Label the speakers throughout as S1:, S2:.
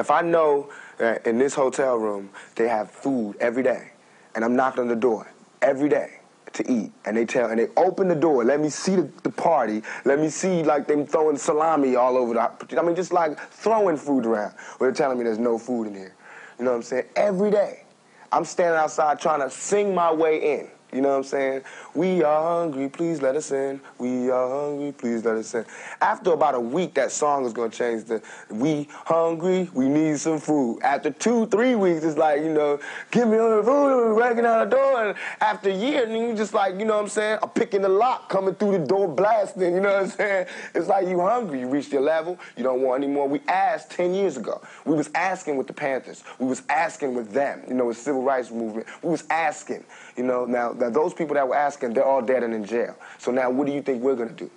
S1: if I know that in this hotel room they have food every day, and I'm knocking on the door every day to eat, and they tell and they open the door, let me see the, the party, let me see like them throwing salami all over the. I mean, just like throwing food around. Or they're telling me there's no food in here. You know what I'm saying? Every day, I'm standing outside trying to sing my way in. You know what I'm saying? We are hungry, please let us in. We are hungry, please let us in. After about a week, that song is gonna change to We hungry, we need some food. After two, three weeks, it's like, you know, give me all the food, We're breaking out the door. And after a year, then you just like, you know what I'm saying? I'm picking the lock, coming through the door, blasting, you know what I'm saying? It's like you hungry, you reached your level, you don't want any more. We asked 10 years ago. We was asking with the Panthers. We was asking with them, you know, with civil rights movement. We was asking, you know, now now, those people that were asking, they're all dead and in jail. So now, what do you think we're going to do?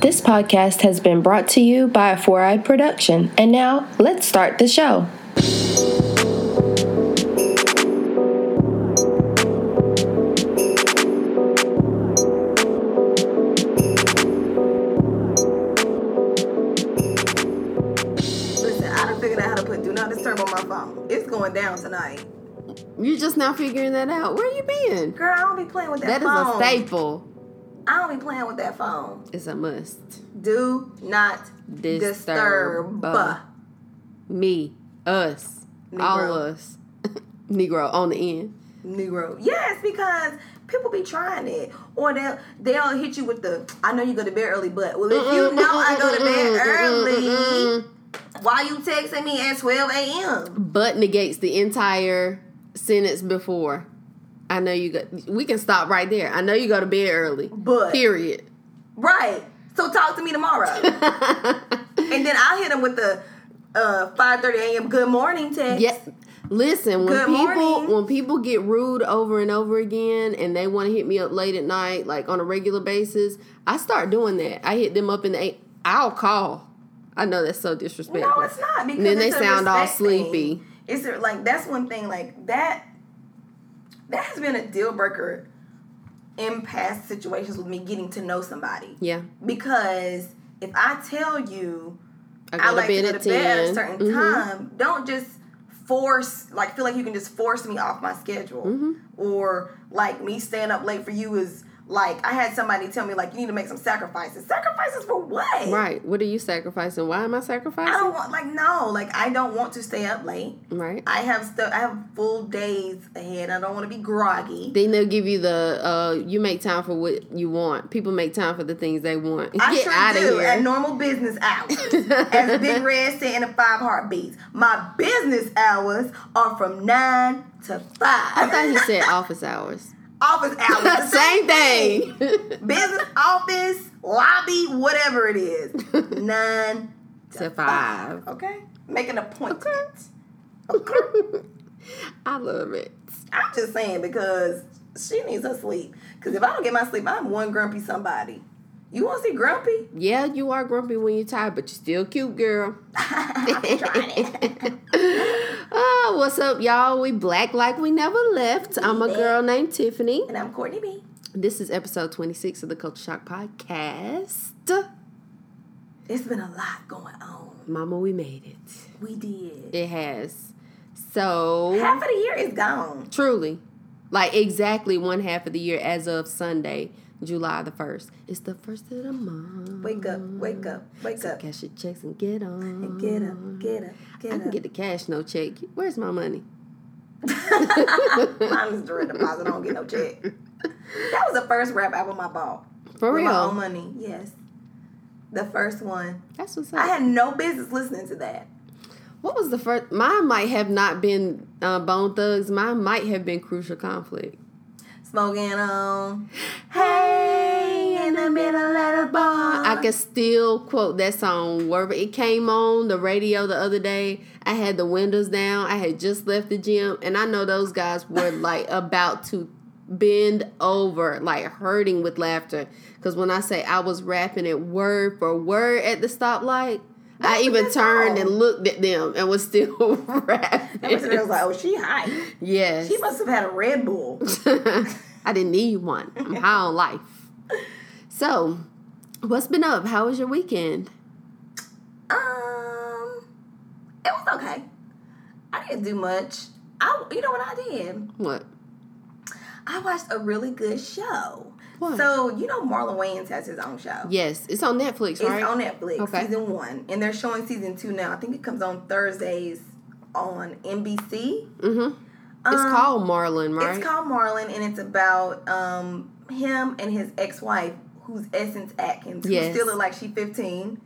S2: This podcast has been brought to you by Four Eye Production. And now, let's start the show.
S3: You just now figuring that out. Where you been?
S4: Girl, I don't be playing with that, phone.
S3: That is
S4: phone.
S3: a staple.
S4: I don't be playing with that phone.
S3: It's a must.
S4: Do not disturb.
S3: Disturb. Me, us, all
S4: Negro.
S3: us, Negro on the end.
S4: Negro. Yes, because people be trying it. Or they'll they'll hit you with the I know you go to bed early, but well if you know I go to bed early, why you texting me at 12 a.m.?
S3: But negates the entire sentence before. I know you go. We can stop right there. I know you go to bed early.
S4: But-
S3: period.
S4: Right. So talk to me tomorrow. and then I'll hit them with the uh 5:30 a.m. good morning text.
S3: Yeah. Listen, when
S4: Good
S3: people
S4: morning.
S3: when people get rude over and over again and they want to hit me up late at night, like on a regular basis, I start doing that. I hit them up in the eight. I'll call. I know that's so disrespectful.
S4: No, it's not because
S3: And then they sound all
S4: sleepy. thing. It's a- like that's one thing like that. That has been a deal breaker in past situations with me getting to know somebody.
S3: Yeah,
S4: Because if I tell you
S3: I
S4: I, like to go
S3: at
S4: to bed at a certain
S3: Mhm.
S4: time, don't just force like feel like you can just force me off my schedule
S3: Mm-hmm.
S4: or like me staying up late for you is like I had somebody tell me like you need to make some sacrifices. Sacrifices for what?
S3: Right. What are you sacrificing? Why am I sacrificing?
S4: I don't want like no, like I don't want to stay up late.
S3: Right.
S4: I have stuff. I have full days ahead. I don't want to be groggy.
S3: Then they'll give you the uh you make time for what you want. People make time for the things they want.
S4: I
S3: Get
S4: sure
S3: out of here.
S4: at normal business hours. As Big Red said in the five heartbeats, my business hours are from nine to five.
S3: I thought he said office hours.
S4: Office hours, the
S3: Same thing.
S4: business office, lobby, whatever it is, nine to,
S3: To
S4: five.
S3: five.
S4: Okay, make an appointment.
S3: I love it.
S4: I'm just saying because she needs her sleep. Because if I don't get my sleep, I'm one grumpy somebody. You want to see grumpy?
S3: Yeah, you are grumpy when you're tired, but you're still cute, girl.
S4: I'm trying it.
S3: Oh, what's up, y'all? We black like we never left. I'm a girl named Tiffany.
S4: and I'm Cortney B.
S3: This is episode 26 of the Culture Shock Podcast.
S4: It's been a lot going on.
S3: Mama, we made it.
S4: We did.
S3: It has. So,
S4: Half of the year is gone.
S3: truly, like exactly one half of the year as of Sunday, July the 1st. It's the first of the month.
S4: Wake up, wake up, wake up.
S3: Cash your checks and get on.
S4: And get up, get up, get
S3: I
S4: get
S3: can get the cash, no check. Where's my money?
S4: Mine is direct deposit. I don't get no check. That was the first rap album I bought.
S3: For
S4: With my own money. Yes. The first one.
S3: That's what's up.
S4: I had no business listening to that.
S3: What was the first? Mine might have not been uh, Bone Thugs. Mine might have been Crucial Conflict.
S4: Smoking on. Hey, middle of the bar.
S3: I can still quote that song wherever it came on the radio the other day. I had the windows down. I had just left the gym, and I know those guys were like about to bend over, like hurting with laughter. Because when I say I was rapping it word for word at the stoplight, I
S4: That's
S3: even turned
S4: song.
S3: and looked at them and was still
S4: rapping.
S3: rapping.
S4: was like, oh, she high.
S3: Yes.
S4: She must have had a Red Bull.
S3: I didn't need one. I'm high on life. So, what's been up? How was your weekend? Um, it was okay.
S4: I didn't do much. I, you know what I did?
S3: What?
S4: I watched a really good show.
S3: What?
S4: So you know Marlon Wayans has his own show.
S3: Yes, it's on Netflix, right?
S4: It's on Netflix,
S3: okay.
S4: season one, and they're showing season two now. I think it comes on Thursdays on NBC.
S3: Mm-hmm.
S4: Um, it's
S3: called Marlon, right?
S4: It's called Marlon, and it's about um, him and his ex-wife who's Essence Atkins,
S3: Yes.
S4: who still look like she's fifteen.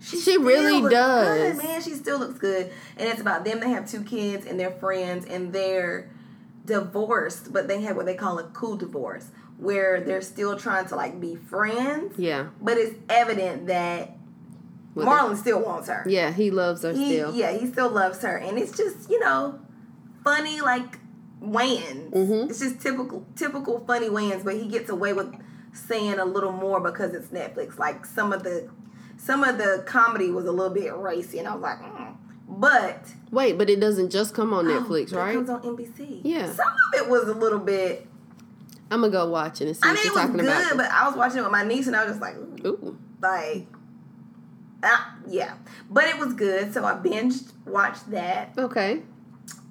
S4: She,
S3: She really does.
S4: Good, man, she still looks good, and it's about them. They have two kids, and they're friends, and they're divorced, but they have what they call a cool divorce, where they're still trying to like be friends.
S3: yeah.
S4: But it's evident that
S3: Well,
S4: Marlon still wants her.
S3: Yeah, he loves her
S4: He,
S3: still.
S4: yeah, he still loves her, and it's just you know, funny like Wayans.
S3: Mhm.
S4: It's just typical, typical funny Wayans, but he gets away with saying a little more because it's Netflix. Like some of the, some of the comedy was a little bit racy, and I was like, mm. but
S3: Wait, but it doesn't just come on
S4: oh,
S3: Netflix,
S4: It
S3: right?
S4: comes on NBC.
S3: Yeah.
S4: some of it was a little bit.
S3: I'm gonna go watch it and see
S4: I
S3: what
S4: mean,
S3: you're
S4: it was
S3: talking
S4: good,
S3: about.
S4: but I was watching it with my niece, and I was just like, ooh,
S3: Ooh.
S4: like, ah, yeah. But it was good, so I binged watched that.
S3: Okay.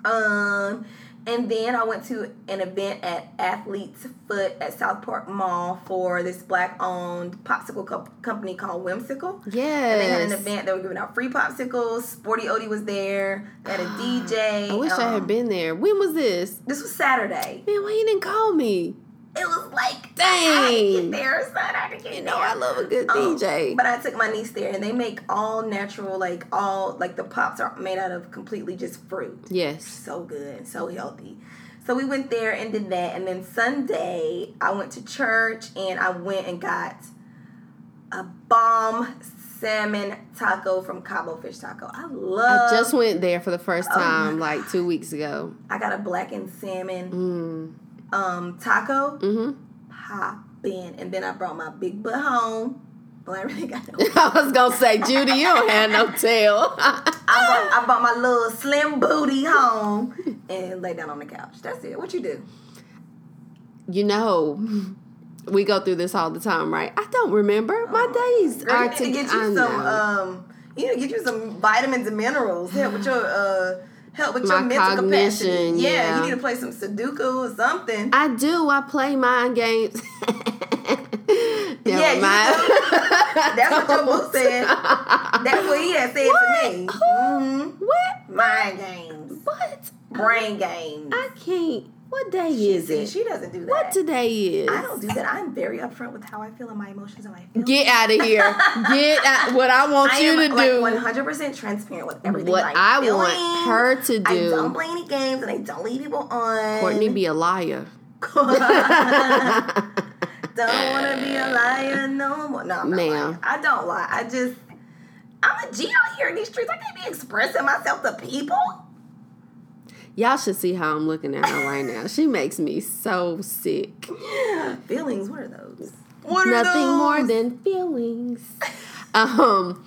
S4: Um, and then I went to an event at Athlete's Foot at Southpoint Mall for this black-owned popsicle co- company called Whimsical.
S3: Yes.
S4: And they had an event. They were giving out free popsicles. Sporty Odie was there. They had a DJ.
S3: I wish I had
S4: Um,
S3: been there. When was this?
S4: This was Saturday.
S3: Man, why you didn't call me?
S4: It was like
S3: Dang.
S4: I had to get there, son. I to get
S3: You
S4: there.
S3: know I love a good
S4: Um,
S3: DJ.
S4: But I took my niece there, and they make all natural, like all like the pops are made out of completely just fruit.
S3: yes.
S4: so good and so healthy. So we went there and did that, and then Sunday I went to church and I went and got a bomb salmon taco from Cabo Fish Taco. I love.
S3: I just went there for the first
S4: Oh
S3: time like two weeks ago.
S4: I got a blackened salmon
S3: Mm.
S4: Um taco.
S3: Mm-hmm.
S4: Pop in, and then I brought my big butt home. Well, I really got no.
S3: I was gonna say, Judy, you don't have no tail.
S4: I brought, I brought my little slim booty home and lay down on the couch. That's it. What you do?
S3: you know, we go through this all the time, right? I don't remember. My days
S4: Girl,
S3: are
S4: to
S3: to-
S4: get you
S3: I
S4: some.
S3: know.
S4: Um, you need to get you some vitamins and minerals. Yeah, with your uh, help with
S3: My
S4: your mental capacity. Yeah,
S3: yeah.
S4: you need to play some Sudoku or something.
S3: I do. I play mind games.
S4: Yeah,
S3: mind.
S4: That's what your boo said. That's what he had said to me. hmm
S3: What?
S4: Mind games,
S3: What?
S4: brain games.
S3: I can't. What day is
S4: See,
S3: it?
S4: she doesn't do that.
S3: What today is?
S4: I don't do that. I'm very upfront with how I feel and my emotions and my feelings.
S3: Get out of here. Get out. What I want
S4: I
S3: you
S4: am
S3: to
S4: like
S3: do.
S4: 100% transparent with everything.
S3: What I want her to do.
S4: I don't play any games and I don't lead people on.
S3: Courtney be a liar.
S4: don't want to be a liar no more. No, I'm not
S3: Ma'am.
S4: lying. I don't lie. I just, I'm a G out here in these streets. I can't be expressing myself to people.
S3: Y'all should see how I'm looking at her right now. She makes me so sick.
S4: Feelings, what are those? What are
S3: Nothing
S4: those?
S3: more than feelings. um,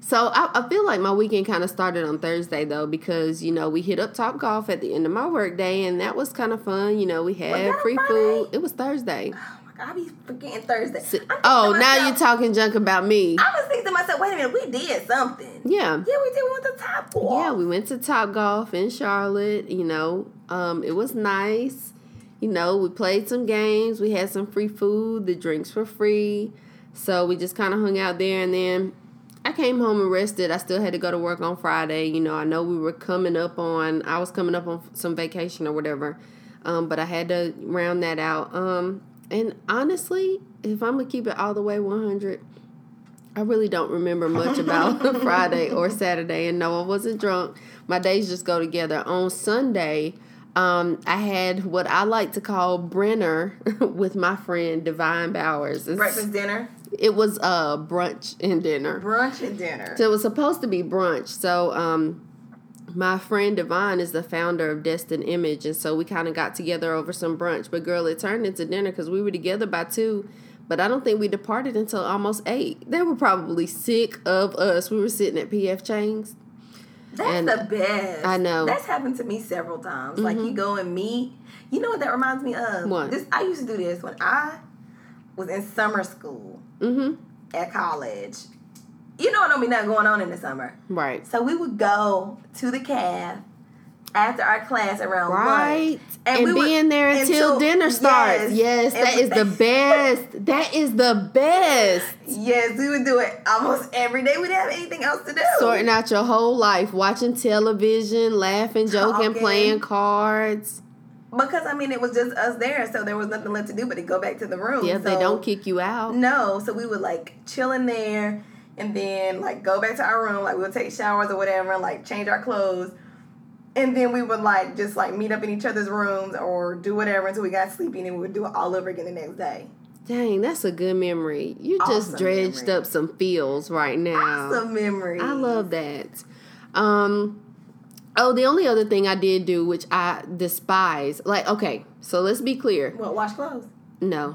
S3: so I, I feel like my weekend kind of started on Thursday though because you know we hit up Top Golf at the end of my work day and that was kind of fun. You know we had free
S4: Friday?
S3: food. It was Thursday.
S4: Oh I be forgetting Thursday.
S3: Oh,
S4: to
S3: now you're talking junk about me.
S4: I was thinking to myself, wait a minute, we did something.
S3: Yeah.
S4: Yeah, we did. We went to Top Golf.
S3: Yeah, we went to Top Golf in Charlotte. You know, um, it was nice. You know, we played some games. We had some free food. The drinks were free. So we just kind of hung out there. And then I came home and rested. I still had to go to work on Friday. You know, I know we were coming up on, I was coming up on some vacation or whatever. Um, but I had to round that out. Um, and honestly, if I'm to keep it all the way 100, I really don't remember much about Friday or Saturday, and no, I wasn't drunk. My days just go together. On Sunday, um, I had what I like to call Brenner with my friend Divine Bowers. It's-
S4: Breakfast, dinner,
S3: It was uh, brunch and dinner.
S4: brunch, and dinner.
S3: So it was supposed to be brunch. So um, my friend Divine is the founder of Destined Image, and so we kind of got together over some brunch. But girl, it turned into dinner because we were together by two. But I don't think we departed until almost eight. They were probably sick of us. We were sitting at PF Chang's.
S4: That's
S3: And
S4: the best.
S3: I know. Mm-hmm.
S4: That's happened to me several times. Like you go and meet. You know what that reminds me of?
S3: What?
S4: This I used to do this when I was in summer school
S3: Mm-hmm.
S4: at college. You know, what I mean, nothing going on in the summer.
S3: Right.
S4: So we would go to the calf after our class around
S3: Right.
S4: lunch.
S3: And,
S4: we would-
S3: being there until, dinner starts. Yes, that is the best. that is the best.
S4: Yes, we would do it almost every day. We didn't have anything else to do.
S3: Sorting out your whole life, watching television, laughing, joking,
S4: Talking.
S3: playing cards.
S4: Because I mean, it was just us there, so there was nothing left to do but to go back to the room.
S3: Yeah, they don't kick you out.
S4: No, so we would like chill in there and then like go back to our room. Like we'll take showers or whatever, and like change our clothes, and then we would like just like meet up in each other's rooms or do whatever until we got sleepy, and then we would do it all over again the next day.
S3: Dang, that's a good memory. You just dredged
S4: memory.
S3: up some feels right now.
S4: Some memory.
S3: I love that. Um oh, the only other thing I did do which I despise. Like, okay, so let's be clear.
S4: Well, wash clothes.
S3: No.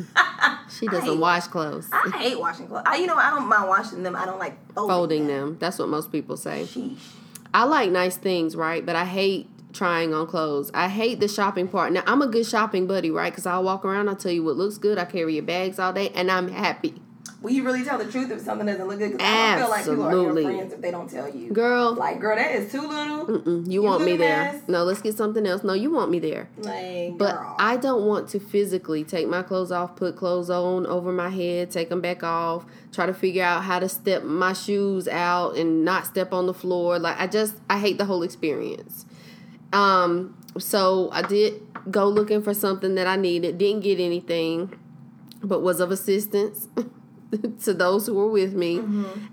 S3: she doesn't wash clothes.
S4: I hate washing clothes. I, you know, I don't mind washing them. I don't like folding,
S3: Folding them. That's what most people say.
S4: Sheesh.
S3: I like nice things, right? But I hate trying on clothes. I hate the shopping part. Now, I'm a good shopping buddy, right? Because I'll walk around, I'll tell you what looks good, I carry your bags all day, and I'm happy.
S4: Will you really tell the truth if something doesn't look good? 'Cause I don't feel like people are your friends if they don't tell you.
S3: Girl,
S4: Like, girl, that is too little.
S3: mm-mm, you,
S4: you
S3: want me there.
S4: mess.
S3: No, let's get something else. No, you want me there.
S4: Like,
S3: But
S4: girl.
S3: I don't want to physically take my clothes off, put clothes on over my head, take them back off, try to figure out how to step my shoes out and not step on the floor. Like I just I hate the whole experience. Um so I did go looking for something that I needed, didn't get anything, but was of assistance to those who were with me.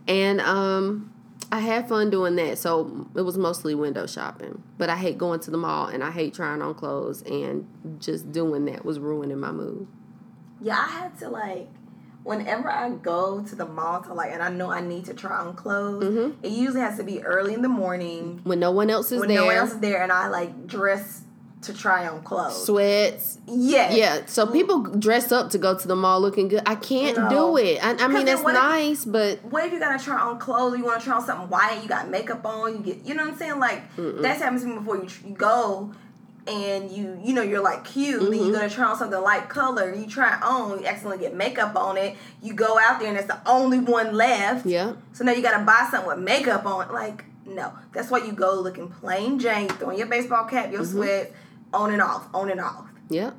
S3: And um I had fun doing that. So it was mostly window shopping. But I hate going to the mall and I hate trying on clothes and just doing that was ruining my mood.
S4: Yeah, I had to like whenever I go to the mall to like and I know I need to try on clothes, it usually has to be early in the morning
S3: When no one else is
S4: when
S3: there.
S4: no one else is there and I like dress to try on clothes.
S3: Sweats.
S4: Yeah.
S3: Yeah. So people dress up to go to the mall looking good. I can't
S4: No.
S3: do it. I, I mean,
S4: then
S3: it's
S4: what if-
S3: nice, but
S4: What if you gotta try on clothes? You want to try on something white? You got makeup on. You get, you know what I'm saying? Like that's happened to me before. You, tr- you go and you, you know, you're like cute. Then
S3: Mm-hmm.
S4: you gonna try on something light color. You try on. You accidentally get makeup on it. You go out there and it's the only one left.
S3: yeah.
S4: So now you gotta buy something with makeup on. Like no, that's why you go looking plain Jane, throwing your baseball cap, your
S3: Mm-hmm.
S4: sweats, on and off, on and off.
S3: Yep.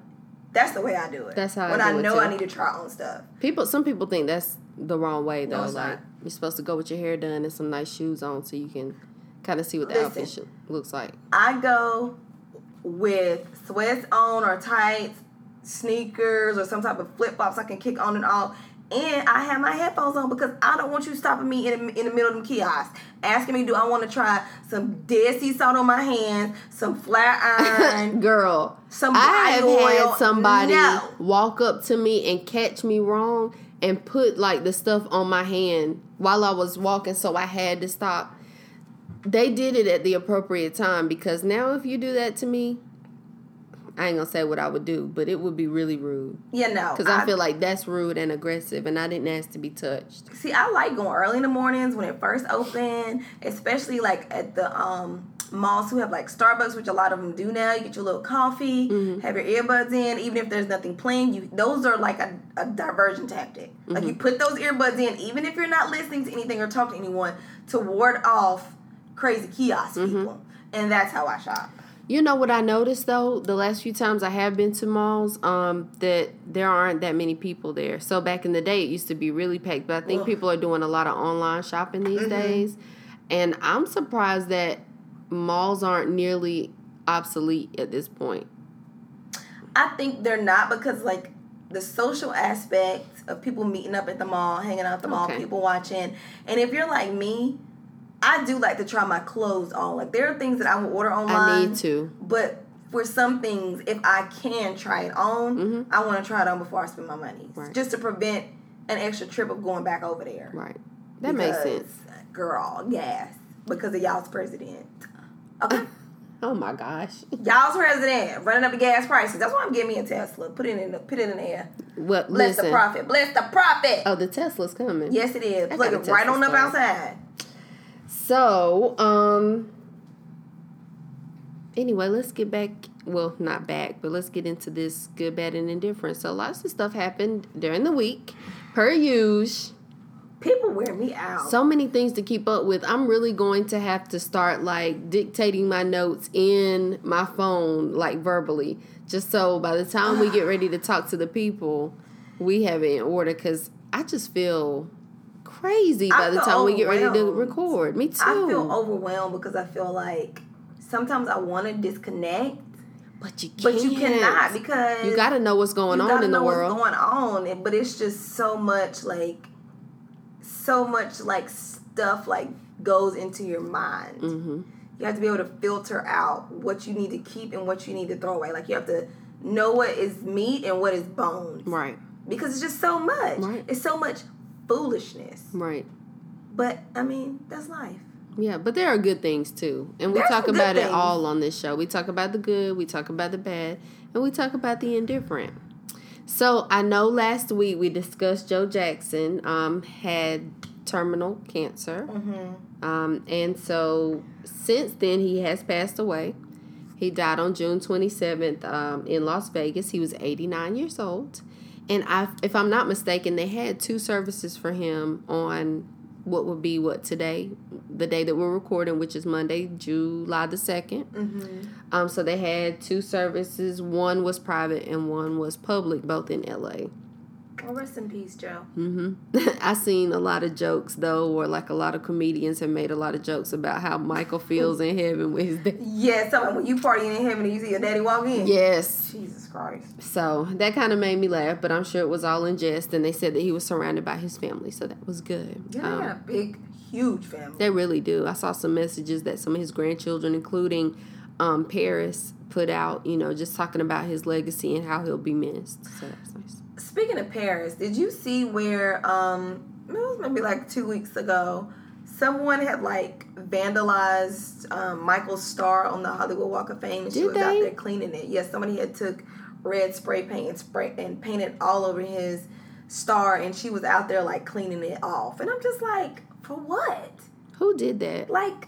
S4: That's the way I do it.
S3: That's how I
S4: when I
S3: it,
S4: know. I need to try on stuff.
S3: People, some people think that's the wrong way though.
S4: it's
S3: like
S4: not.
S3: you're supposed to go with your hair done and some nice shoes on so you can kind of see what the
S4: Listen.
S3: outfit looks like.
S4: I go with sweats on or tights, sneakers, or some type of flip flops I can kick on and off. And I have my headphones on because I don't want you stopping me in the, in the middle of them kiosks, asking me, do I want to try some dead sea salt on my hands, some flat iron,
S3: Girl,
S4: some
S3: I have
S4: oil?
S3: had somebody
S4: No.
S3: walk up to me and catch me wrong and put like the stuff on my hand while I was walking, so I had to stop. They did it at the appropriate time because now if you do that to me, I ain't gonna say what I would do, but it would be really rude
S4: Yeah, no.
S3: because I, feel like that's rude and aggressive, and I didn't ask to be touched.
S4: See, I like going early in the mornings when it first opened, especially like at the um malls who have like Starbucks, which a lot of them do now. You get your little coffee, mm-hmm. have your earbuds in, even if there's nothing playing. You those are like a, a diversion tactic. Like you mm-hmm. put those earbuds in, even if you're not listening to anything or talking to anyone, to ward off crazy kiosk mm-hmm. people. And that's how I shop.
S3: You know what I noticed though, the last few times I have been to malls, um, that there aren't that many people there. So back in the day, it used to be really packed, but I think
S4: Ugh.
S3: people are doing a lot of online shopping these days, and I'm surprised that malls aren't nearly obsolete at this point.
S4: I think they're not because like the social aspect of people meeting up at the mall, hanging out at the mall,
S3: Okay.
S4: people watching. And if you're like me, I do like to try my clothes on. Like there are things that I will order online.
S3: I need to.
S4: But for some things, if I can try it on, I want to try it on before I spend my money,
S3: Mm-hmm. Right.
S4: just to prevent an extra trip of going back over there.
S3: Right. That makes sense.
S4: Girl, yes, because of y'all's president. Okay.
S3: Oh my gosh.
S4: Y'all's president running up the gas prices. That's why I'm getting me a Tesla. Put it in the put it in the air.
S3: What?
S4: Bless
S3: listen.
S4: the profit. Bless the profit.
S3: Oh, the Tesla's coming.
S4: Yes, it is.
S3: I
S4: Plug it right on up outside.
S3: So, um anyway, let's get back well, not back, but let's get into this good, bad, and indifferent. So lots of stuff happened during the week, per usual.
S4: People wear me out.
S3: so many things to keep up with. I'm really going to have to start like dictating my notes in my phone, like verbally, just so by the time we get ready to talk to the people, we have it in order. Because I just feel crazy by the time we get ready to record. Me too.
S4: I feel overwhelmed because I feel like sometimes I want to disconnect,
S3: but you can't.
S4: but you cannot because
S3: You got to know what's going on in the world.
S4: What's going on, but it's just so much like, so much like stuff like goes into your mind.
S3: hmm
S4: You have to be able to filter out what you need to keep and what you need to throw away. Like you have to know what is meat and what is bones,
S3: Right.
S4: because it's just so much.
S3: Right.
S4: It's so much foolishness.
S3: Right.
S4: But I mean, that's life.
S3: Yeah, but there are good things too. And we
S4: There's
S3: talk about it all on this show. We talk about the good, we talk about the bad, and we talk about the indifferent. So I know last week we discussed Joe Jackson um, had terminal cancer.
S4: Mm-hmm.
S3: Um, and so since then, he has passed away. He died on June 27th um, in Las Vegas. He was 89 years old. And I, if I'm not mistaken, they had two services for him on what would be what today, the day that we're recording, which is Monday, July the 2nd.
S4: Mm-hmm.
S3: Um, so they had two services. One was private and one was public, both in LA.
S4: Well, rest in peace, Joe.
S3: hmm I seen a lot of jokes though, or like a lot of comedians have made a lot of jokes about how Michael feels in heaven with his dad.
S4: Yeah, something when you partying in heaven and you see your daddy walk in.
S3: Yes.
S4: Jesus Christ.
S3: So that kind of made me laugh, but I'm sure it was all in jest. And they said that he was surrounded by his family, so that was good.
S4: Yeah,
S3: Um,
S4: they got a big, huge family.
S3: They really do. I saw some messages that some of his grandchildren, including um, Paris, put out. You know, just talking about his legacy and how he'll be missed. So that's nice.
S4: Speaking of Paris, did you see where um it was maybe like two weeks ago, someone had like vandalized um, Michael's star on the Hollywood Walk of Fame and she
S3: Did
S4: was out there cleaning it. Yes, somebody had took red spray paint and spray and painted all over his star and she was out there like cleaning it off. And I'm just like, for what?
S3: Who did that?
S4: Like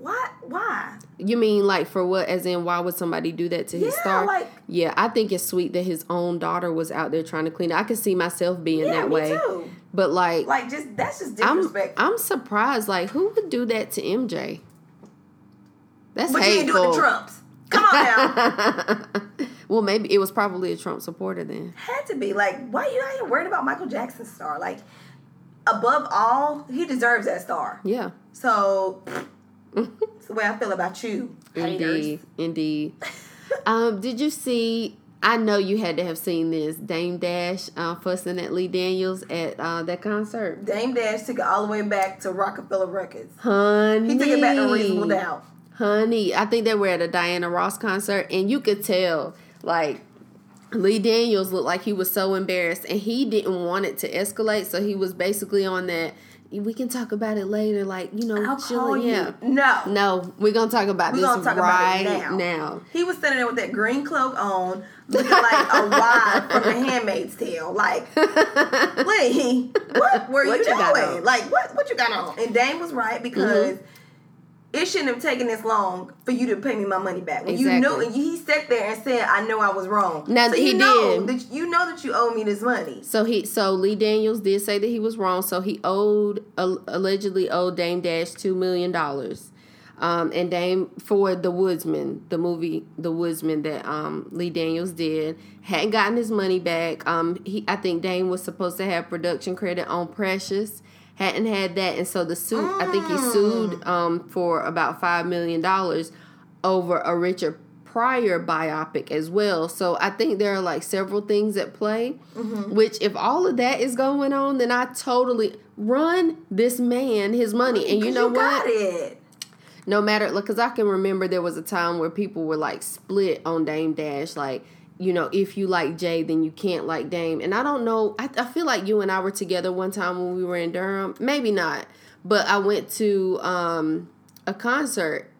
S4: why why?
S3: You mean like for what? As in, why would somebody do that to his
S4: Yeah,
S3: star?
S4: like-
S3: yeah, I think it's sweet that his own daughter was out there trying to clean it. I could see myself being
S4: Yeah,
S3: that
S4: me
S3: way.
S4: too.
S3: But like,
S4: Like just that's just
S3: I'm. I'm surprised. Like, who would do that to MJ? That's
S4: but you didn't do it to Trumps. Come on now.
S3: well, maybe it was probably a Trump supporter then.
S4: Had to be like, why are you out here worried about Michael Jackson's star? Like, above all, he deserves that star.
S3: Yeah,
S4: So, it's the way I feel about you, haters.
S3: indeed, indeed. um, did you see? I know you had to have seen this. Dame Dash uh, fussing at Lee Daniels at uh, that concert.
S4: Dame Dash took it all the way back to Roc-A-Fella Records.
S3: Honey,
S4: He took it back to Reasonable Doubt.
S3: Honey, I think they were at a Diana Ross concert, and you could tell, like, Lee Daniels looked like he was so embarrassed, and he didn't want it to escalate, so he was basically on that. We can talk about it later, like you know,
S4: I'll call you.
S3: Yeah,
S4: No.
S3: no, we're gonna talk about
S4: We're
S3: this
S4: gonna talk
S3: right
S4: about it now.
S3: now.
S4: He was standing there with that green cloak on, looking like a wife from The Handmaid's Tale. Like, Lee, what were
S3: What
S4: you,
S3: you
S4: doing? Like, what what you got on? And Dame was right because
S3: Mm-hmm.
S4: It shouldn't have taken this long for you to pay me my money back. When you knew, and he sat there and said, "I know I was wrong."
S3: Now,
S4: so
S3: he did.
S4: that you know that you owe me this money.
S3: So he, so Lee Daniels did say that he was wrong. So he owed al- allegedly owed Dame Dash two million dollars, um, and Dame for the Woodsman, the movie The Woodsman that um, Lee Daniels did, hadn't gotten his money back. Um, he, I think Dame was supposed to have production credit on Precious, hadn't had that, and so the suit. I think he sued um, for about five million dollars over a Richard Pryor biopic as well. So I think there are like several things at play. Which, if all of that is going on, then I totally run this man his money. And you know
S4: you
S3: what?
S4: it.
S3: no matter because I can remember there was a time where people were like split on Dame Dash, like you know, if you like Jay, then you can't like Dame. And I don't know. I, I feel like you and I were together one time when we were in Durham. Maybe not, but I went to um, a concert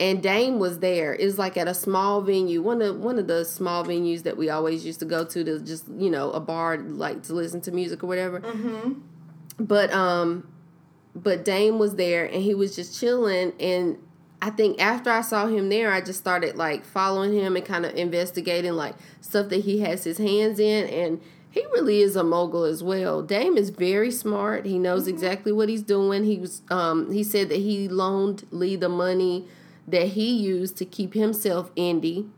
S3: and Dame was there. It was like at a small venue, one of one of the small venues that we always used to go to to just you know a bar like to listen to music or whatever. Mm-hmm. But um, but Dame was there and he was just chilling and I think after I saw him there I just started like following him and kind of investigating like stuff that he has his hands in and He really is a mogul as well. Dame is very smart. He knows exactly what he's doing. He was um he said that he loaned Lee the money that he used to keep himself indie.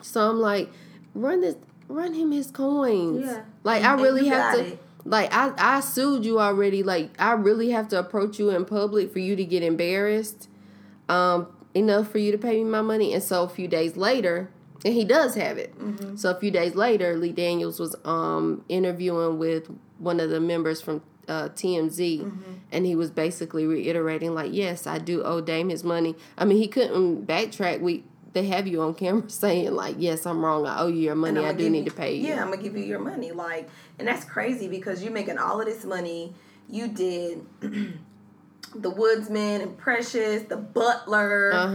S3: So I'm like, run this run him his coins.
S4: Yeah.
S3: Like I really have to
S4: it.
S3: like I, I sued you already. Like I really have to approach you in public for you to get embarrassed. Um, enough for you to pay me my money. And so a few days later, and he does have it.
S4: Mm-hmm.
S3: So a few days later, Lee Daniels was um interviewing with one of the members from uh, TMZ,
S4: Mm-hmm.
S3: and he was basically reiterating like, "Yes, I do owe Dame his money." I mean, he couldn't backtrack. We they have you on camera saying like, "Yes, I'm wrong. I owe you your money. I do need
S4: you-
S3: to pay you."
S4: Yeah, I'm gonna give you your money. Like, and that's crazy because you're making all of this money. You did the Woodsman and Precious, the Butler,
S3: Uh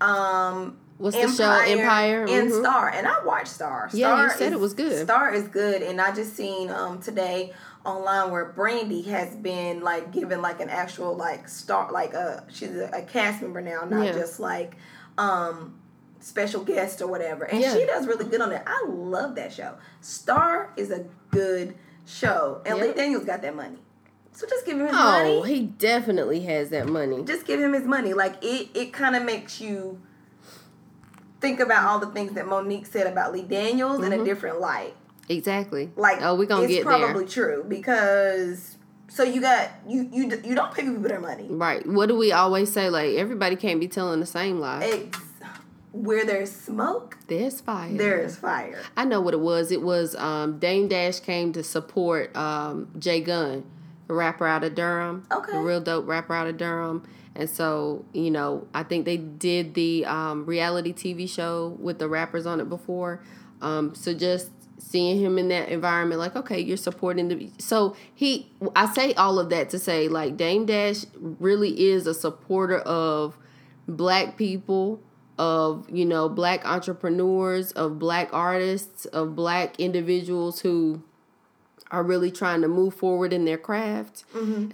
S3: huh.
S4: um,
S3: What's the show? Empire.
S4: and
S3: Mhm.
S4: Star. And I watched Star.
S3: Yeah,
S4: Star
S3: you said
S4: is-
S3: it was good.
S4: Star is good, and I just seen um today online where Brandy has been like given like an actual like star like a she's a, a cast member now, not
S3: Yeah.
S4: just like um special guest or whatever. And
S3: Yeah.
S4: she does really good on it. I love that show. Star is a good show, and
S3: Yep.
S4: Lee Daniels got that money. So just give him his money.
S3: Oh,
S4: money.
S3: he definitely has that money.
S4: Just give him his money. Like it, it kind of makes you think about all the things that Monique said about Lee Daniels in
S3: Mm-hmm.
S4: a different light.
S3: Exactly.
S4: Like
S3: oh, we gonna
S4: it's
S3: get
S4: probably
S3: there.
S4: true because so you got you you you don't pay people their money.
S3: Right. What do we always say? Like everybody can't be telling the same lie.
S4: It's, where there's smoke,
S3: There's fire.
S4: there's fire.
S3: I know what it was. It was um, Dame Dash came to support um, Jay Gunn, the rapper out of Durham.
S4: Okay.
S3: The real dope rapper out of Durham. And so, you know, I think they did the um, reality TV show with the rappers on it before. Um, so just seeing him in that environment, like, okay, you're supporting the. So he, I say all of that to say, like, Dame Dash really is a supporter of black people of you know black entrepreneurs of black artists of black individuals who are really trying to move forward in their craft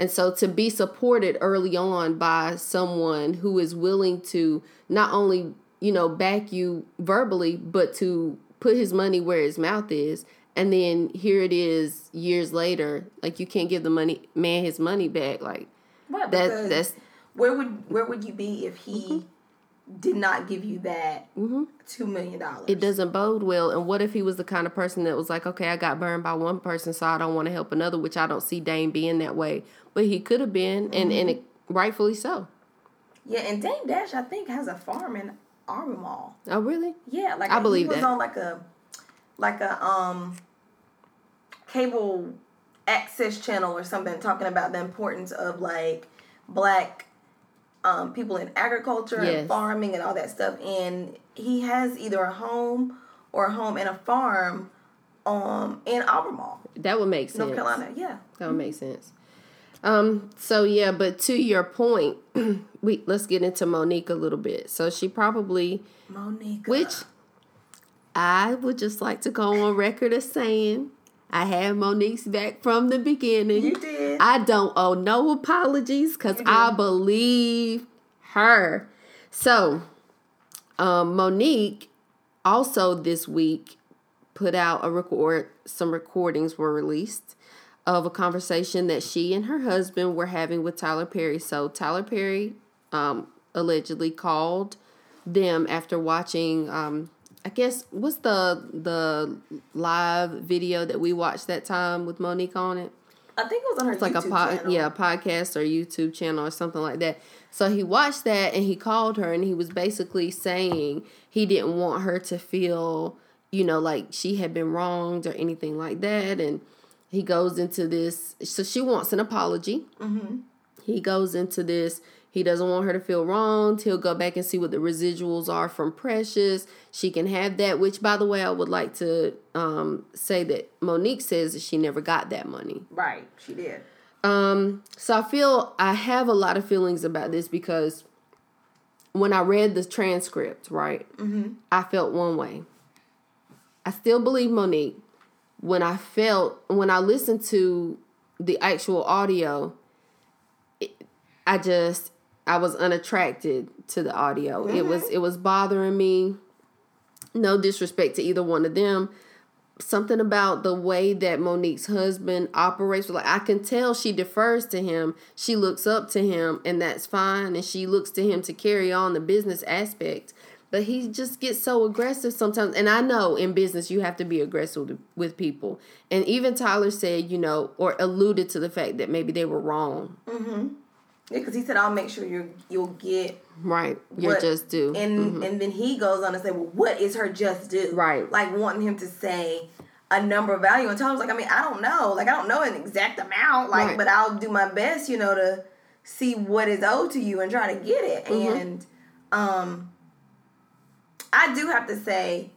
S3: and so to be supported early on by someone who is willing to not only you know back you verbally but to put his money where his mouth is and then here it is years later like you can't give the money man his money back like
S4: Right,
S3: that that's
S4: where would where would you be if he
S3: Mm-hmm.
S4: Did not give you that two million dollars?
S3: it doesn't bode well. And what if he was the kind of person that was like, okay, I got burned by one person, so I don't want to help another, which I don't see Dame being that way. But he could have been, and, and it, rightfully so.
S4: Yeah, and Dame Dash I think has a farm in Mall.
S3: Oh, really?
S4: Yeah, like
S3: I believe
S4: he was
S3: that.
S4: on like a like a um cable access channel or something talking about the importance of like black um people in agriculture
S3: Yes.
S4: and farming and all that stuff and he has either a home or a home and a farm um in Mall,
S3: That would make sense.
S4: North Carolina. Yeah.
S3: That would make sense. Um. So yeah, but to your point, we let's get into Monique a little bit. So she probably,
S4: Monique.
S3: which I would just like to go on record as saying, I had Monique's back from the beginning.
S4: you did.
S3: I don't owe no apologies because I believe her. So, um, Monique also this week put out a record. Some recordings were released of a conversation that she and her husband were having with Tyler Perry. So Tyler Perry um, allegedly called them after watching. Um, I guess what's the the live video that we watched that time with Monique on it?
S4: I think it was on her
S3: It's like
S4: YouTube
S3: a pod,
S4: channel.
S3: yeah, a podcast or YouTube channel or something like that. So he watched that and he called her and he was basically saying he didn't want her to feel, you know, like she had been wronged or anything like that. And he goes into this. So she wants an apology.
S4: Mm-hmm.
S3: He goes into this. He doesn't want her to feel wronged. He'll go back and see what the residuals are from Precious. She can have that. Which, by the way, I would like to um, say that Monique says that she never got that money.
S4: Right, she did.
S3: Um, so I feel I have a lot of feelings about this because when I read the transcript, right,
S4: Mm-hmm.
S3: I felt one way. I still believe Monique. When I felt when I listened to the actual audio, it, I just I was unattracted to the audio. It was mm-hmm. it was bothering me. No disrespect to either one of them, something about the way that Monique's husband operates. Like I can tell she defers to him, she looks up to him, and that's fine. And she looks to him to carry on the business aspect. But he just gets so aggressive sometimes. And I know in business you have to be aggressive with people. And even Tyler said, you know, or alluded to the fact that maybe they were wrong. Mm-hmm.
S4: Yeah, because he said, "I'll make sure you you'll get
S3: Right. You're
S4: what-
S3: just due.
S4: And and then he goes on to say, "Well, what is her just due?"
S3: Right.
S4: Like wanting him to say a number of value, and Tyler's like, "I mean, I don't know. Like, I don't know an exact amount. Like,
S3: Right.
S4: but I'll do my best, you know, to see what is owed to you and try to get it."
S3: Mm-hmm.
S4: And um, I do have to say,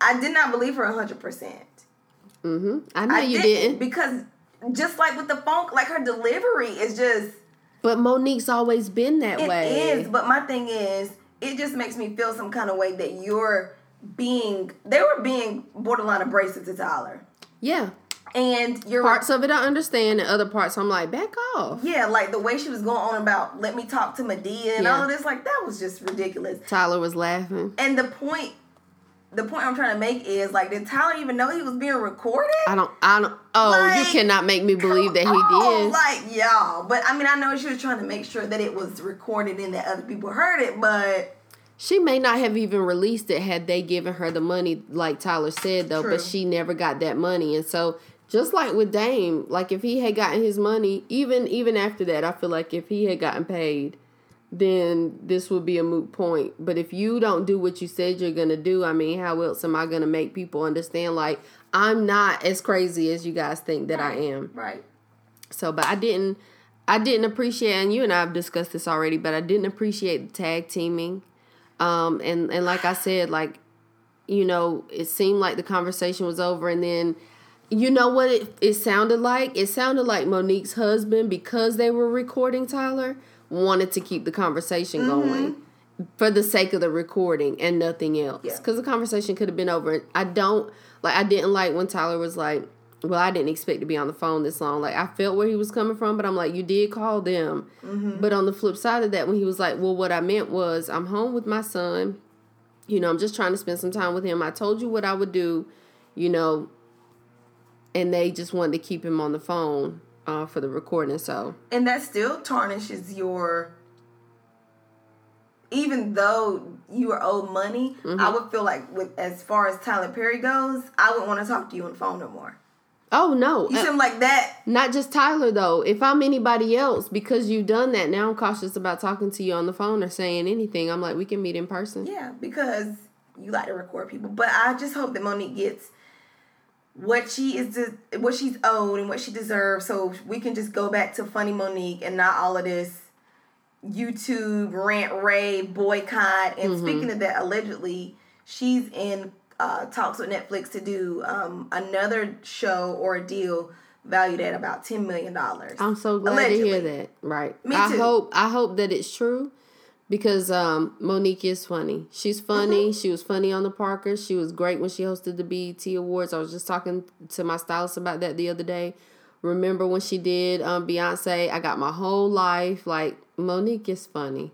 S4: I did not believe her hundred percent.
S3: Mm-hmm. I know
S4: I
S3: you
S4: didn't,
S3: didn't.
S4: because just like with the funk, like her delivery is just.
S3: But Monique's always been that
S4: It
S3: way.
S4: It is, but my thing is, it just makes me feel some kind of way that you're being. They were being borderline abrasive to Tyler,
S3: Yeah.
S4: and you're
S3: Parts of it I understand, and other parts I'm like, back off.
S4: yeah, like the way she was going on about let me talk to Madea and
S3: Yeah.
S4: all of this, like that was just ridiculous.
S3: Tyler was laughing.
S4: And the point, the point I'm trying to make is like, did Tyler even know he was being recorded?
S3: I don't. I don't. Oh, you cannot make me believe that he
S4: Oh,
S3: did.
S4: Like y'all, but I mean, I know she was trying to make sure that it was recorded and that other people heard it, but.
S3: She may not have even released it had they given her the money, like Tyler said, though. But she never got that money, and so just like with Dame, like if he had gotten his money, even even after that, I feel like if he had gotten paid, then this would be a moot point. But if you don't do what you said you're gonna do, I mean, how else am I gonna make people understand? Like I'm not as crazy as you guys think that I am.
S4: Right.
S3: So, but I didn't, I didn't appreciate, and you and I have discussed this already, but I didn't appreciate the tag teaming. Um, and and like I said, like, you know, it seemed like the conversation was over, and then, you know what it it sounded like? It sounded like Monique's husband, because they were recording Tyler, wanted to keep the conversation
S4: Mm-hmm.
S3: going for the sake of the recording and nothing else.
S4: Yeah.
S3: Because the conversation could have been over. I don't like. I didn't like when Tyler was like, "Well, I didn't expect to be on the phone this long." Like I felt where he was coming from, but I'm like, "You did call them." But on the flip side of that, when he was like, "Well, what I meant was, I'm home with my son. You know, I'm just trying to spend some time with him. I told you what I would do. You know." And they just wanted to keep him on the phone uh, for the recording. So
S4: and that still tarnishes your even though you are owed money
S3: Mm-hmm.
S4: i would feel like with as far as tyler perry goes i wouldn't want to talk to you on the phone no more
S3: oh no,
S4: you
S3: Uh,
S4: seem like that
S3: Not just Tyler though. If I'm anybody else, because you've done that, now I'm cautious about talking to you on the phone or saying anything. I'm like, we can meet in person.
S4: yeah because you like to record people but i just hope that monique gets what she is de- what she's owed and what she deserves so we can just go back to funny monique and not all of this youtube rant rave boycott and speaking of that allegedly she's in uh, talks with netflix to do um, another show or a deal valued at about $10 million
S3: I'm so glad to hear that. Right.
S4: Me
S3: I
S4: too.
S3: hope I hope that it's true because um, Monique is funny. She's funny.
S4: Mm-hmm.
S3: She was funny on the Parker. She was great when she hosted the BET Awards. I was just talking to my stylist about that the other day. Remember when she did um, Beyonce? I got my whole life. Like Monique is funny.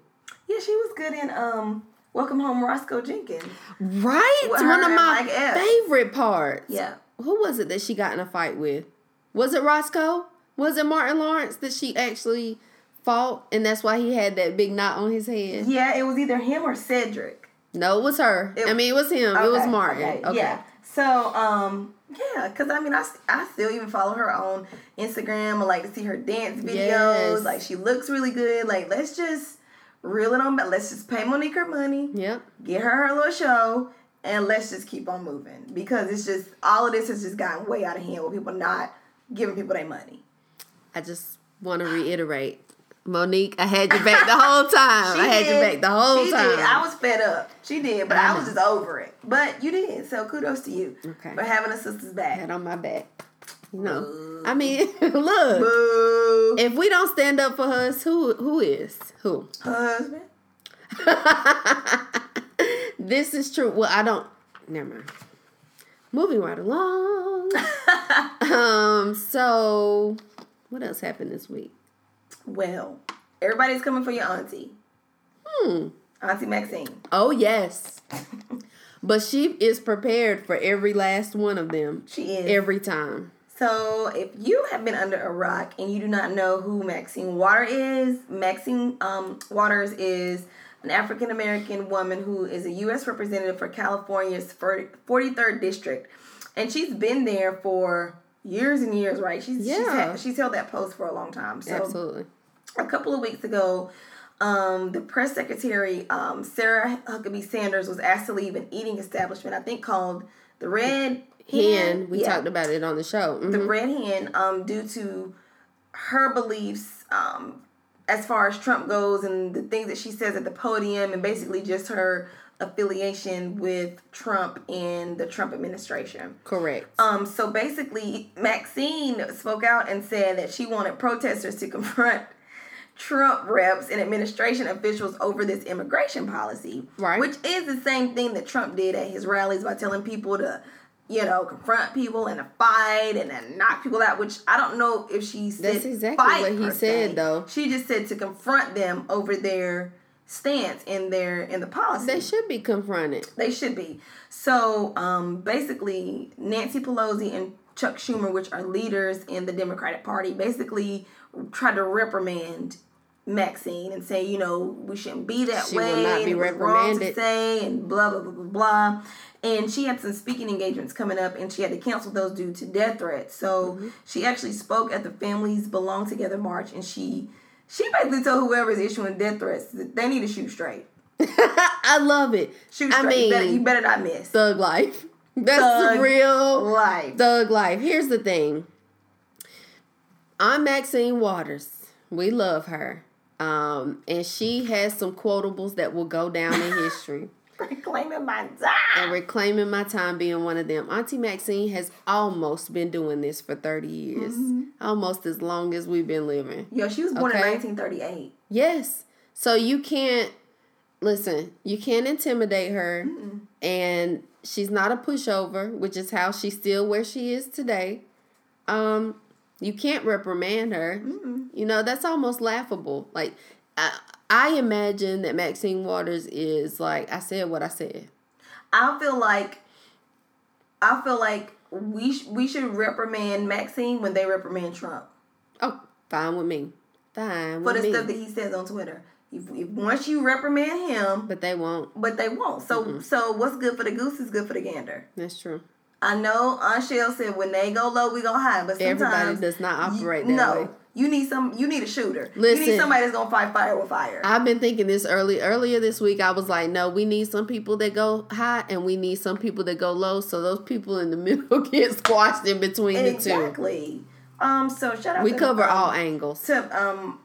S4: yeah she was good in um, welcome home roscoe jenkins
S3: Right? One of my
S4: Mike
S3: favorite parts.
S4: yeah
S3: Who was it that she got in a fight with? Was it Roscoe? Was it Martin Lawrence that she actually fought and that's why he had that big knot on his head?
S4: Yeah, it was either him or Cedric.
S3: No, it was her.
S4: It-
S3: I mean, it was him. it was
S4: Okay,
S3: Martin.
S4: okay,
S3: Okay.
S4: Yeah. So, um, yeah, because I mean, I, I still even follow her on Instagram. I like to see her dance videos.
S3: Yes.
S4: Like, she looks really good. Like, let's just reel it on back. Let's just pay Monique her money,
S3: Yep.
S4: get her her little show, and let's just keep on moving. Because it's just, all of this has just gotten way out of hand with people not giving people their money.
S3: I just want to reiterate. Monique, I had your back the whole time. I had your back the whole
S4: she
S3: time.
S4: Did. I was fed up. She did, but
S3: I
S4: I, was just over it. But you did, so kudos to you
S3: Okay.
S4: for having a sister's back.
S3: Had on my back. You know, I mean, look.
S4: Boo.
S3: If we don't stand up for us, who who is who?
S4: Her Husband.
S3: this is true. Well, I don't. Never mind. Moving right along. um. So, what else happened this week?
S4: Well, everybody's coming for your auntie.
S3: Hmm.
S4: Auntie Maxine.
S3: Oh yes. But she is prepared for every last one of them.
S4: She is.
S3: Every time.
S4: So, if you have been under a rock and you do not know who Maxine Water is, Maxine um, Waters is an African American woman who is a U.S. representative for California's 43rd district, and she's been there for years and years. Right? She's she's,
S3: Yeah.
S4: had, she's held that post for a long time. So,
S3: Absolutely.
S4: A couple of weeks ago, um, the press secretary, um, Sarah Huckabee Sanders, was asked to leave an eating establishment, I think called the Red
S3: Hen, we
S4: Yeah.
S3: talked about it on the show.
S4: The
S3: Mhm.
S4: Red Hen, um, due to her beliefs, um, as far as Trump goes and the things that she says at the podium, and basically just her affiliation with Trump and the Trump administration.
S3: Correct.
S4: Um, so basically, Maxine spoke out and said that she wanted protesters to confront Trump reps and administration officials over this immigration policy.
S3: Right.
S4: Which is the same thing that Trump did at his rallies by telling people to, you know, confront people and to fight and then knock people out, which I don't know if she said
S3: That's exactly what he said, though.
S4: She just said to confront them over their stance in their in the policy.
S3: they should be confronted.
S4: They should be. So um, basically, Nancy Pelosi and Chuck Schumer, which are leaders in the Democratic Party, basically tried to reprimand Maxine and say, you know, we shouldn't be that
S3: She
S4: way.
S3: will not be
S4: and it wrong to
S3: reprimanded.
S4: say and blah blah blah blah blah. And she had some speaking engagements coming up, and she had to cancel those due to death threats. So
S3: Mm-hmm.
S4: she actually spoke at the Families Belong Together march, and she she basically told whoever is issuing death threats that they need to shoot straight.
S3: I love it.
S4: Shoot
S3: I
S4: straight. you, better,
S3: mean,
S4: you better not miss.
S3: thug life. That's
S4: Thug
S3: real
S4: life.
S3: thug life. Here's the thing. I'm Maxine Waters. We love her. Um, and she has some quotables that will go down in history.
S4: Reclaiming my time.
S3: and reclaiming my time being one of them. Auntie Maxine has almost been doing this for 30 years. Almost as long as we've been living.
S4: Yo, she was born
S3: Okay.
S4: in 1938.
S3: Yes. So you can't listen, you can't intimidate her and she's not a pushover, which is how she's still where she is today. Um you can't reprimand her. You know, that's almost laughable. Like I, I imagine that Maxine Waters is like I said what I said.
S4: I feel like I feel like we sh- we should reprimand Maxine when they reprimand Trump
S3: Oh, fine with me. Fine with me.
S4: for the
S3: me.
S4: stuff that he says on Twitter. If, if once you reprimand him,
S3: but they won't.
S4: but they won't. So so what's good for the goose is good for the gander.
S3: That's true.
S4: I know Aunt Shell said when they go low, we go high, but sometimes
S3: Everybody does not operate that
S4: no,
S3: way.
S4: you need some. You need a shooter. you
S3: Listen.
S4: need somebody that's gonna fight fire with fire.
S3: I've been thinking this early earlier this week. I was like, no, we need some people that go high and we need some people that go low. So those people in the middle get squashed in between the two.
S4: exactly. Um. So shout out.
S3: We cover
S4: um,
S3: all angles.
S4: to um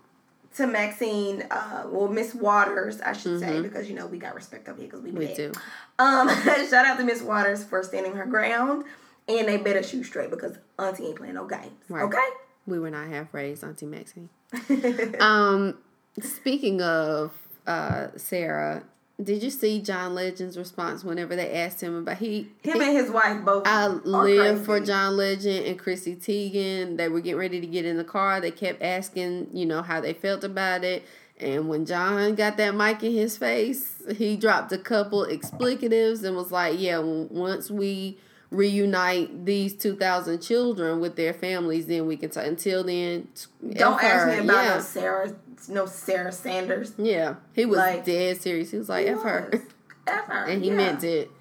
S4: to Maxine, uh, well Miss Waters, I should say, because you know we got respect up here because we
S3: Mm-hmm. We
S4: bad.
S3: do.
S4: Um, shout out to Miss Waters for standing her ground, and they better shoot straight because Auntie ain't playing no games.
S3: Right.
S4: Okay.
S3: We were not half raised, Auntie Maxine. um, speaking of uh, Sarah, did you see John Legend's response whenever they asked him about he?
S4: Him and his wife both.
S3: I live for. John Legend and Chrissy Teigen. They were getting ready to get in the car. They kept asking, you know, how they felt about it. And when John got that mic in his face, he dropped a couple explicatives and was like, "Yeah, once we reunite these two thousand children with their families, then we can talk. Until then,
S4: Don't ask
S3: her."
S4: me about
S3: yeah.
S4: no Sarah, no Sarah Sanders.
S3: Yeah, he was
S4: Like-
S3: dead serious. He was like, "F her."
S4: Yes. F her.
S3: and he
S4: yeah.
S3: meant it.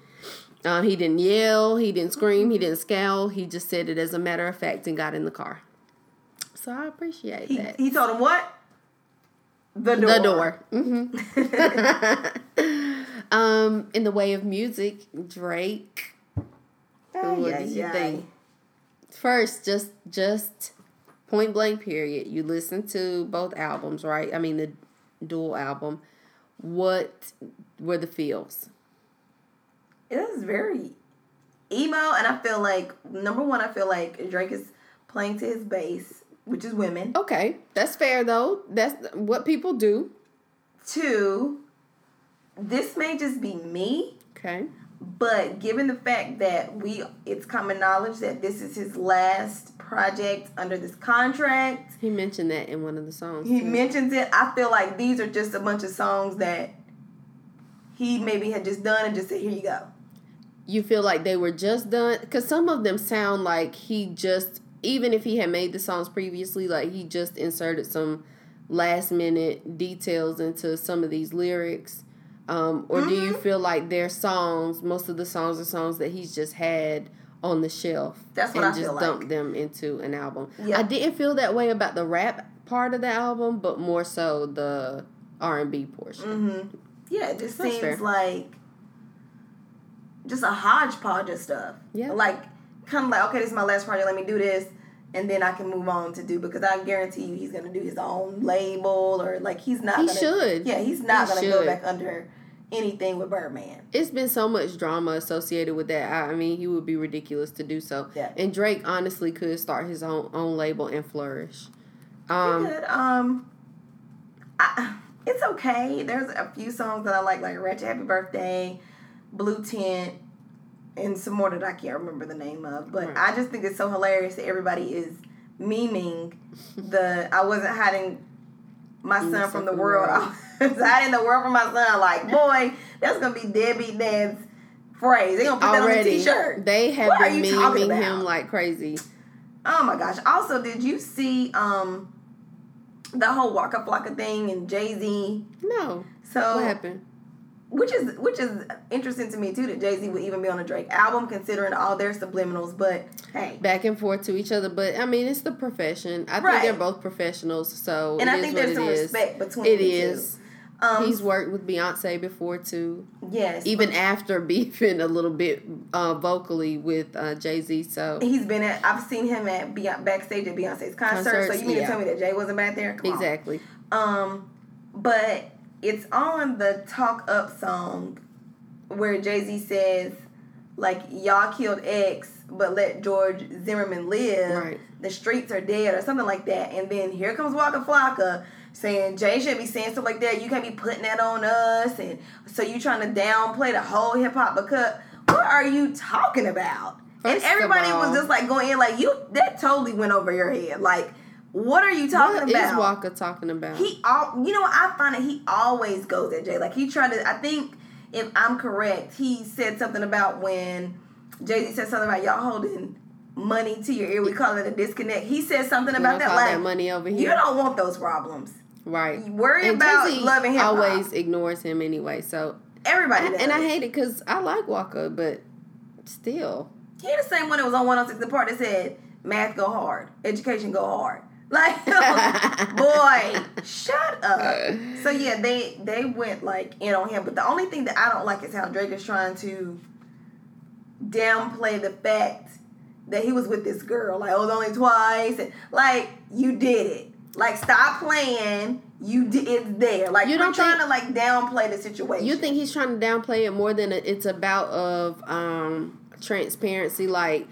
S3: Uh, he didn't yell, he didn't scream, he didn't scowl. He just said it as a matter of fact and got in the car. So I appreciate
S4: He,
S3: that.
S4: he told him what? The door.
S3: the door. hmm um, in the way of music, Drake.
S4: Ay,
S3: what
S4: ay,
S3: did you
S4: ay.
S3: think? First, just just point blank. Period. You listen to both albums, right? I mean the dual album. What were the feels?
S4: It is very emo, and I feel like number one, I feel like Drake is playing to his base, which is women.
S3: Okay, that's fair though. That's what people do.
S4: Two, this may just be me,
S3: Okay.
S4: But given the fact that we, it's common knowledge that this is his last project under this contract.
S3: He mentioned that in one of the songs.
S4: He
S3: too.
S4: mentions it. I feel like these are just a bunch of songs that he maybe had just done and just said, "Here you go."
S3: you feel like they were just done because some of them sound like he just even if he had made the songs previously like he just inserted some last minute details into some of these lyrics um, or do you
S4: Mm-hmm.
S3: feel like their songs most of the songs are songs that he's just had on the shelf
S4: That's what
S3: and
S4: I
S3: just
S4: feel
S3: dumped
S4: like.
S3: them into an album
S4: Yeah.
S3: i didn't feel that way about the rap part of the album but more so the r&b portion
S4: Mm-hmm. Yeah, it just
S3: That's
S4: seems
S3: fair.
S4: like just a hodgepodge of stuff.
S3: Yeah.
S4: Like, kind of like, okay, this is my last project, let me do this, and then I can move on to do, because I guarantee you he's going to do his own label, or like, he's not
S3: He
S4: gonna,
S3: should.
S4: Yeah, he's not
S3: He
S4: going to go back under anything with Birdman.
S3: it's been so much drama associated with that. I, I mean, he would be ridiculous to do so.
S4: Yeah.
S3: And Drake honestly could start his own own label and flourish.
S4: He
S3: Um,
S4: could, um, I, it's okay. There's a few songs that I like, like Ratchet Happy Birthday, Blue Tint, and some more that I can't remember the name of. But
S3: Right.
S4: I just think it's so hilarious that everybody is memeing the I wasn't hiding my son from the world. I was hiding the world from my son. Like, boy, that's gonna be Debbie dad's phrase. They're gonna put that on a
S3: already,
S4: t-shirt.
S3: they have
S4: What
S3: been memeing him like crazy.
S4: Oh my gosh. Also, did you see um the whole Waka Flocka thing and Jay Z?
S3: No,
S4: So
S3: what happened?
S4: Which is which is interesting to me too that Jay Z would even be on a Drake album considering all their subliminals. But hey,
S3: Back and forth to each other, but I mean, it's the profession. I
S4: Right.
S3: think they're both professionals, so
S4: and
S3: it
S4: I
S3: is
S4: think there's some
S3: is.
S4: respect between
S3: It
S4: the
S3: is.
S4: two. Um,
S3: He's worked with Beyonce before too,
S4: yes,
S3: even after beefing a little bit uh, vocally with uh, Jay Z. So
S4: he's been at. I've seen him at Beyonce, backstage at Beyonce's concert. so you mean
S3: yeah.
S4: to tell me that Jay wasn't back there? Come on.
S3: exactly.
S4: Um, but it's on the Talk Up song where Jay Z says, like, y'all killed X, but let George Zimmerman live.
S3: Right.
S4: The streets are dead, or something like that. And then here comes Waka Flocka saying Jay should be saying stuff like that. You can't be putting that on us. And so you trying to downplay the whole hip hop because what are you talking about? and
S3: First of
S4: everybody
S3: all-
S4: was just like going in like you that totally went over your head. Like, what are you talking
S3: What
S4: about?
S3: is Waka talking about?
S4: He all you know what I find that he always goes at Jay. Like he tried to I think if I'm correct, he said something about when Jay Z said something about y'all holding money to your ear. We call it a disconnect. He said something about that like
S3: that money over here.
S4: you don't want those problems.
S3: right.
S4: You Worry
S3: And
S4: about
S3: Jay-Z
S4: loving hop.
S3: always ignores him anyway. So
S4: Everybody
S3: and,
S4: does.
S3: and I hate it because I like Waka, but still,
S4: He the same one that was on 106 the part that said math go hard, education go hard. Like boy, shut up. So yeah, they they went like in on him. But the only thing that I don't like is how Drake is trying to downplay the fact that he was with this girl. Like, oh, it was only twice. And, like, you did it. Like, stop playing. You did it's there. Like
S3: You
S4: are trying to like downplay the situation.
S3: you think he's trying to downplay it more than it's about of um, transparency, like.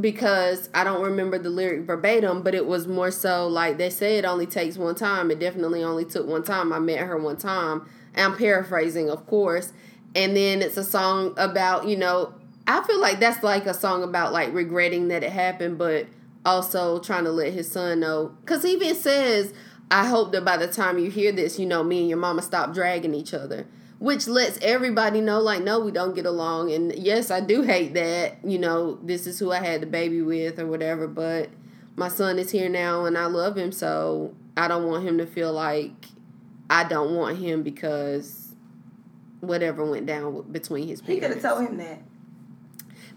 S3: Because I don't remember the lyric verbatim, but it was more so like they say it only takes one time. It definitely only took one time. I met her one time. I'm paraphrasing, of course. And then it's a song about, you know, I feel like that's like a song about like regretting that it happened, but also trying to let his son know. Because he even says, I hope that by the time you hear this, you know, me and your mama stop dragging each other. Which lets everybody know, like, no, we don't get along. And yes, I do hate that. You know, this is who I had the baby with or whatever. But my son is here now and I love him. So I don't want him to feel like I don't want him because whatever went down between his parents.
S4: he could have told him that.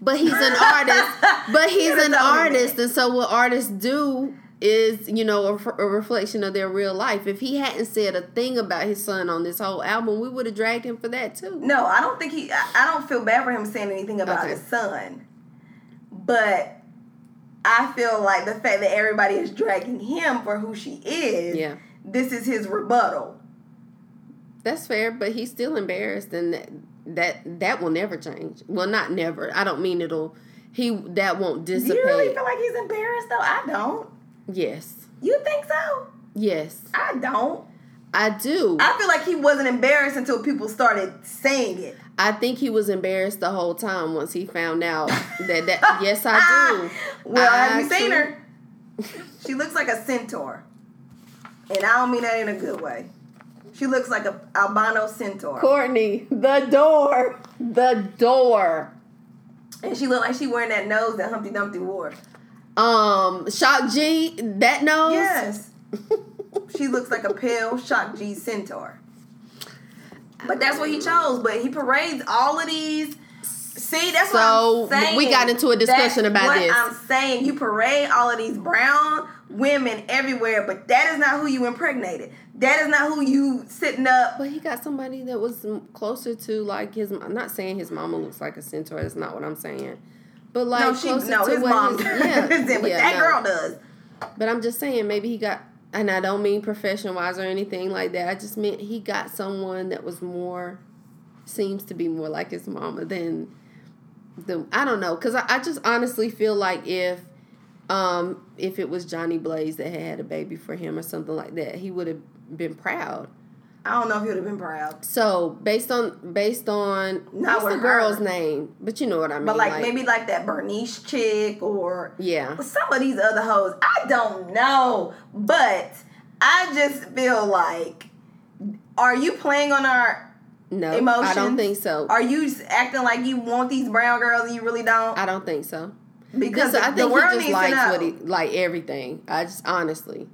S3: But he's an artist. But he's an artist, and so what artists do is, you know, a reflection of their real life. If he hadn't said a thing about his son on this whole album, we would have dragged him for that too.
S4: No, I don't think he. I, I don't feel bad for him saying anything about
S3: Okay.
S4: his son, but I feel like the fact that everybody is dragging him for who she is.
S3: Yeah.
S4: This is his rebuttal.
S3: That's fair, but he's still embarrassed, and that that that will never change. Well, not never. I don't mean it'll. He that won't
S4: Do
S3: dissipate.
S4: you really feel like he's embarrassed though? I don't.
S3: Yes,
S4: You think so?
S3: yes,
S4: I don't.
S3: I do.
S4: I feel like he wasn't embarrassed until people started saying it.
S3: I think he was embarrassed the whole time once he found out that that. yes, I do.
S4: Well,
S3: I
S4: have you seen her? She looks like a centaur. And I don't mean that in a good way. She looks like a albino centaur.
S3: Cortney, the door, the door.
S4: And she looked like she wearing that nose that Humpty Dumpty wore.
S3: Um, Shock G, that nose.
S4: Yes. she looks like a pale Shock G centaur. But that's what he chose. But he parades all of these. See, that's
S3: So,
S4: what I'm saying.
S3: we got into a discussion
S4: That's
S3: about
S4: what
S3: this.
S4: I'm saying you parade all of these brown women everywhere, but that is not who you impregnated. That is not who you sitting up.
S3: But he got somebody that was closer to like his. I'm not saying his mama looks like a centaur. That's not what I'm saying. But like
S4: no, she no,
S3: to
S4: his mom
S3: his-
S4: does.
S3: yeah, yeah,
S4: that
S3: no.
S4: girl does.
S3: But I'm just saying, maybe he got, and I don't mean profession wise or anything like that. I just meant he got someone that was more, seems to be more like his mama than the. I don't know, because I, I just honestly feel like if, um, if it was Jhonni Blaze that had had a baby for him or something like that, he would have been proud.
S4: I don't know if he would have been proud.
S3: So based on based on
S4: Not
S3: what's the girl's
S4: her.
S3: name? But you know what I mean.
S4: But like, maybe like that Bernice chick or
S3: yeah.
S4: Some of these other hoes, I don't know. But I just feel like, are you playing on our
S3: No,
S4: emotions?
S3: I don't think so.
S4: Are you acting like you want these brown girls and you really don't?
S3: I don't think so.
S4: Because
S3: Because I
S4: the
S3: think
S4: world
S3: he just likes what he like everything. I just honestly,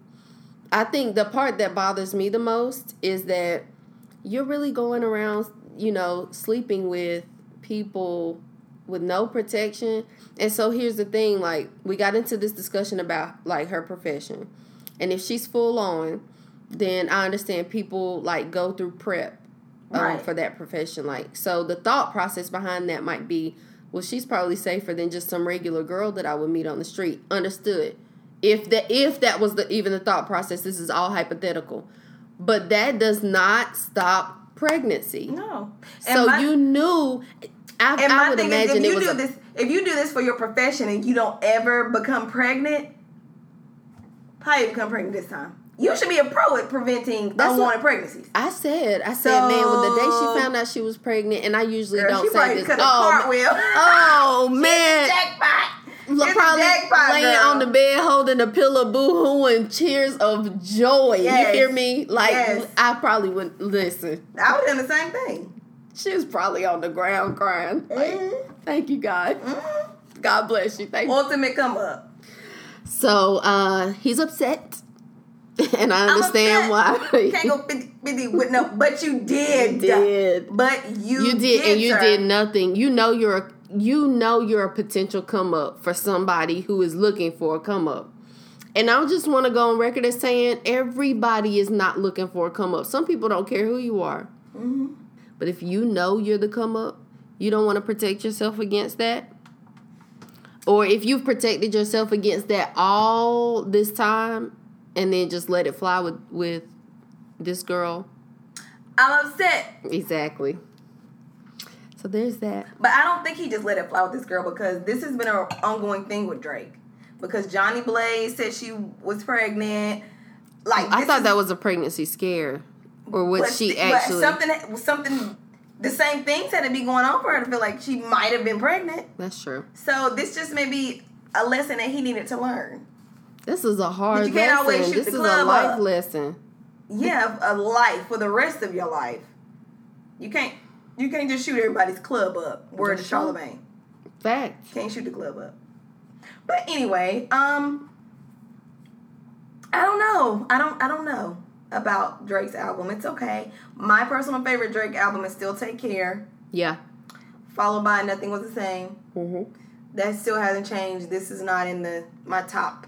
S3: I think the part that bothers me the most is that you're really going around, you know, sleeping with people with no protection. And so here's the thing: like we got into this discussion about like her profession, and if she's full on, then I understand people like go through prep um,
S4: Right.
S3: for that profession. Like, so the thought process behind that might be, well, she's probably safer than just some regular girl that I would meet on the street. Understood. If that if that was the even the thought process, this is all hypothetical, but that does not stop pregnancy.
S4: No.
S3: So
S4: my-
S3: you knew. I,
S4: And
S3: I
S4: my
S3: would
S4: thing is,
S3: imagine
S4: if you do
S3: a,
S4: this, if you do this for your profession and you don't ever become pregnant, how you become pregnant this time? You should be a pro at preventing
S3: That's
S4: unwanted pregnancies.
S3: I said, I said, man, when the day she found out she was pregnant, and I usually
S4: Girl,
S3: don't say this.
S4: have
S3: Oh,
S4: cartwheel.
S3: oh man,
S4: Jackpot.
S3: Look,
S4: It's a
S3: probably
S4: jackpot,
S3: laying
S4: girl.
S3: on the bed holding a pillow, boo-hooing tears of joy.
S4: Yes.
S3: You hear me? Like
S4: Yes.
S3: I probably would listen.
S4: I would have done the same thing.
S3: She was probably on the ground crying. Like,
S4: Mhm.
S3: thank you, God.
S4: Mhm.
S3: God bless you. Thank you.
S4: Ultimate come up.
S3: So uh he's upset. And I understand why.
S4: Can't go 50, 50 with no, but you did.
S3: You did.
S4: But you,
S3: you did, and you did nothing. You know you're a, you know you're a potential come up for somebody who is looking for a come up. And I just want to go on record as saying everybody is not looking for a come up. Some people don't care who you are.
S4: Mm-hmm.
S3: But if you know you're the come up, you don't want to protect yourself against that. Or if you've protected yourself against that all this time and then just let it fly with with this girl.
S4: I'm upset.
S3: Exactly. So there's that.
S4: But I don't think he just let it fly with this girl because this has been an ongoing thing with Drake. Because Jhonni Blaze said she was pregnant. Like
S3: I thought
S4: is-
S3: that was a pregnancy scare, or was she actually?
S4: Something, something, the same things had to be going on for her to feel like she might have been pregnant.
S3: That's true.
S4: So this just may be a lesson that he needed to learn.
S3: This is a hard
S4: you can't always
S3: lesson.
S4: shoot
S3: This is a life
S4: up.
S3: lesson.
S4: Yeah, a life for the rest of your life. You can't, you can't just shoot everybody's club up. Word to
S3: That's true.
S4: Charlemagne.
S3: Fact.
S4: Can't shoot the club up. But anyway, um I don't know. I don't I don't know about Drake's album. It's okay. My personal favorite Drake album is Still Take Care,
S3: Yeah.
S4: followed by Nothing Was the Same.
S3: Mm-hmm.
S4: That still hasn't changed. This is not in the my top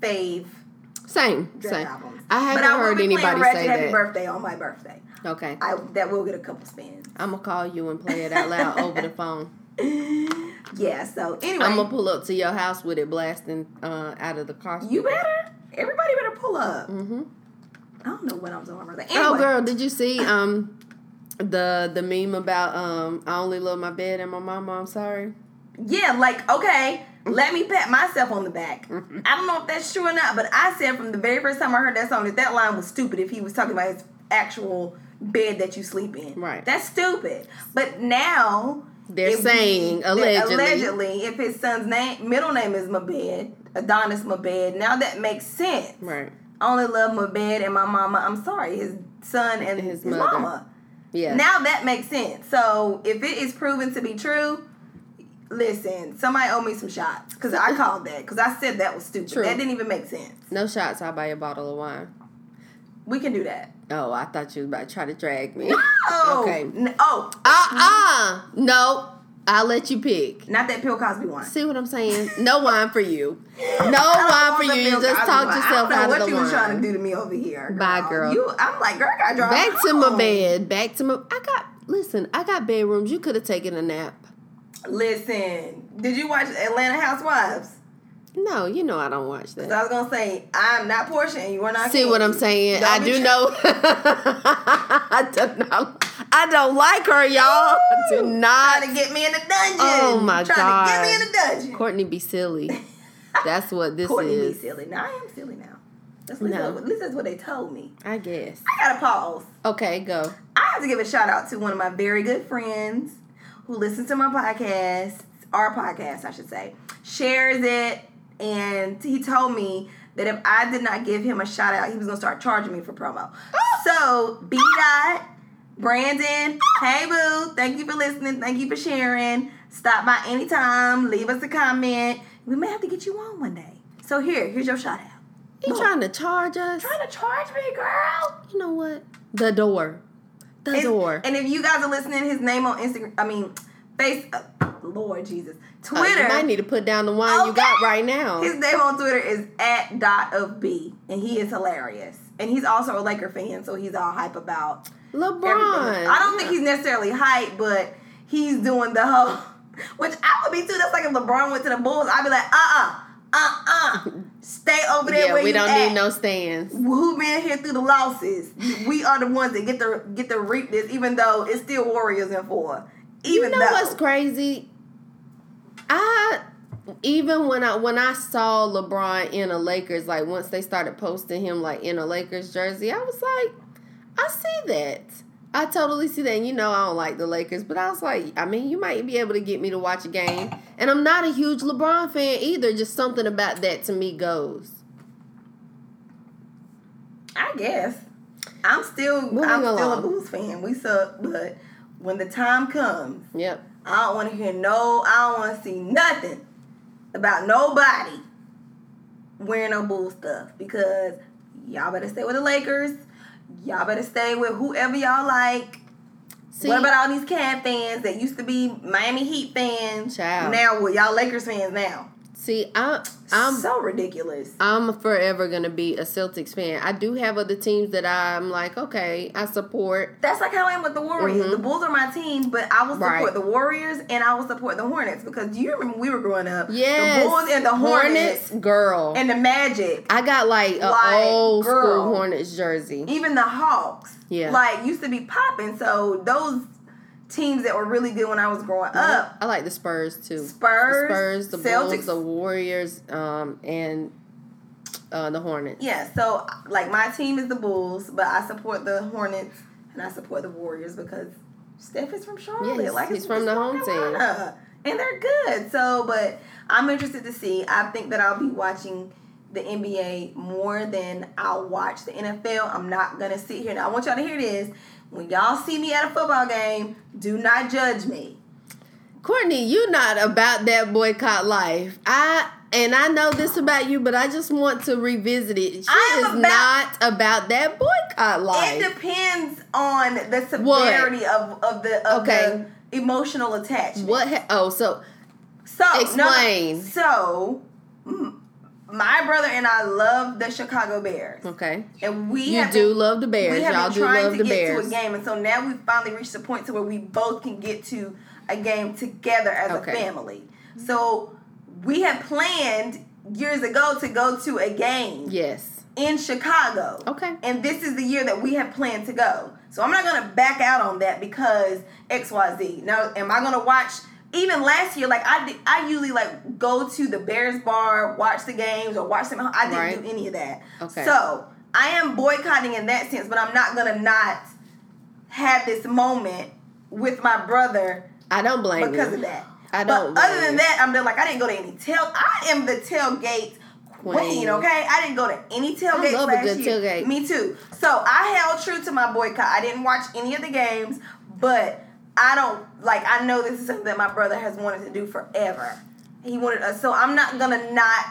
S4: fave
S3: Same.
S4: Drake
S3: Same.
S4: albums.
S3: I haven't
S4: but I will
S3: heard
S4: be playing
S3: anybody
S4: Ratchet
S3: say
S4: Happy
S3: that.
S4: Birthday on my birthday.
S3: Okay.
S4: I that will get a couple spins.
S3: I'm gonna call you and play it out loud over the phone.
S4: Yeah. So anyway,
S3: I'm gonna pull up to your house with it blasting uh, out of the car.
S4: you better. Everybody better pull up.
S3: Mm-hmm.
S4: I don't know what I'm my birthday. Anyway,
S3: Oh, girl, did you see um the the meme about um I only love my bed and my mama? I'm sorry.
S4: Yeah, like, okay, let me pat myself on the back. I don't know if that's true or not, but I said from the very first time I heard that song that that line was stupid if he was talking about his actual bed that you sleep in.
S3: Right.
S4: That's stupid. But now
S3: They're
S4: if
S3: saying, allegedly.
S4: allegedly, if his son's name middle name is Mabed, Adonis Mabed, now that makes sense.
S3: Right.
S4: I only love Mabed and my mama. I'm sorry, his son and
S3: His
S4: his,
S3: mother.
S4: mama.
S3: Yeah.
S4: Now that makes sense. So if it is proven to be true, Listen, somebody owe me some shots because I called that because I said that was stupid.
S3: True.
S4: That didn't even make sense.
S3: No shots. I'll buy a bottle of wine.
S4: We can do that.
S3: Oh, I thought you was about to try to drag me.
S4: Oh,
S3: Okay.
S4: N- oh,
S3: Uh uh No. I'll let you pick.
S4: not that Bill Cosby one.
S3: See what I'm saying? No wine for you. No wine for
S4: the
S3: you. You just talk yourself
S4: I don't know what you was trying to do to me over here. Girl.
S3: Bye, girl.
S4: You, I'm like, girl, I got drive
S3: Back to my bed. Back to my. I got. Listen, I got bedrooms. You could have taken a nap.
S4: Listen, did you watch Atlanta Housewives?
S3: No, you know I don't watch
S4: So
S3: that.
S4: I was gonna say, I'm not Porsha and you are not.
S3: See what I'm saying?
S4: Don't
S3: I do
S4: tr-
S3: know. I don't know. I don't like her, y'all. I do not.
S4: Trying to get me in the dungeon.
S3: Oh, my
S4: Trying
S3: God.
S4: to get me in the dungeon.
S3: Cortney be silly. That's what this
S4: Cortney be silly. Now I am silly now. That's at least,
S3: No.
S4: at least that's what they told me.
S3: I guess.
S4: I gotta pause.
S3: Okay, go.
S4: I have to give a shout out to one of my very good friends who listens to my podcast, our podcast, I should say, shares it, and he told me that if I did not give him a shout out, he was gonna start charging me for promo. Oh. so B dot Brandon, hey boo, thank you for listening, thank you for sharing. Stop by anytime, leave us a comment. We may have to get you on one day. So here, here's your shout out.
S3: You
S4: Look.
S3: trying to charge us?
S4: Trying to charge me, girl.
S3: You know what? The door. The door.
S4: And if you guys are listening, his name on Instagram, I mean, face, uh, Lord Jesus,
S3: Uh, you
S4: Twitter.
S3: might need to put down the wine you got right now.
S4: his name on Twitter is at dot of B, and he is hilarious. And he's also a Laker fan, so he's all hype about
S3: LeBron.
S4: everything. I don't think he's necessarily hype, but he's doing the whole, which I would be too. That's like if LeBron went to the Bulls, I'd be like, uh uh, uh uh, stay over there
S3: Yeah, we don't
S4: at.
S3: need no stands.
S4: who been here through the losses. We are the ones that get to get to reap this, even though it's still Warriors in four. Even
S3: you know
S4: though
S3: what's crazy? I even when I when I saw LeBron in a Lakers, like once they started posting him like in a Lakers jersey, I was like, I see that. I totally see that. And you know I don't like the Lakers, but I was like, I mean, you might be able to get me to watch a game. And I'm not a huge LeBron fan either. Just something about that to me goes.
S4: I guess I'm still I'm still a. Bulls fan. We suck, but when the time comes,
S3: Yep.
S4: I don't want to hear no. I don't want to see nothing about nobody wearing no Bull stuff because y'all better stay with the Lakers. Y'all better stay with whoever y'all like.
S3: See,
S4: what about all these Cavs fans that used to be Miami Heat fans?
S3: Child.
S4: Now, what y'all Lakers fans now?
S3: See, I, I'm
S4: so ridiculous.
S3: I'm forever gonna be a Celtics fan. I do have other teams that I'm like, okay, I support.
S4: That's like how I am with the Warriors.
S3: Mhm.
S4: The Bulls are my team, but I will support
S3: Right.
S4: the Warriors and I will support the Hornets because do you remember when we were growing up?
S3: Yes,
S4: the Bulls and the Hornets,
S3: girl.
S4: and the Magic,
S3: I got like a
S4: Like,
S3: old
S4: girl.
S3: school Hornets jersey.
S4: even the Hawks,
S3: Yeah.
S4: like used to be popping. So those teams that were really good when I was growing up,
S3: I like the Spurs too.
S4: Spurs,
S3: the Spurs, the
S4: Celtics.
S3: Bulls, the Warriors, um, and uh, the Hornets.
S4: Yeah, so like my team is the Bulls, but I support the Hornets and I support the Warriors because Steph is from Charlotte.
S3: Yes,
S4: like
S3: he's from the home team.
S4: And they're good. So, but I'm interested to see. I think that I'll be watching the NBA more than I'll watch the NFL. I'm not gonna sit here. Now I want y'all to hear this. When y'all see me at a football game, do not judge me.
S3: Cortney, you not about that boycott life. I and I know this about you, but I just want to revisit it. She
S4: I am
S3: is
S4: about-
S3: not about that boycott life.
S4: It depends on the severity of, of the of
S3: Okay.
S4: the emotional attachment.
S3: what? Ha- oh, so
S4: So no,
S3: Explain.
S4: so mm, my brother and I love the Chicago Bears,
S3: okay.
S4: and we
S3: You
S4: have
S3: do
S4: been,
S3: love the Bears.
S4: We have
S3: Y'all
S4: been
S3: do
S4: trying
S3: love
S4: to
S3: the
S4: get
S3: Bears.
S4: to a game, and so now we've finally reached the point to where we both can get to a game together as
S3: Okay.
S4: a family. So we had planned years ago to go to a game
S3: Yes.
S4: in Chicago.
S3: Okay.
S4: And this is the year that we have planned to go. So I'm not gonna back out on that because XYZ. Now, am I gonna watch even last year, like I did, I usually like go to the Bears bar, watch the games, or watch them. I didn't
S3: Right.
S4: do any of that.
S3: Okay.
S4: So I am boycotting in that sense, but I'm not gonna not have this moment with my brother
S3: I don't blame
S4: because
S3: you.
S4: of that.
S3: I
S4: But
S3: don't
S4: other than
S3: you.
S4: that, I'm just like I didn't go to any tail. I am the tailgate queen.
S3: Queen.
S4: Okay, I didn't go to any tailgates
S3: love a good
S4: year.
S3: tailgate.
S4: Me too. So I held true to my boycott. I didn't watch any of the games, but I don't like. I know this is something that my brother has wanted to do forever. He wanted us, so I'm not gonna not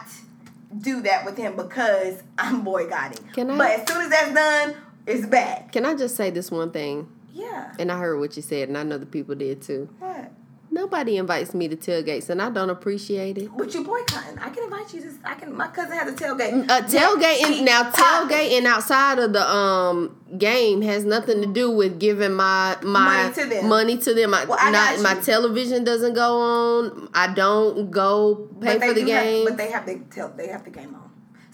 S4: do that with him because I'm boycotting.
S3: Can I-
S4: But as soon as that's done, it's back.
S3: Can I just say this one thing?
S4: Yeah.
S3: And I heard what you said, and I know the people did too.
S4: What?
S3: Nobody invites me to tailgates, and I don't appreciate it.
S4: But you're boycotting? I can invite you to. I can. My cousin has a tailgate.
S3: Uh, tailgating
S4: See,
S3: now, tailgating outside of the um game has nothing to do with giving my my
S4: Money to them.
S3: money to them. I,
S4: Well, I
S3: not
S4: got
S3: my television doesn't go on. I don't go pay for the
S4: do have-
S3: game.
S4: but they have the they have the game on.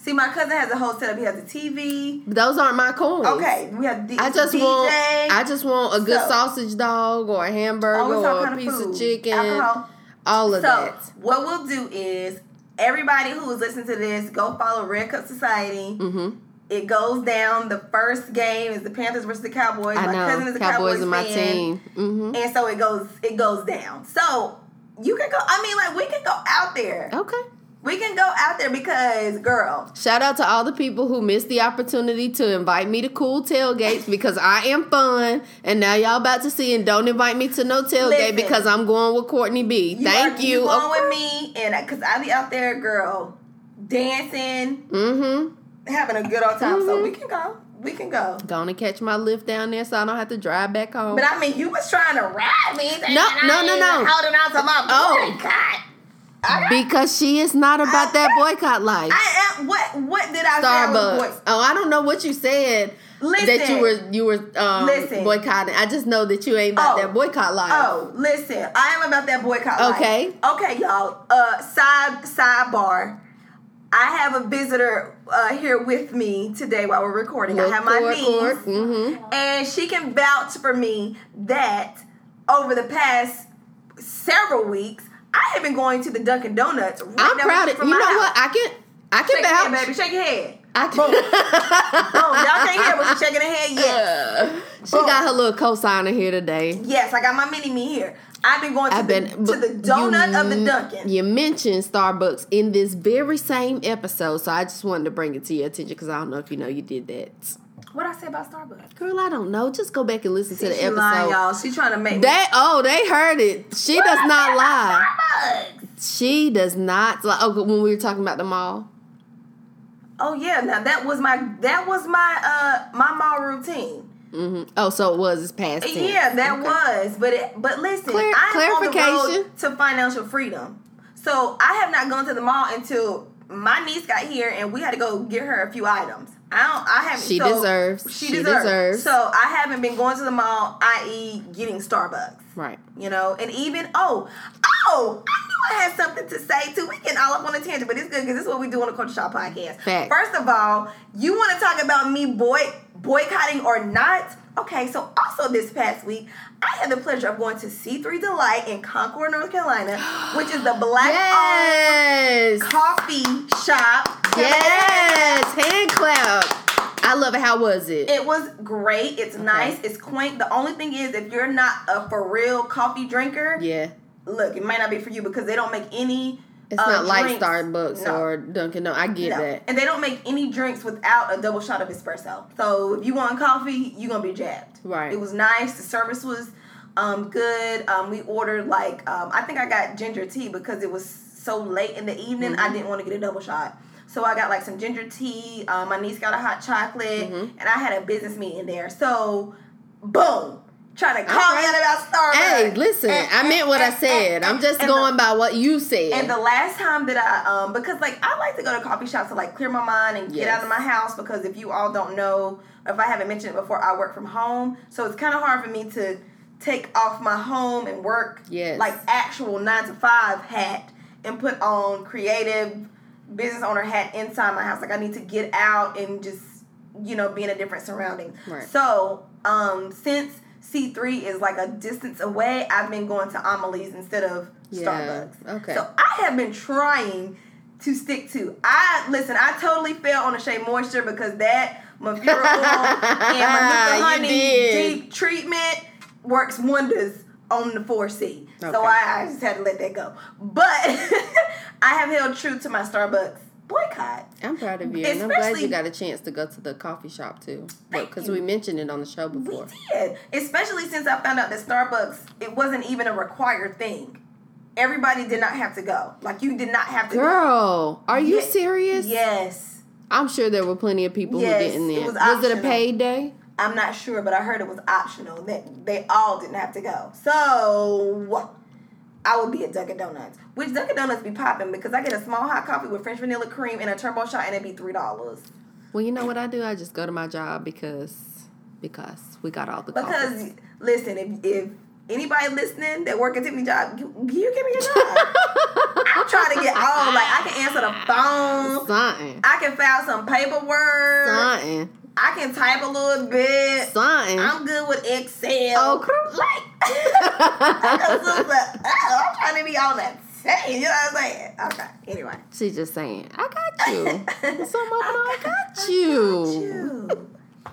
S4: See, my cousin has a whole setup. He has a TV.
S3: Those aren't my coins.
S4: Okay, we have D-
S3: I just
S4: DJ.
S3: want I just want a good
S4: So-
S3: sausage dog or a hamburger or a
S4: of
S3: piece
S4: food.
S3: of chicken.
S4: Alcohol.
S3: All of
S4: So
S3: that.
S4: what we'll do is everybody who is listening to this, go follow Red Cup Society.
S3: Mm-hmm.
S4: It goes down. The first game is the Panthers versus the Cowboys.
S3: I
S4: my cousin is a
S3: Cowboys
S4: Cowboys
S3: my team. hmm
S4: And so it goes it goes down. So you can go I mean like we can go out there.
S3: Okay.
S4: We can go out there because girl,
S3: Shout out to all the people who missed the opportunity to invite me to cool tailgates because I am fun. And now y'all about to see and don't invite me to no tailgate
S4: Listen.
S3: because I'm going with Cortney B. Thank
S4: are,
S3: you.
S4: You going with me and because I be out there, girl, dancing,
S3: Mm-hmm.
S4: having a good old time. So
S3: Mhm.
S4: we can go. We can go.
S3: Gonna catch my lift down there so I don't have to drive back home.
S4: But I mean, you was trying to ride me.
S3: No, no, no, no.
S4: Holding on to my
S3: Oh.
S4: boycott.
S3: Because she is not about that boycott life.
S4: I am. What? What did I? I
S3: Starbucks. Oh, I don't know what you said
S4: Listen, that
S3: you were you were um,
S4: Listen.
S3: boycotting. I just know that you ain't about
S4: Oh.
S3: that boycott life.
S4: Oh, listen, I am about that boycott. life.
S3: Okay.
S4: Okay, y'all. Uh, side sidebar. I have a visitor uh, here with me today while we're recording. I have my niece,
S3: Mm-hmm.
S4: and she can vouch for me that over the past several weeks, I have been going to the Dunkin' Donuts. Right
S3: I'm proud of you. Know
S4: house.
S3: what? I can I can
S4: Shake
S3: can
S4: your head,
S3: vouch.
S4: baby. Shake your head.
S3: I
S4: Boom.
S3: can.
S4: Boom. Y'all can't hear, but she's shaking her head. Yes.
S3: Uh, she got her little cosigner here today.
S4: Yes, I got my mini me here. I've been going to,
S3: I've
S4: the, to the donut
S3: you-
S4: of the Dunkin'.
S3: You mentioned Starbucks in this very same episode, so I just wanted to bring it to your attention because I don't know if you know you did that.
S4: What I say about Starbucks?
S3: Girl, I don't know. Just go back and listen to the
S4: she
S3: episode.
S4: lying, y'all. She trying to make me.
S3: Oh, they heard it. She does not lie.
S4: Starbucks.
S3: She does not lie. Oh, when we were talking about the mall.
S4: Oh yeah, now that was my that was my uh my mall routine.
S3: Mm-hmm. Oh, so it was it's past tense.
S4: Yeah, that
S3: Okay.
S4: was. But it, but listen,
S3: Clar-
S4: I'm on the road to financial freedom. So I have not gone to the mall until my niece got here and we had to go get her a few items. I don't. I haven't.
S3: She
S4: so-
S3: deserves-
S4: She,
S3: she
S4: deserves.
S3: deserves.
S4: So I haven't been going to the mall, i.e., getting Starbucks.
S3: Right.
S4: You know, and even oh, oh, I knew I had something to say too. We can all up on a tangent, but it's good because this is what we do on the Culture Shop podcast.
S3: Fact.
S4: First of all, you want to talk about me boy boycotting or not? Okay, so also this past week, I had the pleasure of going to C3 Delight in Concord, North Carolina, which is the black
S3: Yes.
S4: owned coffee shop.
S3: Yes. Hand clap. I love it. How was it?
S4: It was great. It's nice. It's quaint. The only thing is, if you're not a for real coffee drinker,
S3: yeah.
S4: look, it might not be for you because they don't make any.
S3: It's
S4: uh,
S3: not like
S4: drinks.
S3: Starbucks
S4: No.
S3: or Dunkin'. No, I get
S4: No.
S3: that.
S4: And they don't make any drinks without a double shot of espresso. So if you want coffee, you're gonna be jabbed.
S3: Right.
S4: It was nice. The service was um, good. Um, we ordered like um, I think I got ginger tea because it was so late in the evening.
S3: Mm-hmm.
S4: I didn't want to get a double shot. So I got like some ginger tea. Um, my niece got a hot chocolate,
S3: Mm-hmm.
S4: and I had a business meeting there. So, boom. Trying to call me
S3: Alright.
S4: out about Starbucks.
S3: Hey, listen,
S4: And-
S3: I meant what I said.
S4: and-
S3: I'm just
S4: and the-
S3: going by what you said.
S4: and the last time that I, um, because like I like to go to coffee shops to like clear my mind and get out of my house because if you all don't know, if I haven't mentioned it before, I work from home, so it's kind of hard for me to take off my home and work
S3: Yes.
S4: like actual nine to five hat and put on creative business owner hat inside my house. Like I need to get out and just you know be in a different surrounding.
S3: Right.
S4: So um, since C three is like a distance away, I've been going to Amelie's instead of
S3: Yeah,
S4: Starbucks.
S3: okay.
S4: So I have been trying to stick to. I listen. I totally fell on the Shea Moisture because that Mafura oil and
S3: You
S4: honey deep treatment works wonders on the 4C. So I, I just had to let that go. But I have held true to my Starbucks boycott.
S3: I'm proud of you, and I'm glad
S4: Especially-
S3: you got a chance to go to the coffee shop too, because we mentioned it on the show before.
S4: We did, especially since I found out that Starbucks it wasn't even a required thing. Everybody did not have to go. Like you did not have to. go.
S3: Girl, are you
S4: Ye-
S3: serious?
S4: Yes.
S3: I'm sure there were plenty of people
S4: Yes,
S3: who didn't.
S4: it was
S3: was, it a paid day?
S4: I'm not sure, but I heard it was optional that they all didn't have to go. So I would be at Dunkin' Donuts, which Dunkin' Donuts be popping because I get a small hot coffee with French vanilla cream and a turbo shot, and it'd be three dollars.
S3: Well, you know what I do? I just go to my job because because we got all the coffee.
S4: Because listen, if if anybody listening that work at Tiffany job, you, you give me a job. I'm trying to get all like I can answer the phone.
S3: something,
S4: I can file some paperwork.
S3: something,
S4: I can type a little bit.
S3: something.
S4: I'm good with Excel.
S3: Oh, cool.
S4: like I'm super- oh, I'm trying to be on that stage. You know what I'm saying? Okay. Anyway.
S3: She's just saying, I got you. Some of I got
S4: You.
S3: you.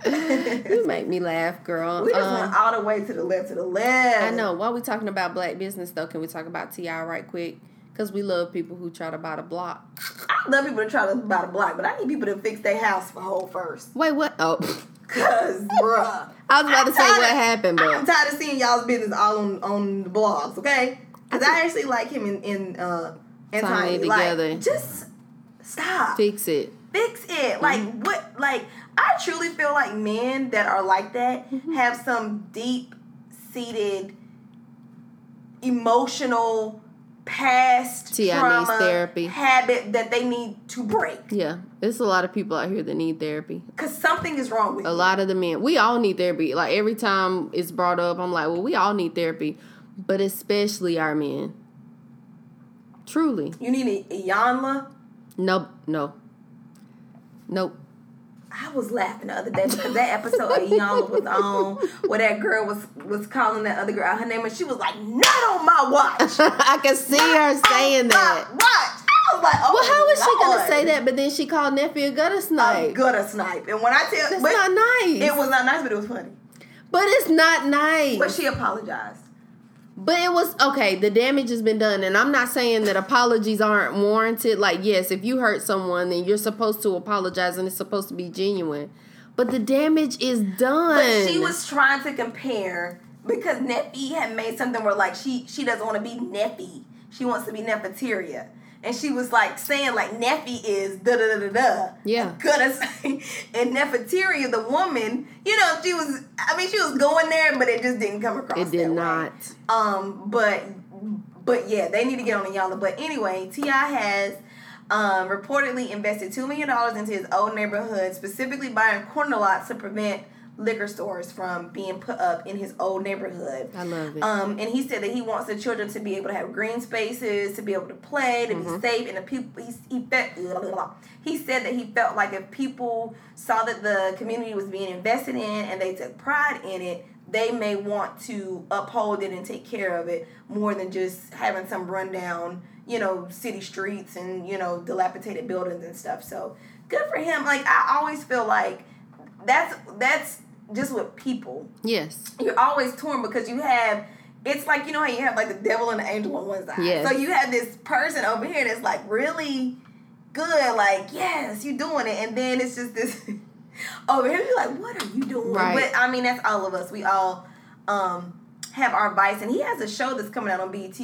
S3: You make me laugh, girl.
S4: We just
S3: Um,
S4: went all the way to the left to the left.
S3: I know. While we talking about black business, though, can we talk about T.I. right quick? Because we love people who try to buy the block.
S4: I love people to try to buy the block, but I need people to fix their house for whole first.
S3: Wait, what? Oh,
S4: Cause bruh.
S3: I was about to say what
S4: tired-
S3: happened,
S4: I'm tired of seeing y'all's business all on, on the blogs, okay? Cause I actually like him in, in uh and
S3: Tiny
S4: Tiny. Like,
S3: together.
S4: just stop.
S3: fix it.
S4: fix it. Like
S3: Mm-hmm.
S4: what? Like I truly feel like men that are like that
S3: Mm-hmm.
S4: have some deep seated emotional past
S3: T.I. needs
S4: trauma
S3: therapy.
S4: habit that they need to break
S3: Yeah, there's a lot of people out here that need therapy.
S4: because something is wrong with
S3: A
S4: you.
S3: lot of the men, we all need therapy. Like every time it's brought up, I'm like, well, we all need therapy, but especially our men. Truly,
S4: You need a, a Iyanla.
S3: nope, no, nope.
S4: I was laughing the other day because that episode of Iyanla was on where that girl was was calling that other girl out her name and she was like, "Not on my watch."
S3: I can see her saying that.
S4: My watch. I was like, "Oh,
S3: Well, how she
S4: Lord.
S3: gonna say oh, that? But then she called nephew a gutter
S4: a
S3: snipe.
S4: gutter snipe. And when I tell,
S3: That's
S4: but
S3: not nice.
S4: it was not nice, but it was funny.
S3: but it's not nice.
S4: But she apologized.
S3: But it was okay. The damage has been done, and I'm not saying that apologies aren't warranted. Like, yes, if you hurt someone, then you're supposed to apologize, and it's supposed to be genuine. But the damage is done.
S4: But she was trying to compare because Neffy had made something where like she she doesn't want to be Neffy. She wants to be Nefertaria. And she was like saying like Neffy is da da da da da.
S3: Yeah.
S4: Gonna say and Nefertaria, the woman, you know, she was I mean she was going there, but it just didn't come across.
S3: It did
S4: that way.
S3: not.
S4: Um, but but yeah, they need to get on the Iyanla. But anyway, T.I. has um, reportedly invested two million dollars into his old neighborhood, specifically buying corner lots to prevent liquor stores from being put up in his old neighborhood.
S3: I love it.
S4: Um, and he said that he wants the children to be able to have green spaces, to be able to play, to
S3: Mm-hmm.
S4: be safe, and the people. He, he felt. He said that he felt like if people saw that the community was being invested in and they took pride in it, they may want to uphold it and take care of it more than just having some rundown, you know, city streets and you know dilapidated buildings and stuff. So good for him. Like I always feel like that's that's just with people
S3: yes.
S4: you're always torn because you have it's like you know how you have like the devil and the angel on one side.
S3: Yes.
S4: So you have this person over here that's like really good, like yes, you're doing it, and then it's just this over here. You're like, what are you doing?
S3: Right.
S4: But I mean, that's all of us. We all um have our vice, and he has a show that's coming out on BET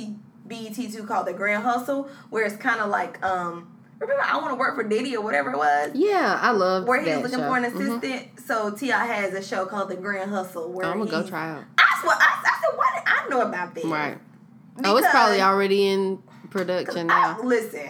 S4: BET two called The Grand Hustle, where it's kind of like um remember I want to work for Diddy or whatever it was
S3: Yeah, I love
S4: where he was looking
S3: show.
S4: for an
S3: Mhm.
S4: assistant. So T.I. has a show called The Grand Hustle where
S3: I'm gonna go try out.
S4: I swear, I, I said. Why did I know about this?
S3: Right. Oh, it's probably already in production
S4: I,
S3: now.
S4: listen,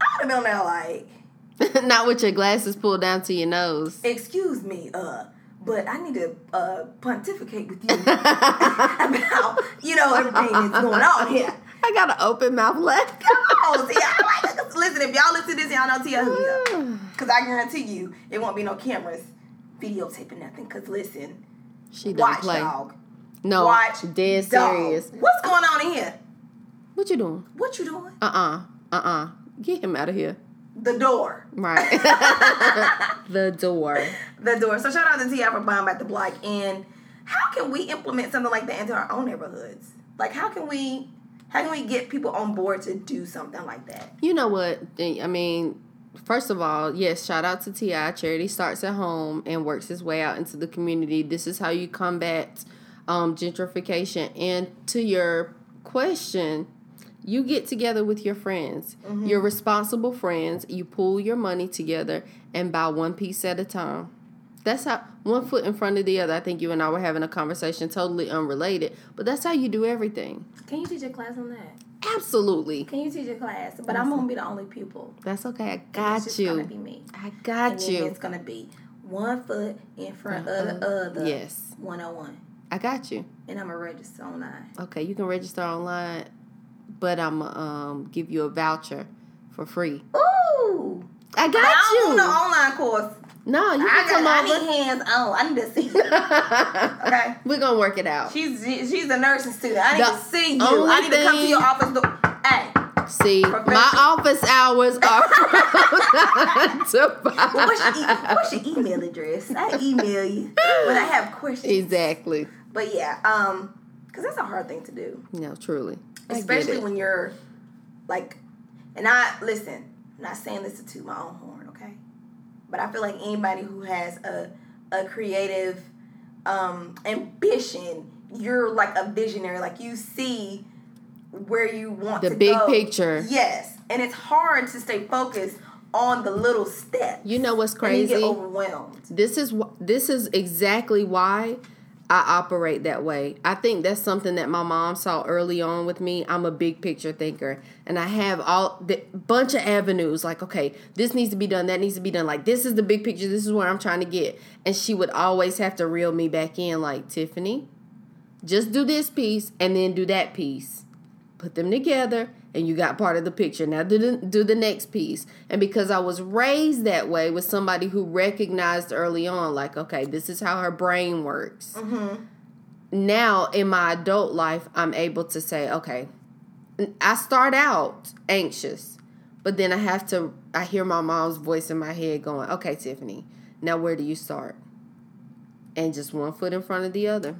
S4: I would have been there like,
S3: Not with your glasses pulled down to your nose.
S4: excuse me, uh, but I need to uh pontificate with you about you know everything that's going on here.
S3: I got an open mouth left.
S4: Come on, Ti. Like, listen, if y'all listen to this, y'all know T.I. who we are. Cause I guarantee you, it won't be no cameras videotaping nothing. Cause listen,
S3: She don't
S4: watch
S3: play.
S4: dog.
S3: No,
S4: Watch
S3: dead
S4: dog.
S3: serious.
S4: What's going on in here?
S3: What you doing?
S4: What you doing?
S3: Uh uh-uh. uh. Uh Get him out of here.
S4: The door.
S3: Right. the door.
S4: the door. So shout out to T.I. for buying back the block. And how can we implement something like that into our own neighborhoods? Like how can we how can we get people on board to do something like that?
S3: You know what? I mean, first of all, yes, shout out to Ti. Charity starts at home and works its way out into the community. This is how you combat um, gentrification. And to your question, you get together with your friends. You're responsible friends. You pool your money together and buy one piece at a time. That's how one foot in front of the other. I think you and I were having a conversation totally unrelated, but that's how you do everything.
S4: Can you teach a class on that?
S3: Absolutely.
S4: Can you teach a class? But I'm gonna be the only pupil.
S3: That's okay. I
S4: And
S3: got
S4: it's just gonna
S3: you.
S4: be me.
S3: I got
S4: then
S3: you.
S4: it's gonna be one foot in front of the other.
S3: Yes.
S4: 101.
S3: I got you.
S4: And I'm a register online.
S3: Okay, you can register online, but I'm um give you a voucher for free.
S4: Ooh!
S3: I
S4: I
S3: got
S4: don't
S3: you.
S4: want an online course.
S3: No, you
S4: I
S3: can
S4: got.
S3: come
S4: I need hands on. I need to see. you. Okay.
S3: We're gonna work it out.
S4: She's she's a nursing student. I need
S3: The
S4: to see you. I need to come to your office. Door. Hey,
S3: See, my office hours are from to
S4: what's your, what's your email address? I email you when I have questions.
S3: Exactly.
S4: But yeah, um, because that's a hard thing to do,
S3: No, truly.
S4: Especially when you're like, and I listen. I'm not saying this to toot my own horn? But I feel like anybody who has a a creative um, ambition, you're like a visionary. Like you see where you want
S3: The big
S4: go.
S3: picture.
S4: Yes, and it's hard to stay focused on the little steps.
S3: You know what's crazy?
S4: you get overwhelmed.
S3: this is this is exactly why I operate that way. I think that's something that my mom saw early on with me. I'm a big picture thinker, and I have all the bunch of avenues. Like, okay, this needs to be done, that needs to be done. Like, this is the big picture. This is where I'm trying to get. And she would always have to reel me back in, like Tiffany, just do this piece and then do that piece. Put them together, and you got part of the picture. Now do the, do the next piece. And because I was raised that way with somebody who recognized early on, like, okay, this is how her brain works. Mm-hmm. Now in my adult life, I'm able to say, okay, I start out anxious, but then I have to, I hear my mom's voice in my head going, okay, Tiffany, now where do you start? And just one foot in front of the other.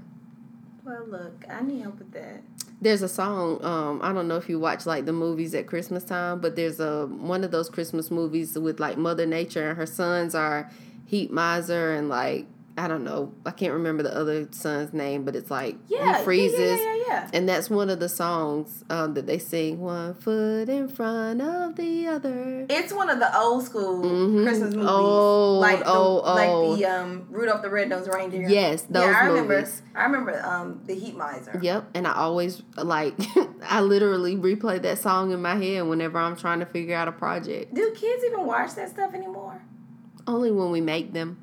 S4: Well, look, I need help with that.
S3: There's a song. Um, I don't know if you watch like the movies at Christmas time, but there's a one of those Christmas movies with like Mother Nature and her sons are Heat Miser and like I don't know. I can't remember the other son's name, but it's like
S4: Yeah,
S3: he freezes.
S4: yeah, yeah, yeah, yeah.
S3: And that's one of the songs um, that they sing. One foot in front of the other.
S4: It's one of the old school
S3: Mhm.
S4: Christmas movies,
S3: Old,
S4: like the,
S3: old,
S4: like
S3: old.
S4: the um, Rudolph the Red-Nosed Reindeer.
S3: Yes, those
S4: yeah, I remember.
S3: movies.
S4: I remember um, the Heat Miser.
S3: Yep, and I always like I literally replay that song in my head whenever I'm trying to figure out a project.
S4: Do kids even watch that stuff anymore?
S3: Only when we make them.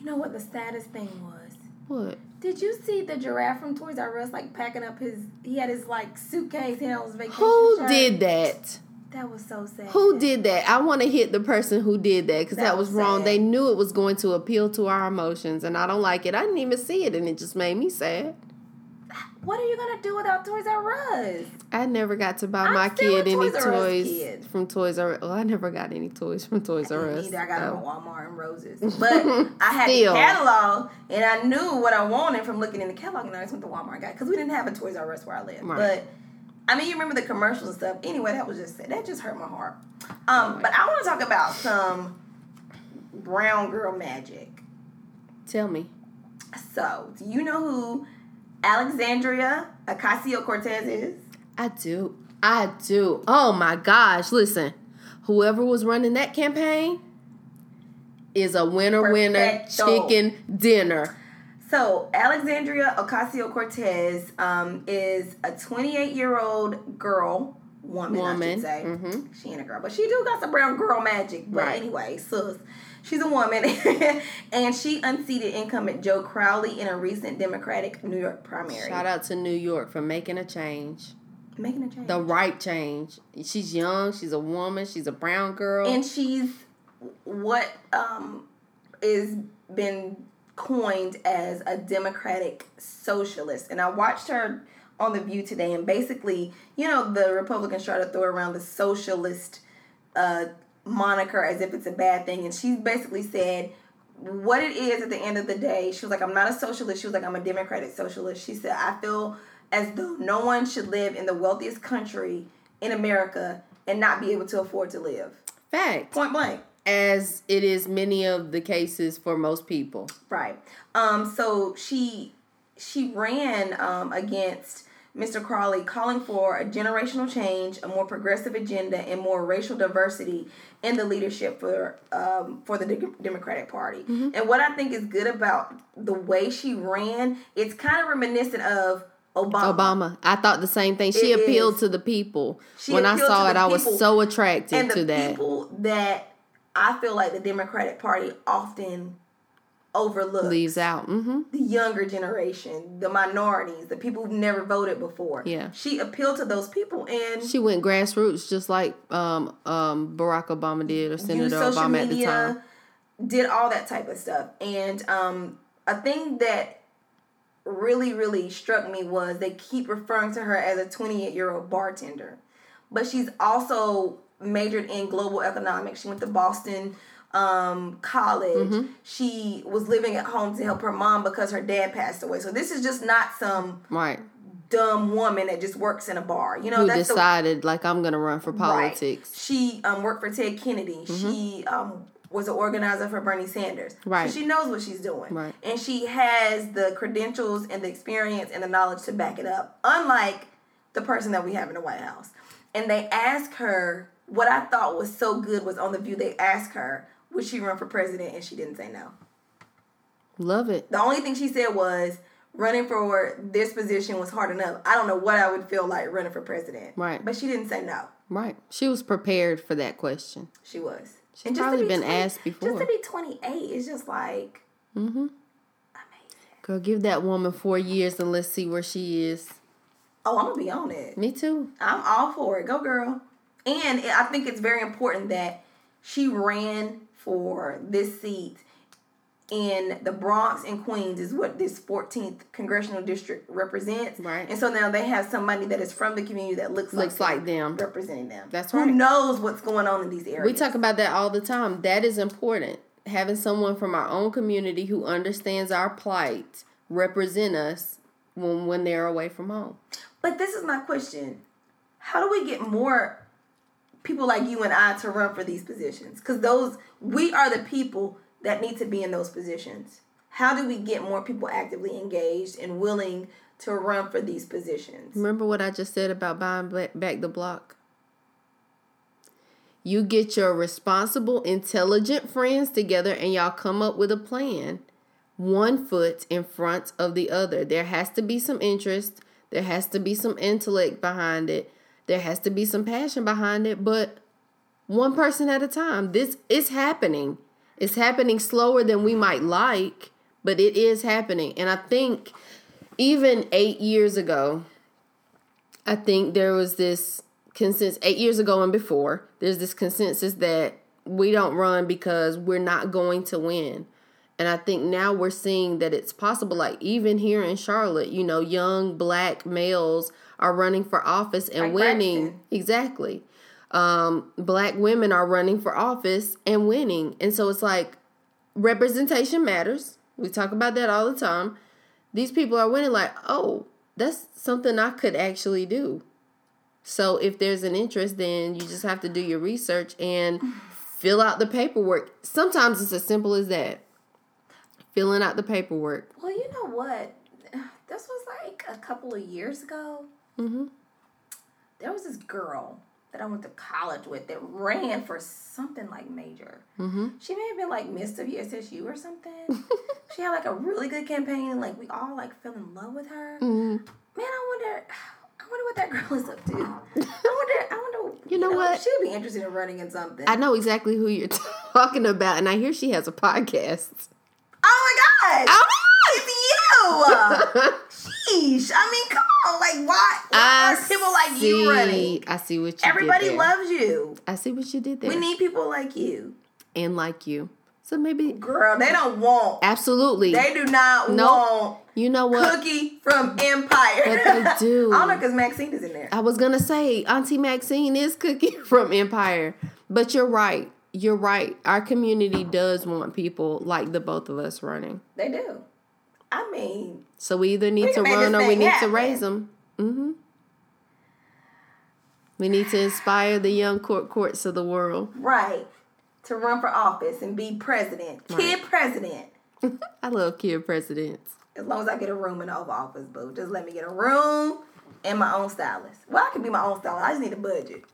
S4: You know what the saddest thing was?
S3: What?
S4: Did you see the giraffe from Toys R Us like packing up his? He had his like suitcase. He had his vacation
S3: Who
S4: shirt.
S3: did that?
S4: That was so sad.
S3: Who did that? I want to hit the person who did that because that,
S4: That
S3: was,
S4: was
S3: wrong. They knew it was going to appeal to our emotions, and I don't like it. I didn't even see it, and it just made me sad.
S4: What are you gonna do without Toys R Us?
S3: I never got to buy
S4: I'm
S3: my kid any
S4: Toys kid.
S3: from Toys R Us. Well, I never got any toys from Toys R Us.
S4: Either I got
S3: so.
S4: them at Walmart and Roses, but I had the catalog and I knew what I wanted from looking in the catalog, and I just went to Walmart and got because we didn't have a Toys R Us where I live.
S3: Right.
S4: But I mean, you remember the commercials and stuff. Anyway, that was just that just hurt my heart. Um, but I want to talk about some brown girl magic.
S3: Tell me.
S4: So, do you know who Alexandria Ocasio Cortez is?
S3: I do. I do. Oh my gosh. Listen, whoever was running that campaign is a winner, winner chicken dinner.
S4: So Alexandria Ocasio Cortez um, is a 28 year old girl, woman, I should say.
S3: mhm.
S4: She ain't a girl, but she do got some brown girl magic. But
S3: Right.
S4: anyway, sus. She's a woman, and she unseated incumbent Joe Crowley in a recent Democratic New York primary.
S3: Shout out to New York for making a change.
S4: Making a change.
S3: The right change. She's young, she's a woman, she's a brown girl.
S4: and she's what um is been coined as a democratic socialist. And i watched her on the view today and basically you know the republicans try to throw around the socialist uh moniker as if it's a bad thing. And she basically said what it is at the end of the day. She was like i'm not a socialist. She was like i'm a democratic socialist. She said i feel as though no one should live in the wealthiest country in america and not be able to afford to live
S3: Fact.
S4: Point blank.
S3: As it is many of the cases for most people.
S4: Right. Um, so she she ran um, against Mr. Crowley, calling for a generational change, a more progressive agenda, and more racial diversity in the leadership for um, for the De- Democratic Party. And what I think is good about the way she ran, it's kind of reminiscent of Obama.
S3: Obama. I thought the same thing. She
S4: It
S3: appealed
S4: is.
S3: to the people.
S4: She
S3: when I saw it, I was so attracted
S4: and the
S3: to that.
S4: people that I feel like the Democratic Party often overlooks.
S3: Leaves out. Mm-hmm.
S4: the younger generation, the minorities, the people who've never voted before.
S3: Yeah.
S4: She appealed to those people and
S3: She went grassroots just like um, um, Barack Obama did or Senator Obama at the time.
S4: did all that type of stuff. And um, a thing that really, really struck me was they keep referring to her as a 28 year old bartender. But she's also majored in global economics. She went to Boston um, College.
S3: Mm-hmm.
S4: She was living at home to help her mom because her dad passed away. So this is just not some
S3: Right.
S4: dumb woman that just works in a bar. You know,
S3: Who
S4: that's the
S3: decided, like, I'm going to run for
S4: Right.
S3: politics.
S4: She um, worked for Ted Kennedy. She um, was an organizer for Bernie Sanders.
S3: Right.
S4: So she knows what she's doing.
S3: Right.
S4: And she has the credentials and the experience and the knowledge to back it up. Unlike the person that we have in the White House. And they asked her, what I thought was so good was on the view, they asked her, would she run for president? And she didn't say no.
S3: Love it.
S4: The only thing she said was, running for this position was hard enough. I don't know what I would feel like running for president.
S3: Right.
S4: But she didn't say no.
S3: Right. She was prepared for that question.
S4: She was.
S3: She's probably been asked before.
S4: Just to be 28 is just like
S3: Mm-hmm.
S4: amazing.
S3: Girl, give that woman four years and let's see where she is.
S4: Oh, I'm gonna be on it.
S3: Me too.
S4: I'm all for it. Go, girl. And I think it's very important that she ran for this seat in the Bronx and Queens is what this 14th congressional district represents.
S3: Right.
S4: And so now they have somebody that is from the community that looks
S3: Looks
S4: like,
S3: like them.
S4: representing them.
S3: That's right.
S4: Who knows what's going on in these areas?
S3: We talk about that all the time. That is important. Having someone from our own community who understands our plight represent us when when they're away from home.
S4: But this is my question. How do we get more people like you and I to run for these positions? Because those we are the people that need to be in those positions. How do we get more people actively engaged and willing to run for these positions?
S3: Remember what I just said about buying back the block? You get your responsible, intelligent friends together and y'all come up with a plan, one foot in front of the other. There has to be some interest, there has to be some intellect behind it, there has to be some passion behind it, but one person at a time. This is happening. It's happening slower than we might like, but it is happening. And I think even eight years ago, I think there was this consensus eight years ago and before. There's this consensus that we don't run because we're not going to win. And I think now we're seeing that it's possible. Like even here in Charlotte, you know, young black males are running for office and
S4: Like
S3: winning.
S4: Braxton.
S3: Exactly. Um, black women are running for office and winning. And so it's like representation matters. We talk about that all the time. These people are winning, like, oh, that's something I could actually do. So if there's an interest, then you just have to do your research and fill out the paperwork. Sometimes it's as simple as that. Filling out the paperwork.
S4: Well, you know what? This was like a couple of years ago.
S3: Mm-hmm.
S4: There was this girl that I went to college with that ran for something like major.
S3: Mm-hmm.
S4: She may have been like Miss of SSU or something. she had like a really good campaign, and like we all like fell in love with her.
S3: Mm-hmm.
S4: Man, I wonder, I wonder what that girl is up to. I wonder, I wonder.
S3: You know what?
S4: She'd be interested in running in something.
S3: I know exactly who you're talking about, and I hear she has a podcast.
S4: oh my god!
S3: Oh,
S4: It's you! I mean, come on, like why? why are people like you running?
S3: I see what you
S4: Everybody
S3: did there.
S4: loves you.
S3: I see what you did there.
S4: We need people like you,
S3: and like you. So maybe
S4: girl. They don't want.
S3: absolutely.
S4: They do not
S3: Nope.
S4: want
S3: you know what?
S4: Cookie from Empire.
S3: But they do.
S4: I don't know because Maxine is in there.
S3: I was gonna say Auntie Maxine is Cookie from Empire, but you're right. You're right. Our community does want people like the both of us running.
S4: They do. I mean,
S3: So we either need
S4: We
S3: to run or we need to raise them. Mm-hmm. We need to inspire the young court courts of the world.
S4: Right. To run for office and be president. Kid president.
S3: I love kid presidents.
S4: As long as I get a room in the Oval Office, boo. Just let me get a room and my own stylist. Well, I can be my own stylist. I just need a budget.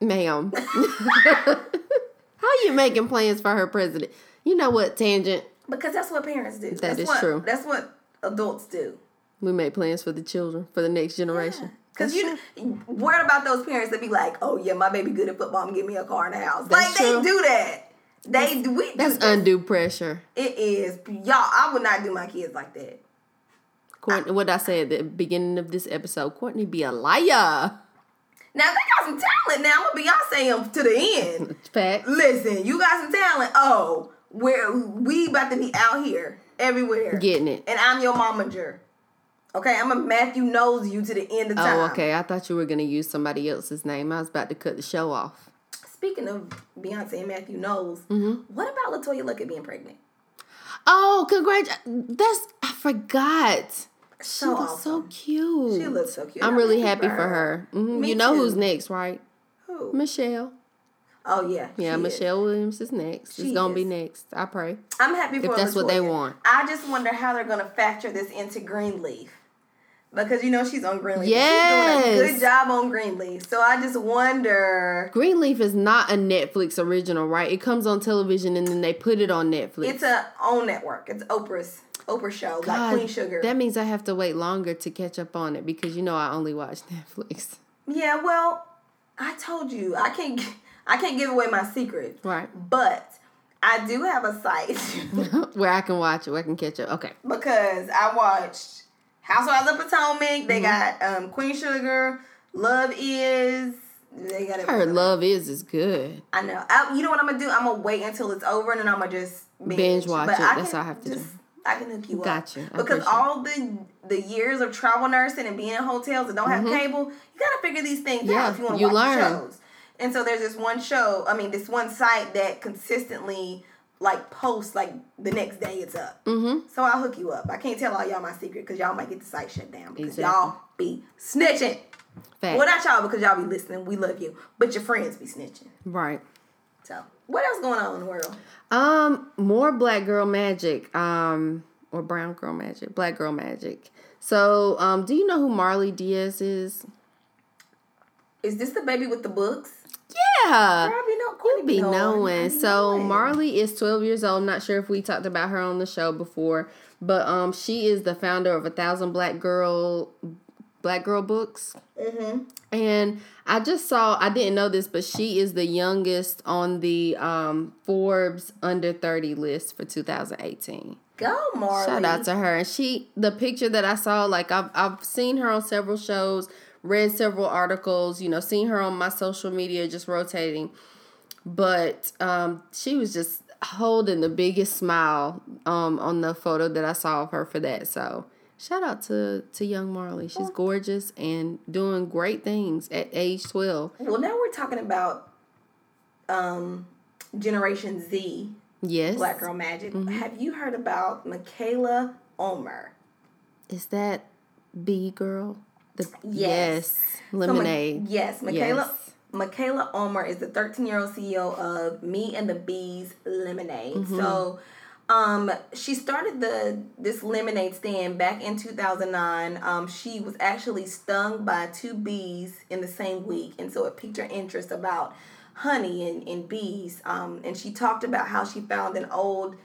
S3: Ma'am. How are you making plans for her president? You know what, tangent?
S4: Because that's what parents do. that's
S3: is
S4: what,
S3: true.
S4: That's what adults do.
S3: We make plans for the children, for the next generation.
S4: Because
S3: That's
S4: you worried about those parents that be like, oh yeah, my baby good at football, and give me a car and a house.
S3: That's
S4: like
S3: true.
S4: they do that. They do. We
S3: That's
S4: that.
S3: undue pressure.
S4: It is, y'all. I would not do my kids like that.
S3: Cortney, what I say at the beginning of this episode, Cortney be a liar.
S4: Now they got some talent. Now I'm gonna Beyonce them to the end.
S3: Fact.
S4: Listen, you got some talent. Oh, where we about to be out here everywhere,
S3: Getting it.
S4: and I'm your momager. Okay, I'm a Matthew Knowles you to the end of time.
S3: Oh, okay. I thought you were gonna use somebody else's name. I was about to cut the show off.
S4: Speaking of Beyonce and Matthew Knowles,
S3: Mm-hmm.
S4: what about LeToya Luckett being pregnant?
S3: Oh, congrats! That's I forgot. She
S4: So
S3: looks so cute.
S4: She looks so cute.
S3: I'm
S4: I'm
S3: really
S4: happy for
S3: for
S4: her.
S3: her. Mhm.
S4: Me
S3: You know
S4: too.
S3: who's next, right?
S4: Who?
S3: Michelle.
S4: Oh yeah,
S3: Yeah,
S4: she is.
S3: Michelle Williams is next.
S4: She
S3: it's gonna be next. I pray.
S4: I'm happy for
S3: If that's what they want.
S4: I just wonder how they're gonna factor this into Greenleaf. Because you know she's on Greenleaf. She's
S3: Yes.
S4: doing a good job on Greenleaf. So I just wonder
S3: Greenleaf is not a Netflix original, right? It comes on television and then they put it on Netflix.
S4: it's a OWN network. It's Oprah's Oprah show, like Queen Sugar.
S3: That means I have to wait longer to catch up on it because you know I only watch Netflix.
S4: yeah, well, I told you I can't I can't give away my secret.
S3: Right.
S4: But I do have a site
S3: Where I can watch it, where I can catch up. Okay.
S4: because I watched Housewives of Potomac. They got um, Queen Sugar, Love Is. They got
S3: I heard Love Is is good.
S4: I know. I, you know what I'm gonna do? I'm gonna wait until it's over and then I'm gonna just binge,
S3: Binge watch
S4: But
S3: it.
S4: I
S3: That's all I have to do.
S4: I can hook you up.
S3: Gotcha.
S4: Because all the the years of travel nursing and being in hotels and don't have cable, you gotta figure these things
S3: Mm-hmm. Yeah,
S4: out if you want to watch
S3: learn.
S4: shows. And so there's this one show. I mean, this one site that consistently like posts like the next day it's up.
S3: Mm-hmm.
S4: So I'll hook you up. I can't tell all y'all my secret because y'all might get the site shut down because
S3: Exactly.
S4: y'all be snitching.
S3: Fact.
S4: Well, not y'all because y'all be listening. We love you, but your friends be snitching.
S3: right.
S4: So, what else going on in the world?
S3: Um, more black girl magic. Um, or brown girl magic. Black girl magic. So, um, do you know who Marley Dias is?
S4: Is this the baby with the books?
S3: Yeah.
S4: Probably no.
S3: You
S4: Cortney
S3: be
S4: knowing.
S3: Knowing. So
S4: knowing.
S3: Marley is 12 years old. Not sure if we talked about her on the show before, but um, she is the founder of a thousand black girl, black girl books.
S4: Mm-hmm.
S3: And I just saw, I didn't know this, but she is the youngest on the um, Forbes under 30 list for 2018.
S4: Go Marley.
S3: Shout out to her. And she, the picture that I saw, like I've, I've seen her on several shows, read several articles, you know, seen her on my social media just rotating. But um, she was just holding the biggest smile um, on the photo that I saw of her for that. So shout out to, to young Marley. She's gorgeous and doing great things at age 12.
S4: Well, now we're talking about um, Generation Z,
S3: Yes.
S4: Black Girl Magic.
S3: Mm-hmm.
S4: Have you heard about Mikaila Ulmer?
S3: Is that B girl? The,
S4: Yes.
S3: yes.
S4: So,
S3: Lemonade.
S4: yes, Mikaila.
S3: Yes.
S4: Mikaila Ulmer is the 13 year old CEO of Me and the Bees Lemonade.
S3: Mm-hmm.
S4: So, um, she started the this lemonade stand back in 2009. Um, she was actually stung by two bees in the same week, and so it piqued her interest about honey and, and bees. Um, and she talked about how she found an old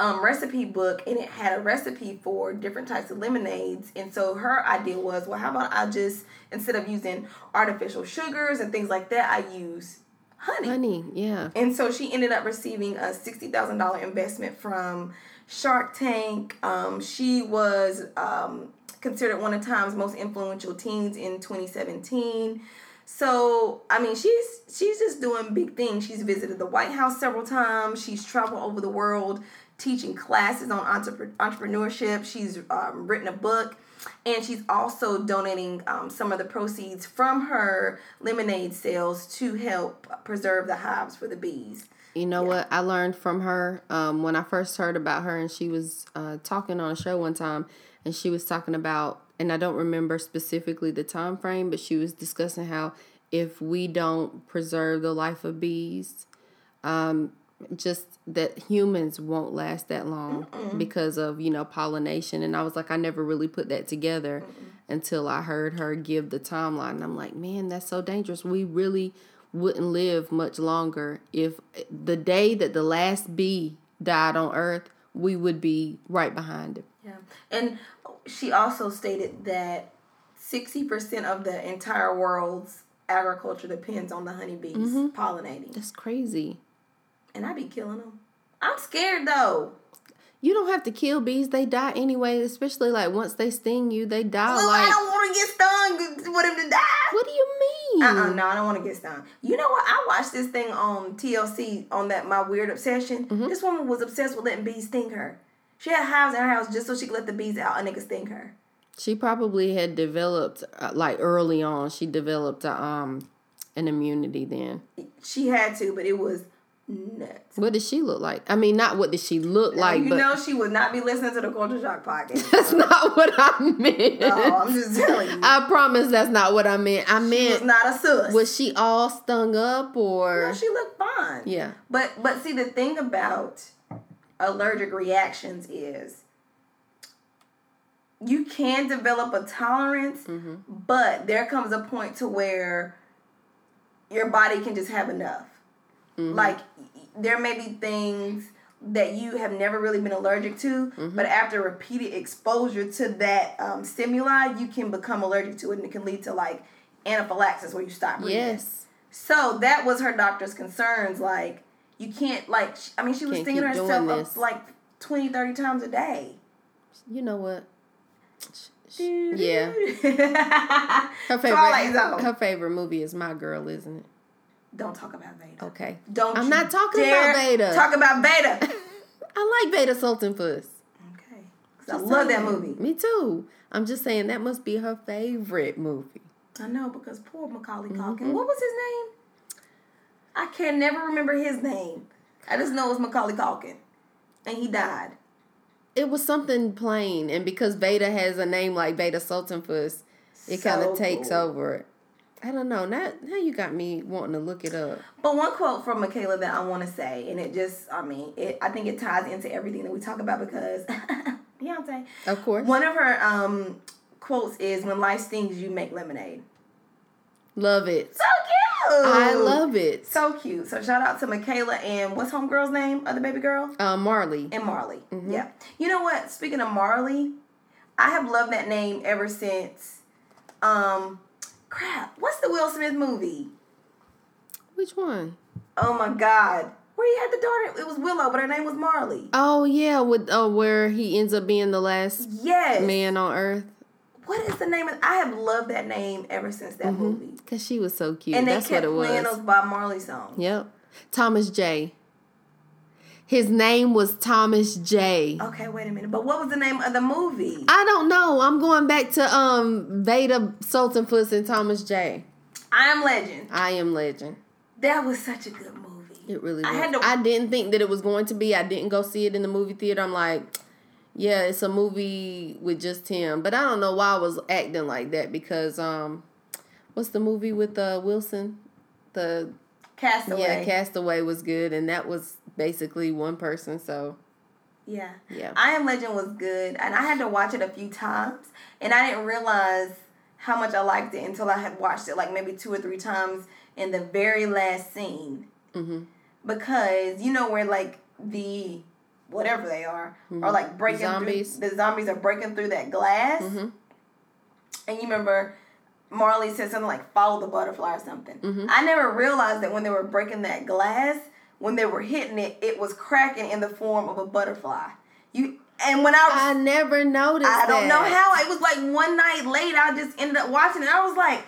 S4: um, recipe book and it had a recipe for different types of lemonades. And so her idea was, well, how about I just, instead of using artificial sugars and things like that, I use honey.
S3: Honey, yeah.
S4: And so she ended up receiving a $60,000 investment from Shark Tank. Um, she was um, considered one of Time's most influential teens in 2017. So, I mean, she's she's just doing big things. She's visited the White House several times. She's traveled over the world teaching classes on entrepre- entrepreneurship. She's um, written a book. And she's also donating um, some of the proceeds from her lemonade sales to help preserve the hives for the bees.
S3: You know what? I learned from her um, when I first heard about her, and she was uh, talking on a show one time, and she was talking about, and I don't remember specifically the time frame, but she was discussing how if we don't preserve the life of bees, um, just that humans won't last that long because of you know pollination. And i was like i never really put that together until i heard her give the timeline. And i'm like man that's so dangerous. We really wouldn't live much longer if the day that the last bee died on earth we would be right behind it.
S4: Yeah. And she also stated that 60% of the entire world's agriculture depends on the honeybees mm-hmm. pollinating.
S3: that's crazy
S4: And I be killing them. I'm scared though.
S3: you don't have to kill bees they die anyway especially like once they sting you they die
S4: Well, I don't want to get stung for them to die.
S3: what do you mean
S4: Uh-uh, no, I don't want to get stung. You know what? I watched this thing on TLC on that My Weird Obsession. This woman was obsessed with letting bees sting her. She had hives in her house just so she could let the bees out and they could sting her.
S3: She probably had developed uh, like early on. She developed a, um an immunity then.
S4: She had to, but it was nuts.
S3: What did she look like? I mean, not what did she look like,
S4: you know she would not be listening to the Culture Shock podcast.
S3: that's not what I meant.
S4: oh, I'm just telling you.
S3: I promise that's not what I meant. I
S4: She was not a sus.
S3: was she all stung up or
S4: no, she looked fine.
S3: yeah?
S4: But but see the thing about allergic reactions is you can develop a tolerance,
S3: Mm-hmm.
S4: but there comes a point to where your body can just have enough.
S3: Mm-hmm.
S4: Like there may be things that you have never really been allergic to,
S3: Mm-hmm.
S4: but after repeated exposure to that um, stimuli, you can become allergic to it, and it can lead to like anaphylaxis where you stop breathing.
S3: Yes.
S4: So that was her doctor's concerns. Like, you can't, like, sh- I mean, she was
S3: Can't
S4: stinging herself up like 20, 30 times a day.
S3: You know what? Yeah. Her favorite her favorite movie is My Girl, isn't it?
S4: Don't talk about Vada.
S3: Okay.
S4: Don't
S3: I'm not talking about Vada.
S4: Talk about Vada.
S3: I like Vada Sultenfuss.
S4: okay. I love that movie.
S3: Me too. I'm just saying that must be her favorite movie.
S4: I know because poor Macaulay
S3: Mm-hmm.
S4: Culkin. What was his name? I can never remember his name. I just know it was Macaulay Culkin, and he died.
S3: It was something plain, and because Vada has a name like Vada Sultenfuss, it kind of takes
S4: cool.
S3: over it. I don't know. Now, now you got me wanting to look it up.
S4: But one quote from Mikaila that I want to say, and it just, I mean, it, I think it ties into everything that we talk about because Beyonce.
S3: Of course,
S4: One of her um, quotes is, "When life stings, you make lemonade."
S3: love it.
S4: So cute.
S3: I love it.
S4: So cute. So shout out to Mikaila and what's homegirl's name? Other baby girl
S3: Uh, Marley.
S4: and Marley.
S3: Mm-hmm.
S4: Yeah. You know what? Speaking of Marley, I have loved that name ever since. Um, crap. What's the Will Smith movie?
S3: Which one?
S4: Oh my God. Where he had the daughter. It was Willow, but her name was Marley.
S3: Oh yeah, with uh, where he ends up being the last
S4: Yes.
S3: man on earth.
S4: What is the name of? I have loved that name ever since that movie.
S3: Cause she was so cute.
S4: And they
S3: That's
S4: kept
S3: what it
S4: playing
S3: was.
S4: those Bob Marley songs.
S3: Yep. Thomas J. His name was Thomas J.
S4: Okay, wait a minute. But what was the name of the movie?
S3: I don't know. I'm going back to um Vada Sultenfuss and Thomas J.
S4: I Am Legend.
S3: I am legend.
S4: That was such a good movie.
S3: It really was.
S4: I
S3: I,
S4: had to- I
S3: didn't think that it was going to be. I didn't go see it in the movie theater. I'm like, yeah, it's a movie with just him. But I don't know why I was acting like that because um what's the movie with uh Wilson? The
S4: Castaway.
S3: yeah, Castaway was good and that was basically one person, so
S4: Yeah.
S3: Yeah.
S4: I Am Legend was good, and I had to watch it a few times, and I didn't realize how much I liked it until I had watched it like maybe two or three times in the very last scene.
S3: Mm-hmm.
S4: Because you know where like the whatever they are are like breaking
S3: Mm-hmm. Zombies.
S4: through the zombies are breaking through that glass,
S3: Mm-hmm.
S4: and you remember. Marley said something like "follow the butterfly" or something.
S3: Mm-hmm.
S4: I never realized that when they were breaking that glass, when they were hitting it, it was cracking in the form of a butterfly. You and when I was
S3: I never noticed
S4: I don't know how. It was like one night late. I just ended up watching it. I was like,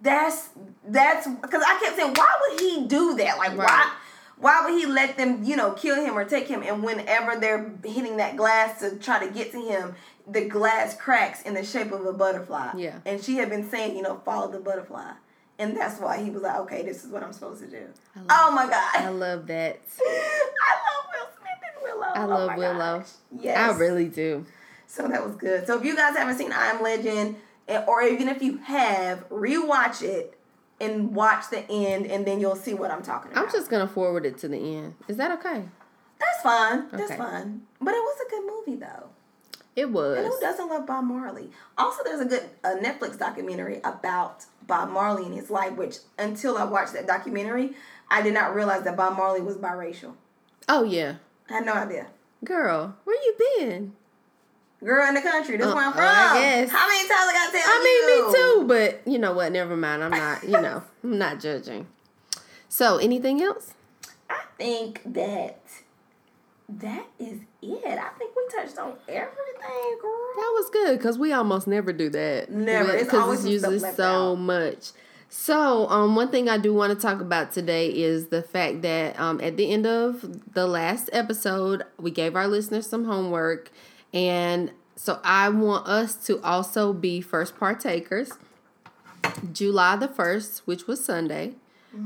S4: "That's that's," because I kept saying, "Why would he do that? Like, why?" Why would he let them, you know, kill him or take him? And whenever they're hitting that glass to try to get to him, the glass cracks in the shape of a butterfly.
S3: Yeah.
S4: And she had been saying, you know, follow the butterfly. and that's why he was like, okay, this is what I'm supposed to do. Oh my god,
S3: I love that.
S4: I love Will Smith and Willow.
S3: I
S4: Oh
S3: love
S4: my
S3: Willow.
S4: gosh. Yes,
S3: I really do.
S4: So that was good. So if you guys haven't seen I Am Legend, eh, or even if you have, rewatch it and watch the end, and then you'll see what I'm talking about.
S3: I'm just gonna forward it to the end. Is that okay?
S4: That's fine. That's
S3: Okay.
S4: fine. But it was a good movie though.
S3: It was.
S4: And who doesn't love Bob Marley? Also, there's a good a Netflix documentary about Bob Marley and his life, which until I watched that documentary, I did not realize that Bob Marley was biracial.
S3: Oh yeah,
S4: I had no idea.
S3: girl, where you been?
S4: Girl in the country, that's
S3: Uh,
S4: where I'm from.
S3: I guess.
S4: How many times I gotta tell
S3: I mean,
S4: you?
S3: me too. But you know what? Never mind. I'm not. You know, I'm not judging. So, anything else?
S4: I think that that is it. I think we touched on everything, girl.
S3: That was good because we almost never do that.
S4: Never. It's
S3: because
S4: always
S3: it's
S4: some
S3: usually so
S4: out.
S3: much. So, um, one thing I do want to talk about today is the fact that um, at the end of the last episode, we gave our listeners some homework, and so I want us to also be first partakers. July the first, which was Sunday,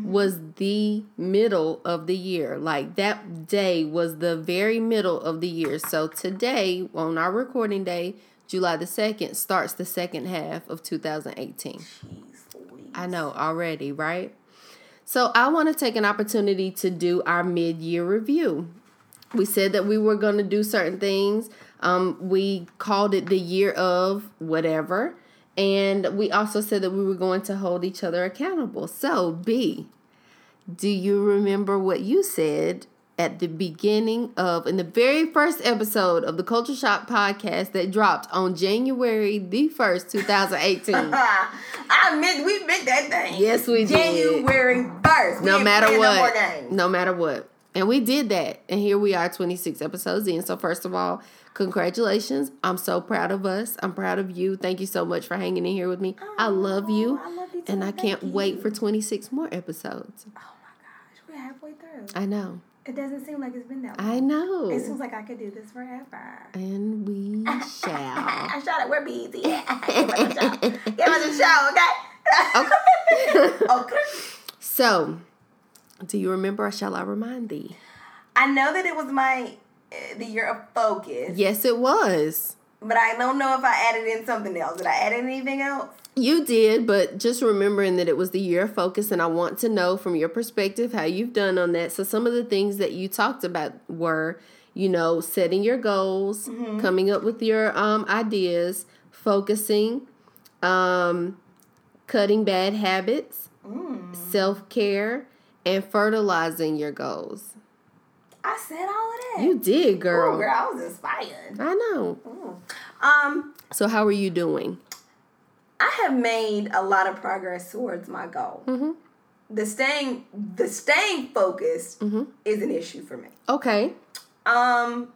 S3: was the middle of the year. Like that day was the very middle of the year. So today, on our recording day, July the 2nd, starts the second half of 2018.
S4: Jeez
S3: I know already, right? So I want to take an opportunity to do our mid-year review. We said that we were going to do certain things. Um, we called it the year of whatever, and we also said that we were going to hold each other accountable. So B, do you remember what you said at the beginning of in the very first episode of the Culture Shock podcast that dropped on January the first, two thousand eighteen?
S4: I meant we meant that thing.
S3: Yes, we did.
S4: January first.
S3: no matter what no matter what and we did that and here we are 26 episodes in so first of all congratulations i'm so proud of us i'm proud of you thank you so much for hanging in here with me i love you
S4: I love you too.
S3: and i can't
S4: Thank
S3: wait
S4: you.
S3: for 26 more episodes
S4: Oh my gosh, we're halfway through.
S3: i know
S4: It doesn't seem like it's been that long.
S3: i know
S4: It seems like I could do this forever.
S3: and we shall
S4: I shot it. We're busy. Give us a show. Give us a show, okay? okay.
S3: so do you remember or shall i remind thee
S4: I know that it was my the year of focus,
S3: yes it was
S4: but I don't know if I added in something else. Did I add anything else?
S3: You did, but just remembering that it was the year of focus, and I want to know from your perspective how you've done on that. So, some of the things that you talked about were, you know, setting your goals, coming up with your um, ideas, focusing, um, cutting bad habits, self care, and fertilizing your goals.
S4: I said all of that.
S3: You did,
S4: Ooh,
S3: girl.
S4: girl, I was inspired.
S3: I know.
S4: Um,
S3: So, how are you doing?
S4: I have made a lot of progress towards my goal.
S3: Mm-hmm.
S4: The staying the staying focused
S3: Mm-hmm.
S4: is an issue for me.
S3: Okay.
S4: Um,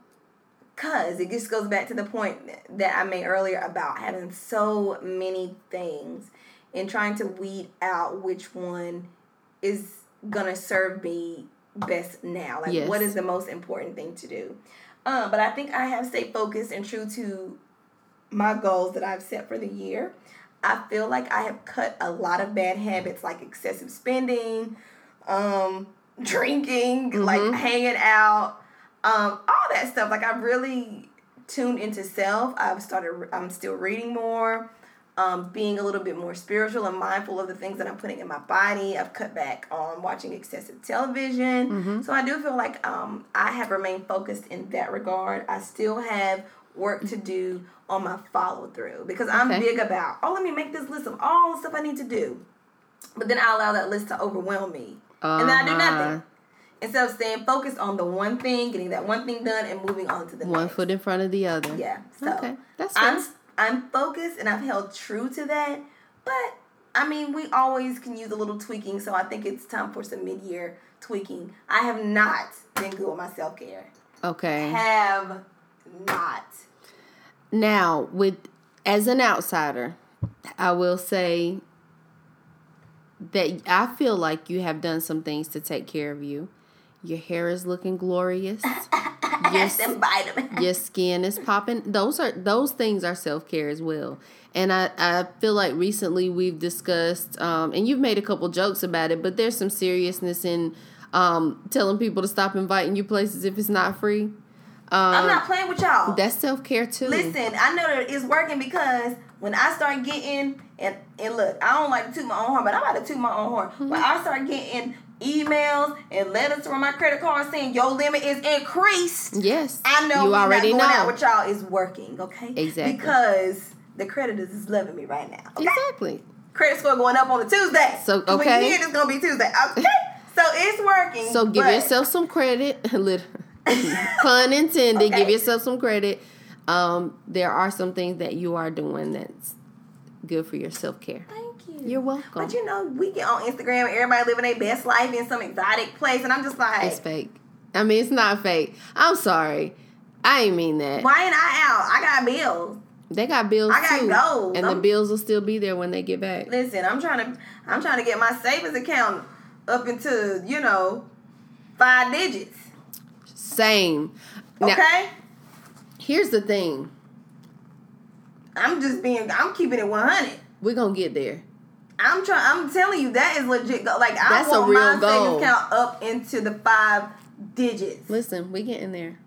S4: cause it just goes back to the point that I made earlier about having so many things and trying to weed out which one is gonna serve me best now. Like
S3: Yes.
S4: what is the most important thing to do. Um, but I think I have stayed focused and true to my goals that I've set for the year. I feel like I have cut a lot of bad habits like excessive spending, um, drinking, like hanging out, um, all that stuff. Like I've really tuned into self. I've started. I'm still reading more, um, being a little bit more spiritual and mindful of the things that I'm putting in my body. I've cut back on watching excessive television. So I do feel like um, I have remained focused in that regard. I still have work to do on my follow through because I'm
S3: Okay.
S4: big about. Oh, let me make this list of all the stuff I need to do. But then I allow that list to overwhelm me. And then I do
S3: Uh-huh.
S4: nothing. Instead of staying focused on the one thing, getting that one thing done, and moving on to the
S3: One
S4: next.
S3: foot in front of the other.
S4: Yeah. So
S3: Okay, that's fair.
S4: I'm focused and I've held true to that. But I mean, we always can use a little tweaking, so I think it's time for some mid year tweaking. I have not been good with my self care.
S3: Okay.
S4: Have not.
S3: Now, with as an outsider, I will say that I feel like you have done some things to take care of you. Your hair is looking glorious.
S4: Vitamins.
S3: your skin is popping. Those are those things are self care as well. And I, I feel like recently we've discussed, um, and you've made a couple jokes about it, but there's some seriousness in um, telling people to stop inviting you places if it's not free.
S4: I'm not playing with y'all.
S3: That's self care too.
S4: Listen, I know that it's working because when I start getting and and look, I don't like to toot my own horn, but I'm about to toot my own horn.
S3: Mm-hmm.
S4: When I start getting emails and letters from my credit card saying your limit is increased,
S3: Yes,
S4: I know
S3: you already
S4: not going
S3: know.
S4: out with y'all is working, okay?
S3: Exactly.
S4: Because the creditors is loving me right now. Okay?
S3: Exactly.
S4: Credit score going up on a Tuesday.
S3: So,
S4: 'Cause When
S3: okay.
S4: you hear it's gonna be Tuesday. Okay. so it's working.
S3: So give
S4: but-
S3: yourself some credit. Pun intended. Give yourself some credit. Um, there are some things that you are doing that's good for your self care.
S4: You.
S3: You're welcome.
S4: But you know, we get on Instagram and everybody living their best life in some exotic place, and I'm just like,
S3: It's fake. I mean, it's not fake. I'm sorry. I ain't mean that.
S4: why ain't I out? I got bills.
S3: They got bills
S4: I got
S3: too,
S4: goals.
S3: and the
S4: I'm-
S3: bills will still be there when they get back.
S4: Listen, I'm trying to, I'm trying to get my savings account up into, you know, five digits.
S3: Same. Now,
S4: Okay.
S3: here's the thing.
S4: I'm just being, I'm keeping it 100.
S3: We're gonna get there.
S4: I'm trying. I'm telling you, that is legit. Like I
S3: That's a
S4: want
S3: real
S4: my
S3: goal.
S4: savings account up into the five digits.
S3: Listen, we getting there.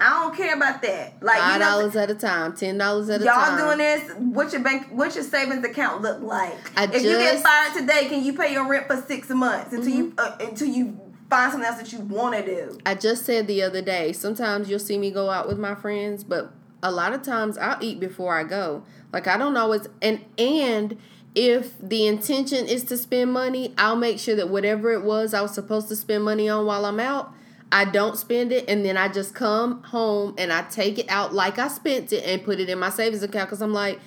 S4: I don't care about that. Like
S3: Five
S4: you
S3: dollars at a time, ten dollars at a time.
S4: Y'all doing this? What's your bank? What's your savings account look like?
S3: I
S4: if you get fired today, can you pay your rent for six months until you
S3: Mm-hmm.
S4: uh, until you find something else that you want to do?
S3: I just said the other day, sometimes you'll see me go out with my friends, but a lot of times I'll eat before I go. Like I don't always and and if the intention is to spend money, I'll make sure that whatever it was I was supposed to spend money on while I'm out, I don't spend it and then I just come home and I take it out like I spent it and put it in my savings account cuz I'm like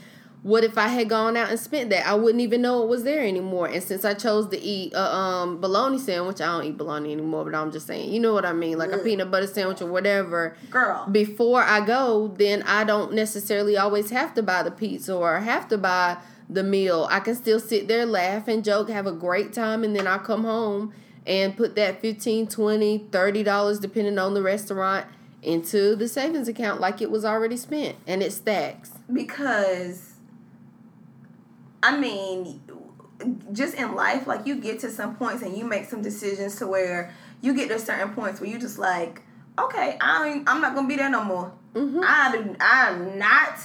S3: what if I had gone out and spent that? I wouldn't even know it was there anymore. And since I chose to eat a um, bologna sandwich, I don't eat bologna anymore, but I'm just saying, you know what I mean? Like a peanut butter sandwich or whatever.
S4: Girl,
S3: Before I go, then I don't necessarily always have to buy the pizza or have to buy the meal. I can still sit there, laugh and joke, have a great time, and then I come home and put that 15 20 $30, depending on the restaurant, into the savings account like it was already spent. And it stacks.
S4: because I mean, just in life, like you get to some points and you make some decisions to where you get to certain points where you just like, okay, I ain't, I'm not gonna be there no more.
S3: Mm-hmm.
S4: I do, I'm not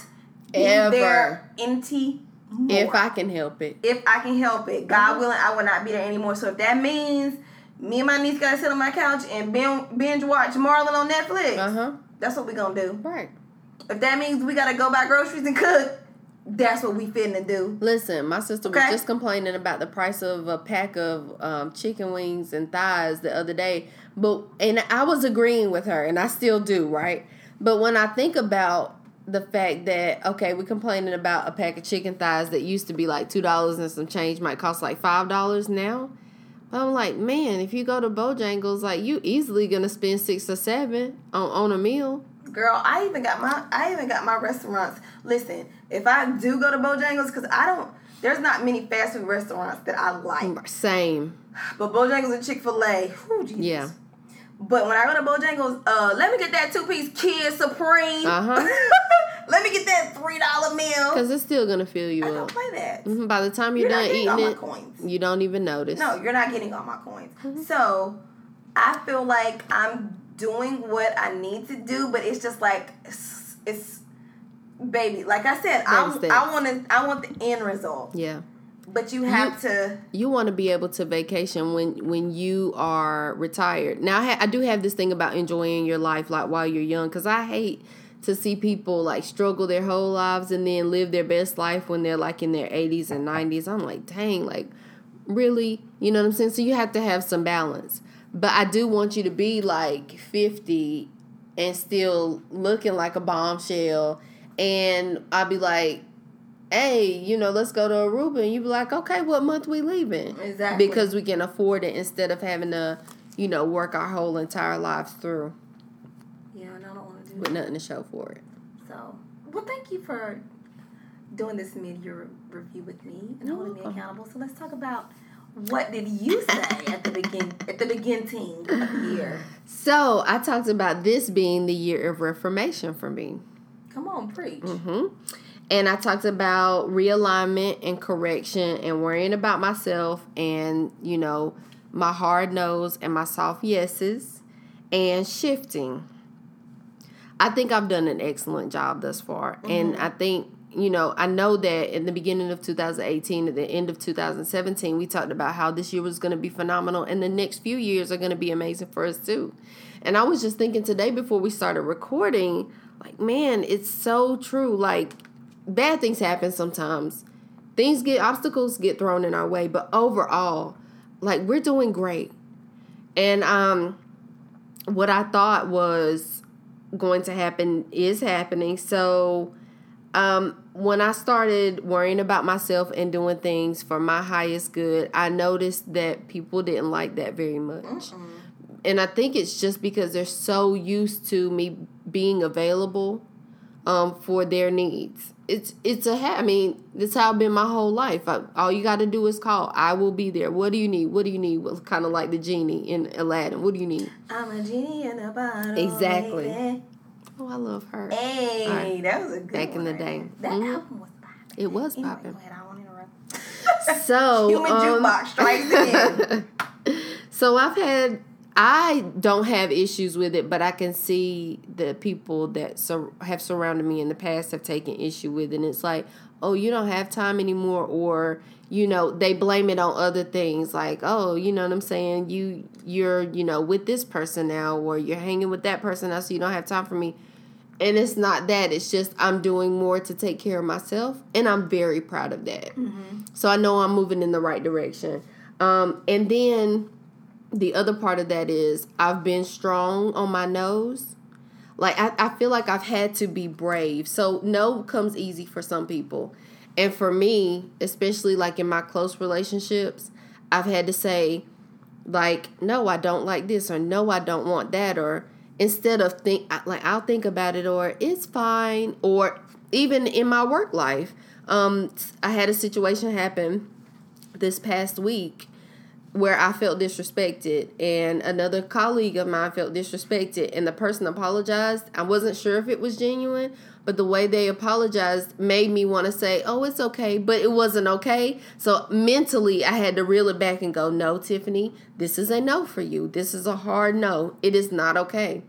S3: Ever.
S4: there anti more.
S3: If I can help it.
S4: if I can help it. God willing, I will not be there anymore. So if that means me and my niece gotta sit on my couch and binge, binge watch Marlon on Netflix,
S3: Uh huh.
S4: that's what we gonna do.
S3: Right.
S4: If that means we gotta go buy groceries and cook, that's what we finna do.
S3: Listen, my sister was just complaining about the price of a pack of um, chicken wings and thighs the other day. But and I was agreeing with her, and I still do, right? But when I think about the fact that okay, we're complaining about a pack of chicken thighs that used to be like two dollars and some change might cost like five dollars now. But I'm like, man, if you go to Bojangles, like you easily gonna spend six or seven on on a meal.
S4: Girl, I even got my I even got my restaurants. Listen, if I do go to Bojangles, because I don't there's not many fast food restaurants that I like.
S3: Same,
S4: But Bojangles and Chick fil A,
S3: yeah.
S4: But when I go to Bojangles, uh, let me get that two piece Kid Supreme.
S3: Uh-huh.
S4: let me get that three dollar meal.
S3: Because it's still gonna fill you
S4: I
S3: up.
S4: don't play that.
S3: Mm-hmm. By the time you're,
S4: You're
S3: done
S4: all
S3: eating
S4: my
S3: it,
S4: coins.
S3: you don't even notice.
S4: No, you're not getting all my coins.
S3: Mm-hmm.
S4: So I feel like I'm doing what I need to do, but it's just like it's, it's baby. Like I said, I. I want to I want the end result,
S3: Yeah.
S4: But you have to.
S3: You want to be able to vacation when when you are retired. Now I, ha- I do have this thing about enjoying your life like while you're young cuz I hate to see people like struggle their whole lives and then live their best life when they're like in their 80s and 90s. I'm like, "Dang, like really?" You know what I'm saying? So you have to have some balance. But I do want you to be like 50 and still looking like a bombshell and I'll be like hey, you know, let's go to Aruba. And you'd be like, okay, what month we leaving?
S4: Exactly.
S3: Because we can afford it instead of having to, you know, work our whole entire lives through
S4: Yeah, and I don't want to do that.
S3: with nothing to show for it.
S4: So, well, thank you for doing this mid-year review with me and holding me
S3: welcome.
S4: accountable. So let's talk about what did you say at the begin at the beginning of the year?
S3: So I talked about this being the year of reformation for me.
S4: Come on, preach.
S3: hmm And I talked about realignment and correction and worrying about myself and, you know, my hard nose and my soft yeses and shifting. I think I've done an excellent job thus far. Mm-hmm. And I think, you know, I know that in the beginning of 2018, at the end of 2017, we talked about how this year was going to be phenomenal and the next few years are going to be amazing for us too. And I was just thinking today before we started recording, like, man, it's so true. Like, bad things happen sometimes. Things get obstacles get thrown in our way, but overall, like we're doing great. And um what I thought was going to happen is happening. So um when I started worrying about myself and doing things for my highest good, I noticed that people didn't like that very much. And I think it's just because they're so used to me being available um, for their needs. It's it's a ha- I mean, this how I've been my whole life. I, all you got to do is call. I will be there. What do you need? What do you need? Well, kind of like the genie in Aladdin. What do you need?
S4: I'm a genie in a bottle.
S3: Exactly.
S4: baby.
S3: Oh, I love her.
S4: Hey,
S3: right.
S4: that was a good
S3: Back in the day.
S4: That
S3: Mhm.
S4: album was popping.
S3: It was
S4: Anyway,
S3: popping.
S4: Go ahead, I won't interrupt.
S3: So
S4: Human
S3: um,
S4: jukebox strikes again.
S3: so I've had I don't have issues with it, but I can see the people that sur- have surrounded me in the past have taken issue with it. And it's like, oh, you don't have time anymore, or you know, they blame it on other things, like, oh, you know what I'm saying? You you're you know with this person now, or you're hanging with that person now, so you don't have time for me. And it's not that; it's just I'm doing more to take care of myself, and I'm very proud of that. So I know I'm moving in the right direction. Um, and then the other part of that is I've been strong on my nose. Like I, I feel like I've had to be brave. So no comes easy for some people. And for me, especially like in my close relationships, I've had to say, like, no, I don't like this, or no, I don't want that, or instead of think like I'll think about it, or it's fine, or even in my work life, um, I had a situation happen this past week where I felt disrespected and another colleague of mine felt disrespected and the person apologized. I wasn't sure if it was genuine, but the way they apologized made me want to say, "Oh, it's okay," but it wasn't okay. So mentally, I had to reel it back and go, "No, Tiffany, this is a no for you. This is a hard no. It is not okay."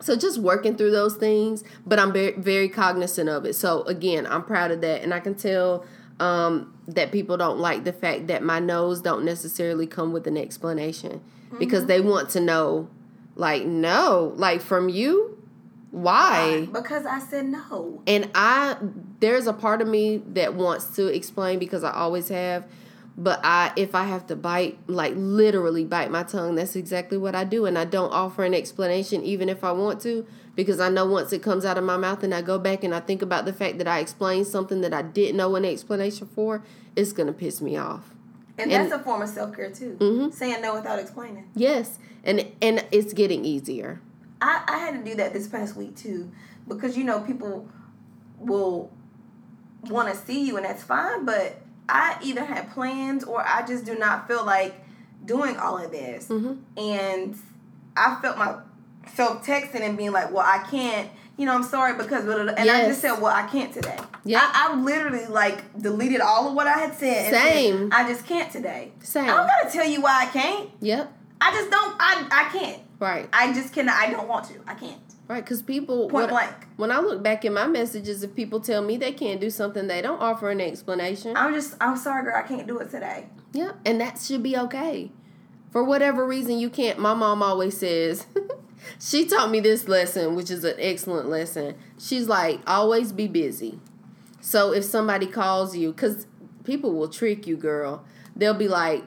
S3: So just working through those things, but I'm very, very cognizant of it. So again, I'm proud of that, and I can tell um, that people don't like the fact that my no's don't necessarily come with an explanation mm-hmm. because they want to know, like, no, like from you, why?
S4: Because I said no.
S3: And I, there's a part of me that wants to explain because I always have. But I, if I have to bite, like literally bite my tongue, that's exactly what I do. And I don't offer an explanation, even if I want to, because I know once it comes out of my mouth and I go back and I think about the fact that I explained something that I didn't know an explanation for, it's going to piss me off.
S4: And,
S3: And-
S4: that's a form of self care too.
S3: Mhm.
S4: Saying no without explaining.
S3: Yes. And, and it's getting easier.
S4: I, I had to do that this past week too. Because you know, people will want to see you and that's fine, but I either had plans or I just do not feel like doing all of this.
S3: Mhm.
S4: And I felt myself texting and being like, Well, I can't you know, I'm sorry because and I just said, Well, I can't today.
S3: Yeah.
S4: I, I literally like deleted all of what I had said and said,
S3: Same.
S4: I just can't today.
S3: Same.
S4: I don't gotta tell you why I can't.
S3: Yep.
S4: I just don't I I can't.
S3: Right.
S4: I just cannot I don't want to. I can't.
S3: Right. Because people.
S4: Point
S3: what-
S4: blank.
S3: When I look back in my messages, if people tell me they can't do something, they don't offer an explanation.
S4: I'm just I'm sorry girl, I can't do it today.
S3: Yeah, and that should be okay. For whatever reason you can't, my mom always says, she taught me this lesson, which is an excellent lesson. She's like, always be busy. So if somebody calls you, because people will trick you, girl, they'll be like,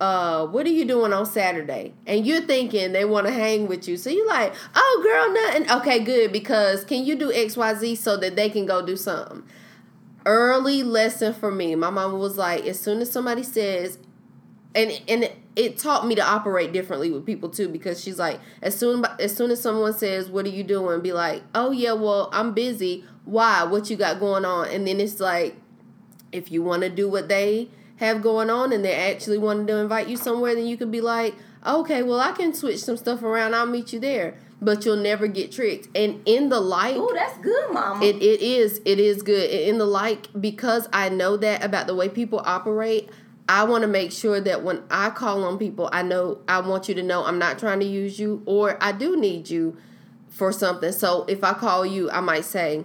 S3: uh, what are you doing on Saturday? And you're thinking they want to hang with you. So you're like, oh, girl, nothing. Okay, good, because can you do XYZ so that they can go do something? Early lesson for me. My mama was like, as soon as somebody says, and and it, taught me to operate differently with people too because she's like as soon as soon as someone says what are you doing be like oh yeah well i'm busy why what you got going on and then it's like if you want to do what they have going on and they're actually wanted to invite you somewhere, then you could be like, okay, well, I can switch some stuff around. I'll meet you there. But you'll never get tricked. And in the like,
S4: oh that's good, mama.
S3: it, it is it is good in the like because I know that about the way people operate. I want to make sure that when I call on people, I know I want you to know I'm not trying to use you or I do need you for something. So if I call you, I might say,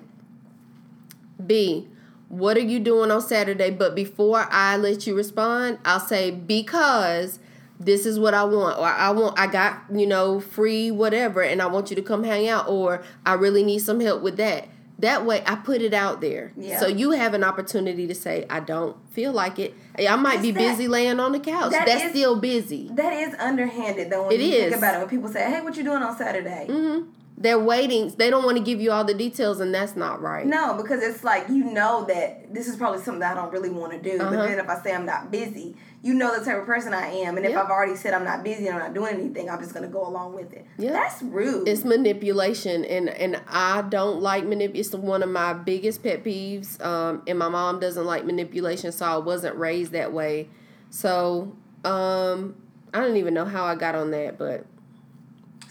S3: B, what are you doing on Saturday? But before I let you respond, I'll say, because this is what I want, or I want, I got, you know, free whatever, and I want you to come hang out, or I really need some help with that. That way, I put it out there.
S4: Yeah.
S3: So you have an opportunity to say, I don't feel like it. Hey, I might be
S4: that-
S3: busy laying on the couch.
S4: that
S3: That's
S4: is-
S3: still busy.
S4: that is underhanded though when
S3: It
S4: you
S3: is.
S4: think about it. When people say, "Hey, what you doing on Saturday?"
S3: hmm They're waiting. They don't want to give you all the details, and that's not right.
S4: No, because it's like you know that this is probably something that I don't really want to do. But
S3: Uh-huh.
S4: then if I say I'm not busy, you know the type of person I am. And if. I've already said I'm not busy and I'm not doing anything, I'm just gonna go along with it.
S3: Yeah.
S4: That's rude.
S3: It's manipulation, and and I don't like manipulation. It's one of my biggest pet peeves. Um, and my mom doesn't like manipulation, so I wasn't raised that way. So um, I don't even know how I got on that, but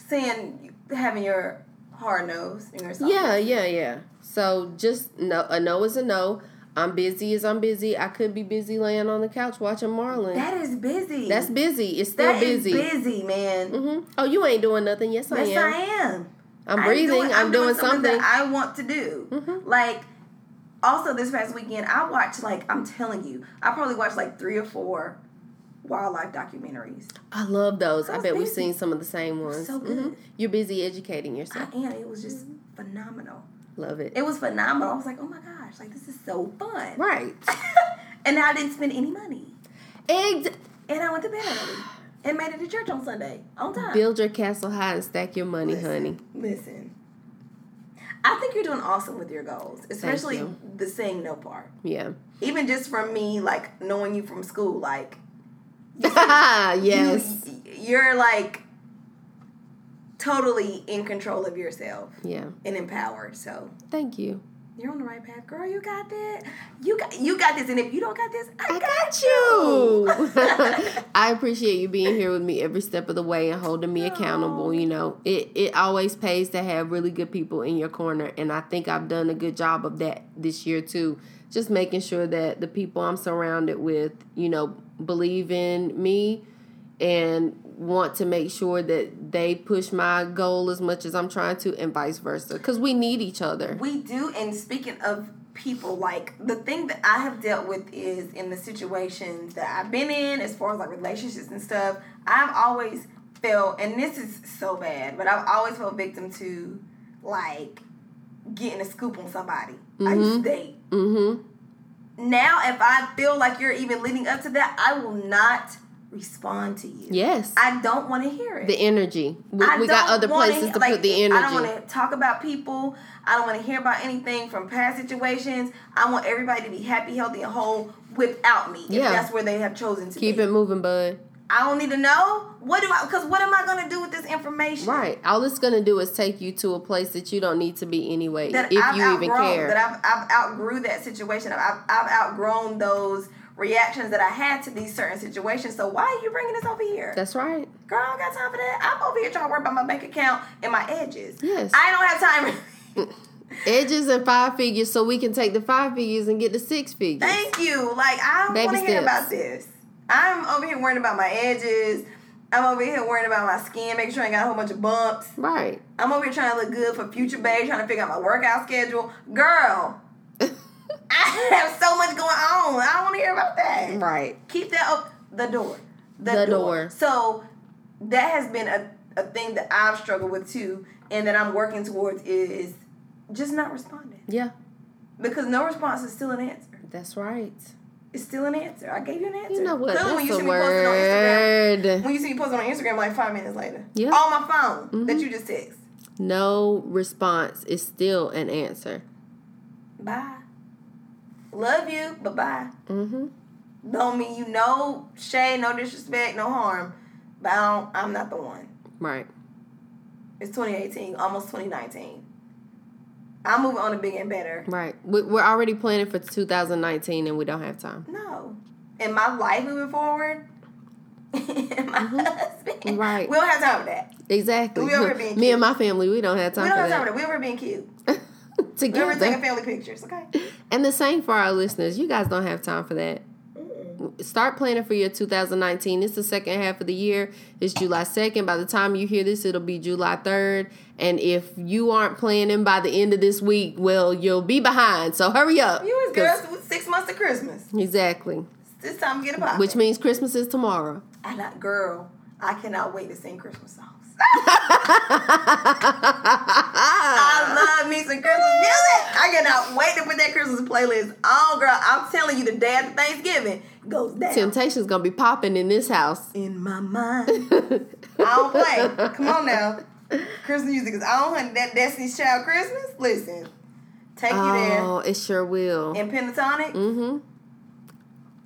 S4: saying having your hard nose in yourself.
S3: yeah, yeah, yeah. So just no, a no is a no. I'm busy as I'm busy. I could be busy laying on the couch watching Marlon.
S4: That is busy.
S3: That's busy. It's still
S4: That
S3: busy.
S4: busy, man.
S3: hmm Oh, you ain't doing nothing. Yes, I
S4: Yes,
S3: am.
S4: I am.
S3: I'm
S4: I'm
S3: breathing. I'm, doing, something.
S4: that I want to do.
S3: Mhm.
S4: Like, also this past weekend, I watched like I'm telling you, I probably watched like three or four wildlife documentaries.
S3: I love those.
S4: I
S3: bet we've seen some of the same ones.
S4: So good.
S3: Mhm. You're busy educating yourself.
S4: I am. It was just phenomenal.
S3: Love it.
S4: It was phenomenal. I was like, oh my gosh, like this is so fun.
S3: Right.
S4: and I didn't spend any money.
S3: Eggs.
S4: And I went to bed early and made it to church on Sunday on time.
S3: Build your castle high and stack your money,
S4: Listen,
S3: honey.
S4: Listen. I think you're doing awesome with your goals, especially
S3: you.
S4: the saying no part.
S3: Yeah.
S4: Even just from me, like knowing you from school, like
S3: yes.
S4: you, you're like totally in control of yourself
S3: Yeah.
S4: and empowered. So
S3: Thank you.
S4: you're on the right path, girl. You got that. You got you got this. And if you don't got this, I,
S3: I
S4: got,
S3: got you. I appreciate you being here with me every step of the way and holding me accountable. You know, it, it always pays to have really good people in your corner. And I think I've done a good job of that this year, too. Just making sure that the people I'm surrounded with, you know, believe in me and want to make sure that they push my goal as much as I'm trying to, and vice versa. Because we need each other.
S4: We do. And speaking of people, like the thing that I have dealt with is in the situations that I've been in, as far as like relationships and stuff, I've always felt, and this is so bad, but I've always felt victim to like getting a scoop on somebody. I used to date.
S3: Mm-hmm.
S4: Now, if I feel like you're even leading up to that, I will not respond to you.
S3: Yes.
S4: I don't want to hear it.
S3: the energy. We, we got other
S4: wanna-
S3: to
S4: like,
S3: put the
S4: I don't want to talk about people. I don't want to hear about anything from past situations. I want everybody to be happy, healthy, and whole without me. If
S3: Yeah.
S4: that's where they have chosen to
S3: Keep
S4: be.
S3: it moving, bud.
S4: I don't need to know. What do I? Because what am I going to do with this information?
S3: Right. All it's gonna do is take you to a place that you don't need to be anyway,
S4: That
S3: if
S4: I've
S3: you
S4: outgrown.
S3: even care.
S4: That I've, I've outgrew that situation. I've, I've outgrown those reactions that I had to these certain situations. So why are you bringing this over here?
S3: That's right.
S4: Girl, I don't got time for that. I'm over here trying to work about my bank account and my edges.
S3: Yes.
S4: I don't have time.
S3: Edges and five figures, so we can take the five figures and get the six figures.
S4: Thank you. Like I don't want to hear about this. I'm over here worrying about my edges. I'm over here worrying about my skin, making sure I ain't got a whole bunch of bumps.
S3: Right.
S4: I'm over here trying to look good for future babe, trying to figure out my workout schedule. Girl, I have so much going on. I don't want to hear about that.
S3: right.
S4: Keep that up the door.
S3: The door.
S4: So that has been a, a thing that I've struggled with too, and that I'm working towards is just not responding.
S3: Yeah.
S4: Because no response is still an answer.
S3: That's right.
S4: It's still an answer. I gave you an answer.
S3: You know what?
S4: Clearly, when
S3: That's
S4: you see me posting on Instagram,
S3: word.
S4: when you see me posting on Instagram like five minutes later,
S3: Yeah.
S4: on my phone that
S3: Mhm.
S4: you just text,
S3: No response is still an answer.
S4: bye. Love you, but bye.
S3: Mm-hmm.
S4: Don't mean you no shade, no disrespect, no harm, but I don't, I'm not the one.
S3: Right.
S4: It's 2018, almost 2019. I'm moving on to bigger and better.
S3: Right. We- We're already planning for 2019 and we don't have time.
S4: No, in my life moving forward, my
S3: Mm-hmm. Right.
S4: we don't have time for that.
S3: Exactly.
S4: We over being
S3: Me
S4: cute.
S3: and my family, we don't have time for that.
S4: We don't have time for
S3: that.
S4: We over being cute. We over taking family pictures, okay?
S3: And the same for our listeners. You guys don't have time for that. Start planning for your 2019. It's the second half of the year. It's July 2nd. By the time you hear this, it'll be July 3rd. And if you aren't planning by the end of this week, well, you'll be behind. So hurry up.
S4: You
S3: 'Cause-
S4: girls with six months to Christmas.
S3: Exactly.
S4: It's time to get a pop.
S3: Which means Christmas is tomorrow.
S4: I not girl. I cannot wait to sing Christmas songs. I love me some Christmas music. I cannot wait to put that Christmas playlist on, girl. I'm telling you, the day after Thanksgiving goes down.
S3: Temptation's to be popping in this house.
S4: In my mind. I don't play. Come on now. Christmas music is on, honey. That Destiny's Child Christmas. Listen, take you there.
S3: Oh, it sure will.
S4: In Pentatonix.
S3: Mm-hmm.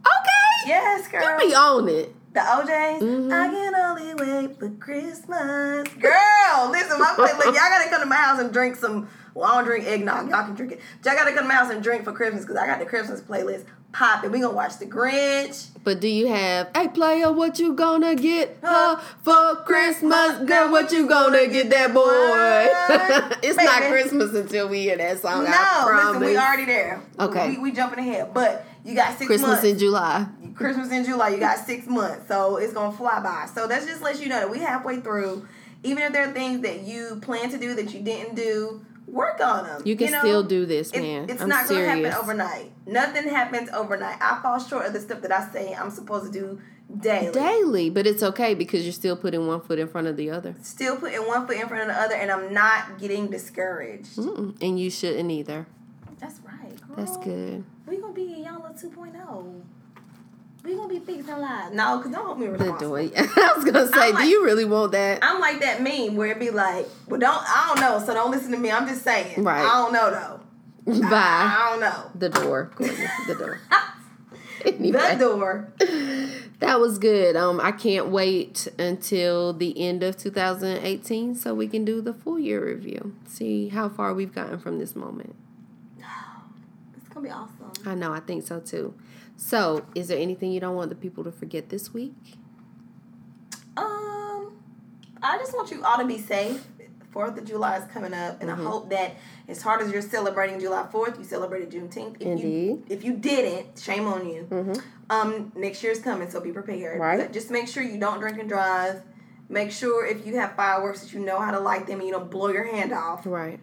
S3: Okay.
S4: Yes, girl.
S3: You be on it.
S4: The O'Jays.
S3: Mhm.
S4: I can only wait for Christmas. Girl, listen, my playlist. Y'all gotta come to my house and drink some. Well, I don't drink eggnog. Y'all can drink it. Y'all gotta come to my house and drink for Christmas because I got the Christmas playlist popping. We gonna watch The Grinch.
S3: But do you have, hey player, what you gonna get her for Christmas? Girl, what you gonna get that boy? it's not Christmas until we hear that song.
S4: No, listen, we already there.
S3: Okay.
S4: We, we jumping ahead, but you got six
S3: Christmas
S4: months.
S3: in July.
S4: Christmas in July, you got six months, so it's gonna fly by. So that's just let you know that we halfway through. Even if there are things that you plan to do that you didn't do, work on them.
S3: You can
S4: know?
S3: still do this,
S4: It-
S3: man.
S4: it's
S3: I'm
S4: not
S3: serious.
S4: gonna happen overnight. Nothing happens overnight. I fall short of the stuff that I say I'm supposed to do daily.
S3: Daily, but it's okay because you're still putting one foot in front of the other.
S4: Still putting one foot in front of the other, and I'm not getting discouraged.
S3: Mm-mm. And you shouldn't either.
S4: That's right. Girl.
S3: That's good.
S4: We gonna be in y'all 2.0. We gonna be fixing lives. No, cause don't hold me
S3: The
S4: responsible.
S3: I was gonna say,
S4: I'm
S3: do you really want that?
S4: I'm like that meme where it be like, well, don't I don't know, so don't listen to me. I'm just saying.
S3: Right.
S4: I don't know though.
S3: Bye.
S4: I don't know.
S3: The door. The door.
S4: The door.
S3: That was good. Um, I can't wait until the end of 2018 so we can do the full year review. See how far we've gotten from this moment.
S4: It's gonna be awesome.
S3: I know, I think so too. So, is there anything you don't want the people to forget this week?
S4: Um, I just want you all to be safe. Fourth of July is coming up, and
S3: Mm-hmm.
S4: I hope that as hard as you're celebrating July Fourth, you celebrated Juneteenth. If
S3: Indeed.
S4: You, if you didn't, shame on you. Um, next year's coming, so be prepared.
S3: Right.
S4: But just make sure you don't drink and drive. Make sure if you have fireworks that you know how to light them and you don't blow your hand off.
S3: Right.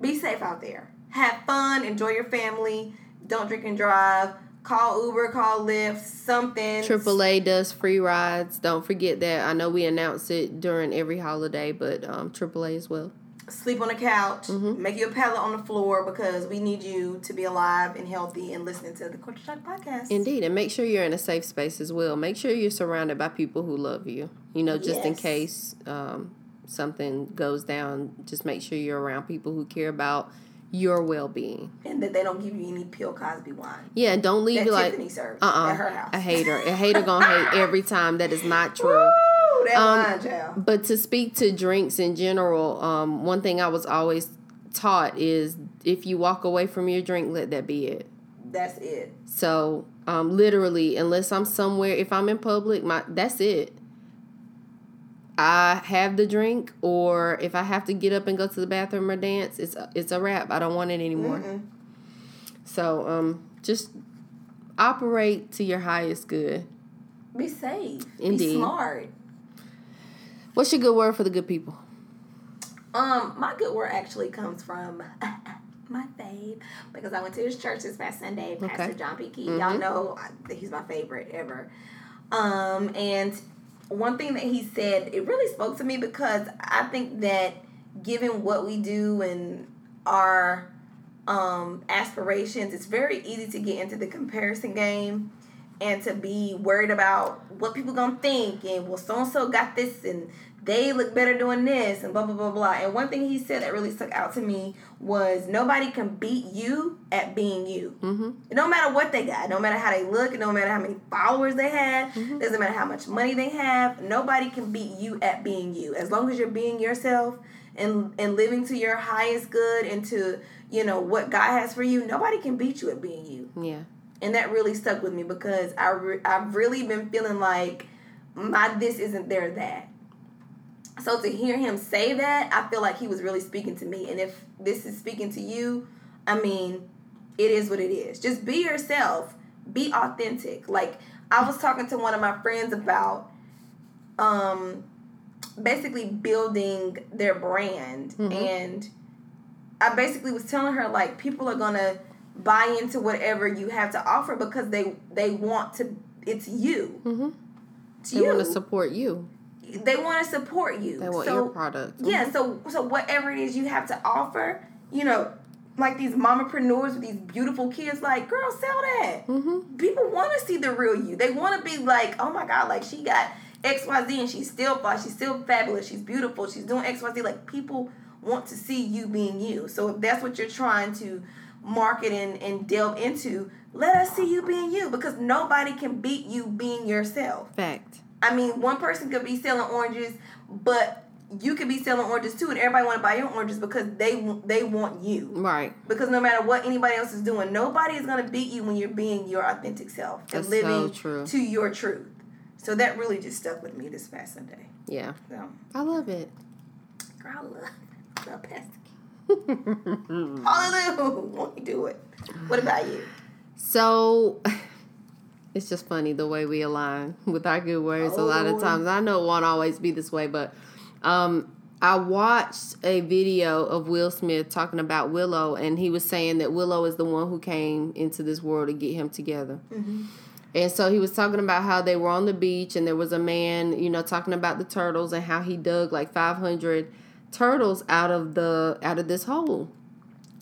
S4: Be safe out there. Have fun. Enjoy your family. Don't drink and drive. Call Uber. Call Lyft. Something.
S3: AAA does free rides. Don't forget that. I know we announce it during every holiday, but um, AAA as well.
S4: sleep on the couch,
S3: Mm-hmm.
S4: make you a pallet on the floor because we need you to be alive and healthy and listening to the Culture Shock podcast.
S3: Indeed, and make sure you're in a safe space as well. Make sure you're surrounded by people who love you. You know, just in case um, something goes down, just make sure you're around people who care about your well being.
S4: And that they don't give you any Bill Cosby wine.
S3: Yeah, and don't leave
S4: That
S3: you like
S4: Tiffany serves
S3: uh
S4: at her house.
S3: a hater. A hater gonna hate every time. That is not true.
S4: Woo, that
S3: Um,
S4: child.
S3: But to speak to drinks in general, um, one thing I was always taught is if you walk away from your drink, let that be it.
S4: That's it.
S3: So, um, literally, unless I'm somewhere, if I'm in public, my that's it. I have the drink, or if I have to get up and go to the bathroom or dance, it's it's a wrap. I don't want it anymore. So, um, just operate to your highest good.
S4: Be safe.
S3: Indeed.
S4: Be smart.
S3: What's your good word for the good people?
S4: Um, my good word actually comes from my fave because I went to his church this past Sunday. Pastor
S3: Okay.
S4: John P. Kee. Y'all know he's my favorite ever. Um, and one thing that he said it really spoke to me because I think that given what we do and our um aspirations, it's very easy to get into the comparison game and to be worried about what people gonna think and well so and so got this and they look better doing this and blah blah blah blah. And one thing he said that really stuck out to me was nobody can beat you at being you.
S3: Mm-hmm.
S4: No matter what they got, no matter how they look, no matter how many followers they have,
S3: Mm-hmm.
S4: doesn't matter how much money they have, nobody can beat you at being you. As long as you're being yourself and and living to your highest good and to, you know, what God has for you, nobody can beat you at being you.
S3: Yeah.
S4: and that really stuck with me because I re- I've really been feeling like my this isn't their that. So to hear him say that, I feel like he was really speaking to me. And if this is speaking to you, I mean, it is what it is. Just be yourself. Be authentic. Like I was talking to one of my friends about um basically building their brand and I basically was telling her like people are gonna buy into whatever you have to offer because they they want to it's you.
S3: Mhm.
S4: It's
S3: They
S4: you.
S3: want to support you.
S4: They want to support you.
S3: They want
S4: so,
S3: your product.
S4: Yeah, so so whatever it is you have to offer, you know, like these mamapreneurs with these beautiful kids, like girl, sell that.
S3: Mm-hmm.
S4: People want to see the real you. They want to be like, oh my god, like she got X Y Z and she's still fine. She's still fabulous. She's beautiful. She's doing X Y Z. Like people want to see you being you. So if that's what you're trying to market and, and delve into, let us see you being you because nobody can beat you being yourself.
S3: Fact.
S4: I mean, one person could be selling oranges, but you could be selling oranges too, and everybody want to buy your oranges because they they want you.
S3: Right.
S4: Because no matter what anybody else is doing, nobody is gonna beat you when you're being your authentic self and
S3: That's
S4: living
S3: so
S4: to your truth. So that really just stuck with me this past Sunday.
S3: Yeah.
S4: So,
S3: I love it.
S4: girl, I love, love Pastor Hallelujah! Won't you do it? What about you?
S3: So it's just funny the way we align with our good words a lot of
S4: Oh.
S3: times. I know it won't always be this way, but um I watched a video of Will Smith talking about Willow, and he was saying that Willow is the one who came into this world to get him together. And so he was talking about how they were on the beach, and there was a man, you know, talking about the turtles and how he dug like 500 turtles out of the out of this hole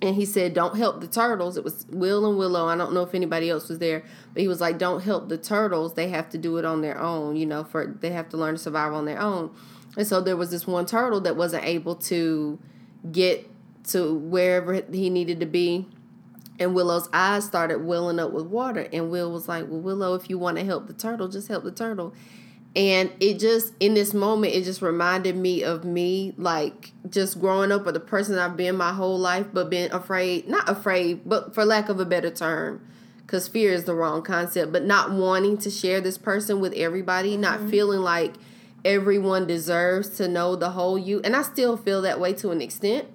S3: and he said don't help the turtles. It was will and willow. I don't know if anybody else was there but he was like don't help the turtles. They have to do it on their own you know for they have to learn to survive on their own. And so there was this one turtle that wasn't able to get to wherever he needed to be. And willow's eyes started welling up with water. And will was like well willow if you want to help the turtle just help the turtle and it just in this moment it just reminded me of me like just growing up with the person i've been my whole life but being afraid not afraid but for lack of a better term because fear is the wrong concept but not wanting to share this person with everybody not mm-hmm. feeling like everyone deserves to know the whole you and i still feel that way to an extent.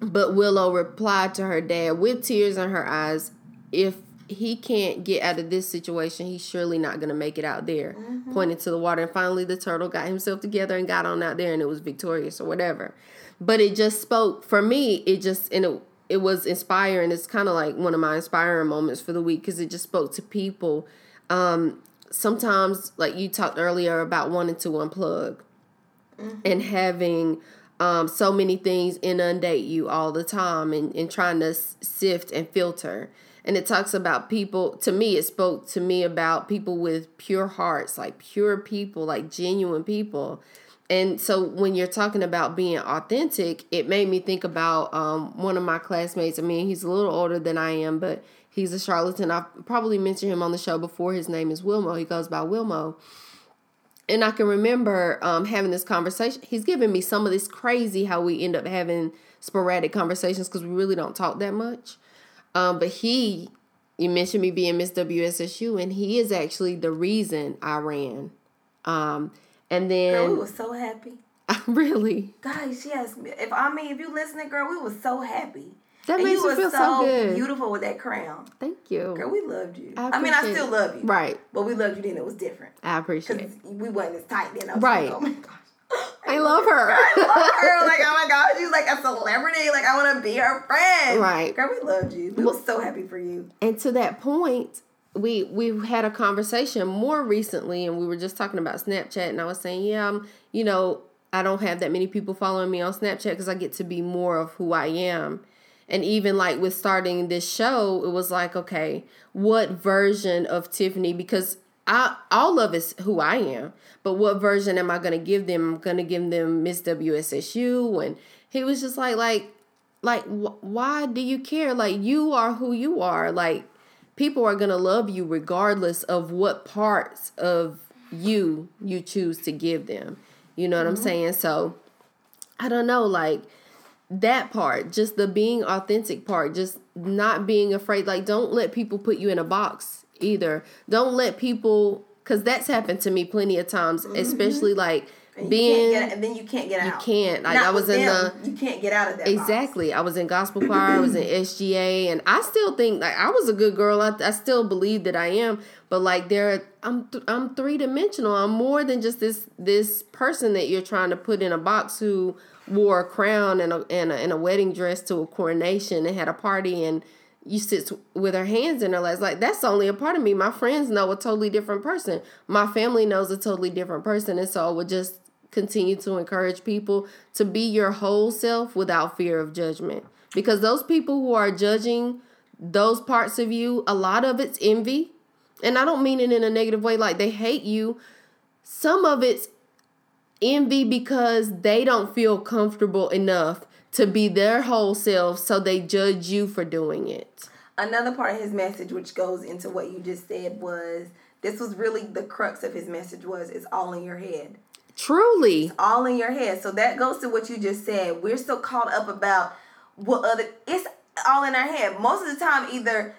S3: But willow replied to her dad with tears in her eyes if he can't get out of this situation, he's surely not going to make it out there. Pointing to the water. And finally, the turtle got himself together and got on out there, and it was victorious or whatever. But it just spoke, for me, it just, and it, it was inspiring. It's kind of like one of my inspiring moments for the week because it just spoke to people. Um, sometimes, like you talked earlier about wanting to unplug and having um, so many things inundate you all the time and, and trying to s- sift and filter. And it talks about people, to me, it spoke to me about people with pure hearts, like pure people, like genuine people. And so when you're talking about being authentic, it made me think about um, one of my classmates. I mean, he's a little older than I am, but he's a charlatan. I've probably mentioned him on the show before. His name is Wilmo. He goes by Wilmo and I can remember um, having this conversation. He's giving me some of this crazy how we end up having sporadic conversations because we really don't talk that much. Um, but he, you mentioned me being Miss WSSU, and he is actually the reason I ran. Um, and then
S4: Girl, we was so happy.
S3: really,
S4: Guys, yes. If I mean, if you listening, girl, we was so happy.
S3: that
S4: and
S3: makes
S4: you
S3: feel
S4: so,
S3: so good.
S4: beautiful with that crown.
S3: Thank you.
S4: Girl, we loved you.
S3: I
S4: I, mean, I still love you.
S3: Right,
S4: But we loved you then. It was different.
S3: I appreciate it.
S4: we wasn't as tight then. I was
S3: Right.
S4: Like, oh my gosh.
S3: I love her.
S4: I love her. Like, oh my god, she's like a celebrity. Like, I want to be her friend.
S3: Right.
S4: Girl, we loved you. We were so happy for you.
S3: and to that point we we had a conversation more recently and we were just talking about snapchat and i was saying yeah i'm you know i don't have that many people following me on snapchat because i get to be more of who i am and even like with starting this show it was like okay what version of tiffany because I all of it's who I am, but what version am I gonna give them? I'm gonna give them Miss WSSU, and he was just like, like, like, wh- why do you care? Like, you are who you are. Like, people are gonna love you regardless of what parts of you you choose to give them. You know what I'm mm-hmm. saying? So, I don't know, like that part, just the being authentic part, just not being afraid. Like, don't let people put you in a box either. Don't let people, because that's happened to me plenty of times, mm-hmm. especially like being.
S4: and then you can't get out.
S3: you can't. Like,
S4: Not
S3: I was in
S4: them, You can't get out of that. box.
S3: Exactly. I was in gospel choir. I was in SGA, and I still think like I was a good girl. I, I still believe that I am, but like there, I'm th- I'm three dimensional. I'm more than just this this person that you're trying to put in a box who wore a crown and a and a, and a wedding dress to a coronation and had a party and you sit with her hands in her legs. Like that's only a part of me. My friends know a totally different person. My family knows a totally different person, and so I would just continue to encourage people to be your whole self without fear of judgment. Because those people who are judging those parts of you, a lot of it's envy. And I don't mean it in a negative way, like they hate you. Some of it's envy because they don't feel comfortable enough to be their whole self, so they judge you for doing it.
S4: Another part of his message, which goes into what you just said, was this was really the crux of his message was it's all in your head.
S3: Truly.
S4: all in your head. So that goes to what you just said. We're so caught up about what other it's all in our head. Most of the time, either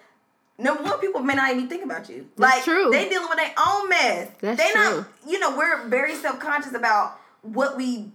S4: number one, people may not even think about you.
S3: That's
S4: like
S3: true.
S4: they dealing with their own mess.
S3: That's
S4: they
S3: true.
S4: not you know, we're very self conscious about what we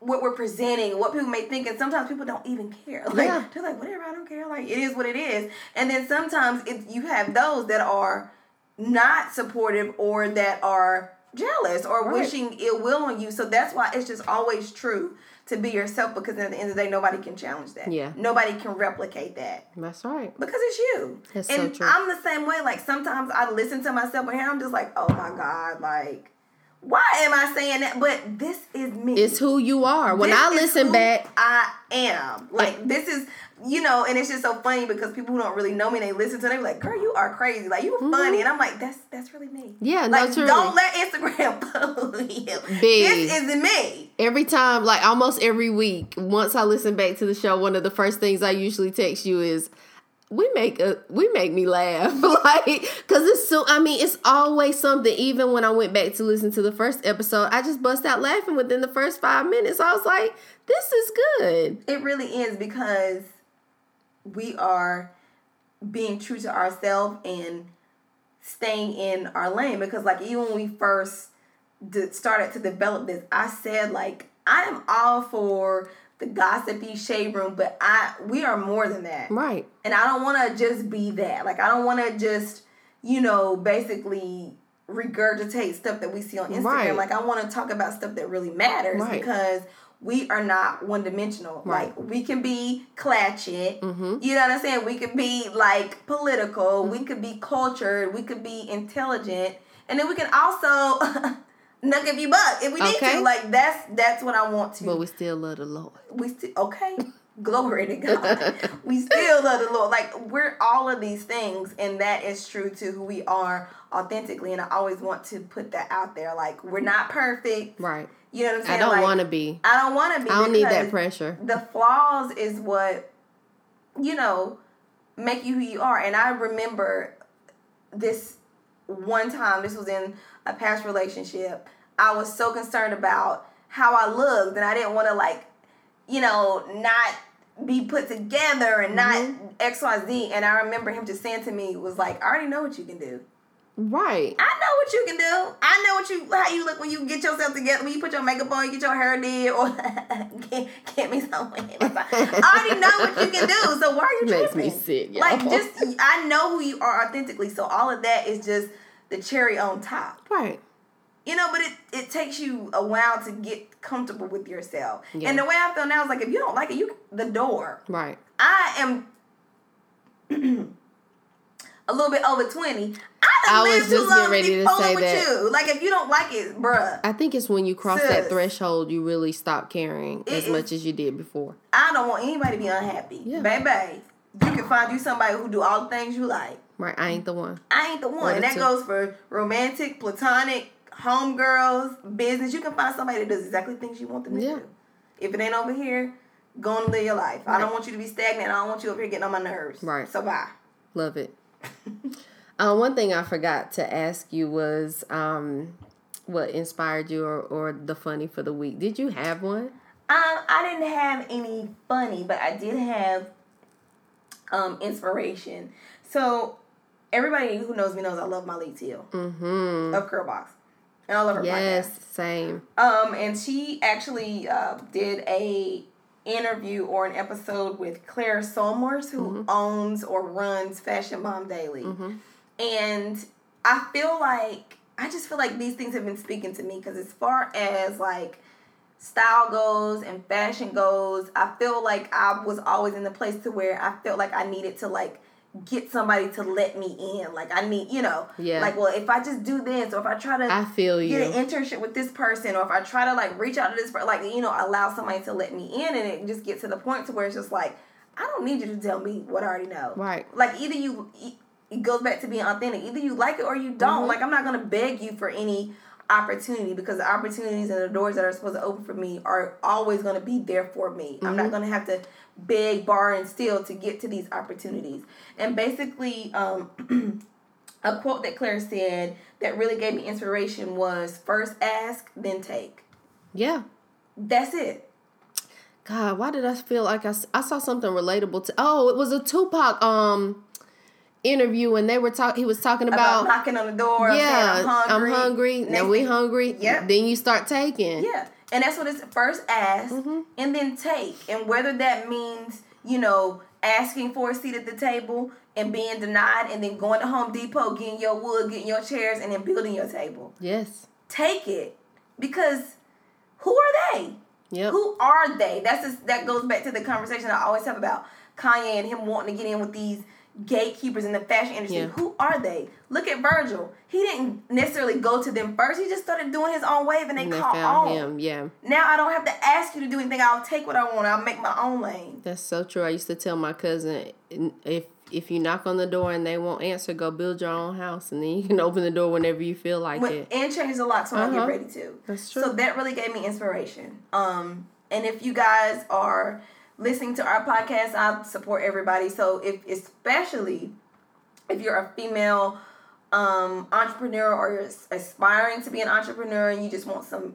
S4: what we're presenting, what people may think, and sometimes people don't even care. Like
S3: Yeah.
S4: they're like, whatever, I don't care. Like it is what it is. And then sometimes if you have those that are not supportive or that are jealous or
S3: Right.
S4: wishing ill will on you. So that's why it's just always true to be yourself because at the end of the day, nobody can challenge that.
S3: Yeah.
S4: Nobody can replicate that
S3: That's right.
S4: because it's you.
S3: That's so
S4: and
S3: true.
S4: I'm the same way. Like sometimes I listen to myself and I'm just like, oh my God, like, why am I saying that? But this is me.
S3: It's who you are. When
S4: This
S3: I
S4: is
S3: listen back,
S4: I am. Like this is you know, and it's just so funny because people who don't really know me, they listen to it, they be like, "Girl, you are crazy. Like you funny," and I'm like, "That's that's really me."
S3: Mm-hmm. Yeah, no,
S4: like
S3: truly.
S4: don't let Instagram fool you.
S3: Big.
S4: This is me.
S3: every time, like almost every week, once I listen back to the show, one of the first things I usually text you is, "We make a we make me laugh." like, cause it's so. I mean, it's always something. Even when I went back to listen to the first episode, I just bust out laughing within the first five minutes. I was like, "This is good."
S4: It really is because we are being true to ourselves and staying in our lane. Because like even when we first started to develop this, I said like I am all for the gossipy shade room, but I we are more than that.
S3: Right.
S4: And I don't want to just be that. Like I don't want to just, you know, basically regurgitate stuff that we see on Instagram.
S3: Right.
S4: Like I want to talk about stuff that really matters
S3: Right.
S4: because we are not one dimensional.
S3: Right.
S4: Like we can be clatchet.
S3: Mhm.
S4: You know what I'm saying? We could be like political.
S3: Mm-hmm.
S4: We could be cultured. We could be intelligent, and then we can also nuck if you buck if we need
S3: Okay.
S4: to. Like that's that's what I want to
S3: But we still love the Lord.
S4: we still okay glory to god we still love the lord like we're all of these things and that is true to who we are authentically and i always want to put that out there like we're not perfect
S3: Right.
S4: you know what i'm saying?
S3: I don't
S4: Like,
S3: want to be.
S4: i don't want to be
S3: I don't need that pressure.
S4: the flaws is what you know make you who you are and i remember this one time this was in a past relationship i was so concerned about how i looked and i didn't want to like you know not be put together and not mm-hmm. xyz and i remember him just saying to me was like i already know what you can do
S3: Right.
S4: I know what you can do. I know what you how you look when you get yourself together, when you put your makeup on, you get your hair did, or get, get me some. I already know what you can do. So why are you
S3: Makes
S4: tripping?
S3: me sick, y'all.
S4: Like just I know who you are authentically. So all of that is just the cherry on top.
S3: Right.
S4: You know, but it, it takes you a while to get comfortable with yourself.
S3: Yeah.
S4: And the way I feel now is like if you don't like it, you the door.
S3: Right.
S4: I am a little bit over 20. I
S3: I was
S4: lived too
S3: just
S4: long
S3: getting
S4: to
S3: ready to
S4: fooling
S3: say that.
S4: you. Like, if you don't like it, bruh,
S3: I think it's when you cross that threshold, you really stop caring
S4: It
S3: as much as you did before.
S4: I don't want anybody to be unhappy.
S3: Yeah.
S4: Baby, you can find you somebody who do all the things you like.
S3: Right. I ain't the one.
S4: I ain't the one. And that
S3: two.
S4: goes for romantic, platonic, homegirls, business. You can find somebody that does exactly the things you want them to
S3: Yeah.
S4: do. If it ain't over here, go and live your life. I don't want you to be stagnant. I don't want you over here getting on my nerves.
S3: Right.
S4: So bye.
S3: Love it. uh, one thing I forgot to ask you was um, what inspired you or, or the funny for the week. Did you have one?
S4: Um, I didn't have any funny, but I did have um inspiration. So everybody who knows me knows I love Myleik Teele
S3: Mm-hmm.
S4: of Curlbox. And I love her
S3: Yes,
S4: podcast.
S3: same.
S4: Um, and she actually uh, did a interview or an episode with Claire Sulmers, who owns or runs Fashion Bomb Daily. And I feel like I just feel like these things have been speaking to me because as far as like style goes and fashion goes, I feel like I was always in the place to where I felt like I needed to like get somebody to let me in. Like I need, you know,
S3: Yeah.
S4: like well, if I just do this or if I try to
S3: I feel you.
S4: get an internship with this person or if I try to like reach out to this like you know allow somebody to let me in and it just gets to the point to where it's just like I don't need you to tell me what I already know.
S3: Right.
S4: Like either you it goes back to being authentic. Either you like it or you don't.
S3: Mm-hmm.
S4: Like I'm not gonna beg you for any opportunity because the opportunities and the doors that are supposed to open for me are always gonna be there for me. I'm
S3: Mm-hmm.
S4: not gonna have to beg, bar, and steal to get to these opportunities. And basically, um, a quote that Claire said that really gave me inspiration was first ask, then take.
S3: yeah.
S4: That's it.
S3: God, why did I feel like I, I saw something relatable to? Oh, it was a Tupac um interview, and they were talking. He was talking
S4: About,
S3: about,
S4: knocking on the door.
S3: yeah,
S4: saying, I'm hungry.
S3: Now
S4: Next
S3: we hungry.
S4: yeah
S3: Then you start taking.
S4: Yeah. And that's what it's first ask
S3: Mm-hmm.
S4: and then take. And whether that means, you know, asking for a seat at the table and being denied and then going to Home Depot, getting your wood, getting your chairs, and then building your table.
S3: Yes.
S4: Take it. Because who are they?
S3: Yep.
S4: Who are they? That's just, that goes back to the conversation I always have about Kanye and him wanting to get in with these gatekeepers in the fashion industry.
S3: Yeah.
S4: Who are they? Look at Virgil. He didn't necessarily go to them first. He just started doing his own wave and they,
S3: And they
S4: caught on.
S3: him. Yeah.
S4: Now I don't have to ask you to do anything. I'll take what I want. I'll make my own lane.
S3: That's so true. I used to tell my cousin if if you knock on the door and they won't answer, go build your own house, and then you can open the door whenever you feel like
S4: When,
S3: it.
S4: and change the locks when I
S3: Uh-huh.
S4: get ready to.
S3: That's true.
S4: So that really gave me inspiration. Um, and if you guys are listening to our podcast, I support everybody. So if especially if you're a female um, entrepreneur or you're aspiring to be an entrepreneur and you just want some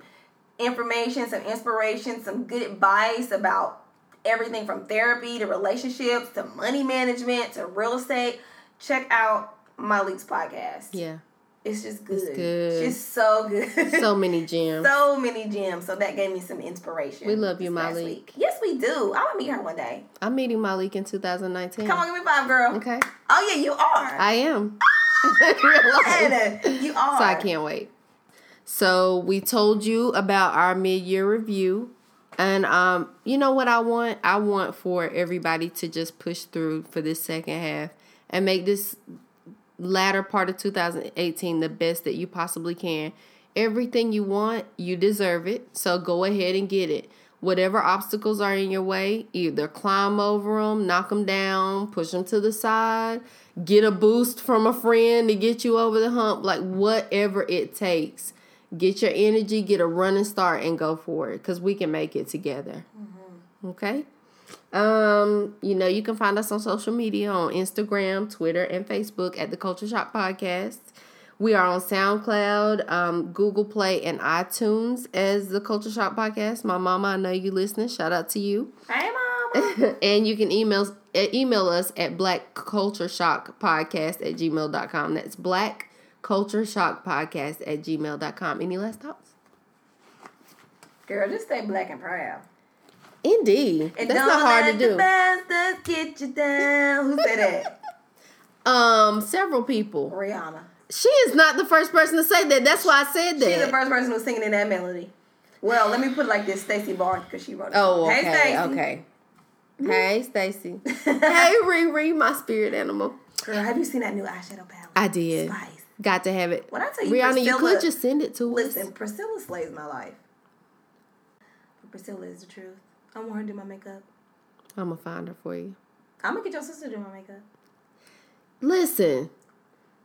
S4: information, some inspiration, some good advice about everything from therapy to relationships to money management to real estate, check out Myleik's podcast.
S3: Yeah.
S4: It's just good. It's good. Just so good.
S3: So many gems.
S4: so many gems. So that gave me some inspiration.
S3: We love you,
S4: Myleik. Yes, we do. I want to meet her one day.
S3: I'm meeting Myleik in 2019.
S4: Come on, give me five, girl.
S3: Okay.
S4: Oh yeah, you are.
S3: I am.
S4: Anna, you are.
S3: So I can't wait. So we told you about our mid-year review. And um, you know what I want? I want for everybody to just push through for this second half and make this latter part of 2018 the best that you possibly can. Everything you want, you deserve it. So go ahead and get it. Whatever obstacles are in your way, either climb over them, knock them down, push them to the side, get a boost from a friend to get you over the hump, like whatever it takes. Get your energy, get a running start, and go for it because we can make it together. Mm-hmm. Okay? Um, you know, you can find us on social media on Instagram, Twitter, and Facebook at the Culture Shock Podcast. We are on SoundCloud, um, Google Play, and iTunes as the Culture Shock Podcast. My mama, I know you listening. Shout out to you.
S4: Hey, mama.
S3: and you can email uh, email us at black culture shock podcast at gmail.com. That's black culture shock podcast at gmail.com. Any last thoughts?
S4: Girl, just stay black and proud.
S3: Indeed.
S4: And
S3: That's not hard to do.
S4: bastards get you down. Who said that?
S3: Um, several people.
S4: Rihanna.
S3: She is not the first person to say that. That's why I said that.
S4: She's the first person who was singing in that melody. Well, let me put it like this: Stacey Barnes, because she wrote it.
S3: Oh,
S4: Hey,
S3: okay,
S4: Stacey.
S3: okay. Hey, Stacy. hey, Riri, my spirit animal.
S4: Girl, have you seen that new eyeshadow palette?
S3: I did.
S4: Spice.
S3: Got to have it.
S4: When I tell you,
S3: Rihanna, you could just send it to
S4: Listen,
S3: us.
S4: Priscilla slays my life. But Priscilla is the truth. I want her to do my makeup.
S3: I'm gonna find her for you.
S4: I'm gonna get your sister to do my makeup.
S3: Listen,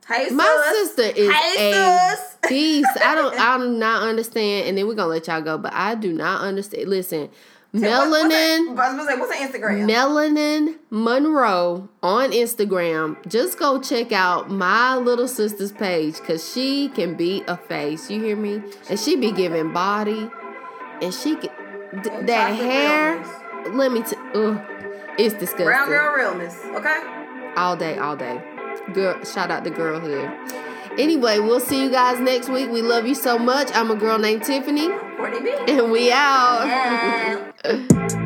S4: Hey,
S3: my
S4: sis.
S3: sister is
S4: Hey,
S3: a
S4: sis.
S3: beast. I don't. I do not understand. And then we're gonna let y'all go. But I do not understand. Listen,
S4: what's
S3: melanin.
S4: Gonna what's her Instagram?
S3: Melanin Monroe on Instagram. Just go check out my little sister's page because she can be a face. You hear me? And she be giving body, and she can. D- that hair.
S4: realness.
S3: Let me. T- ugh, it's disgusting.
S4: Brown girl realness. Okay.
S3: all day, all day. Girl, shout out to girlhood. Anyway, we'll see you guys next week. We love you so much. I'm a girl named Tiffany,
S4: Cortney B.
S3: and we out.
S4: Yeah.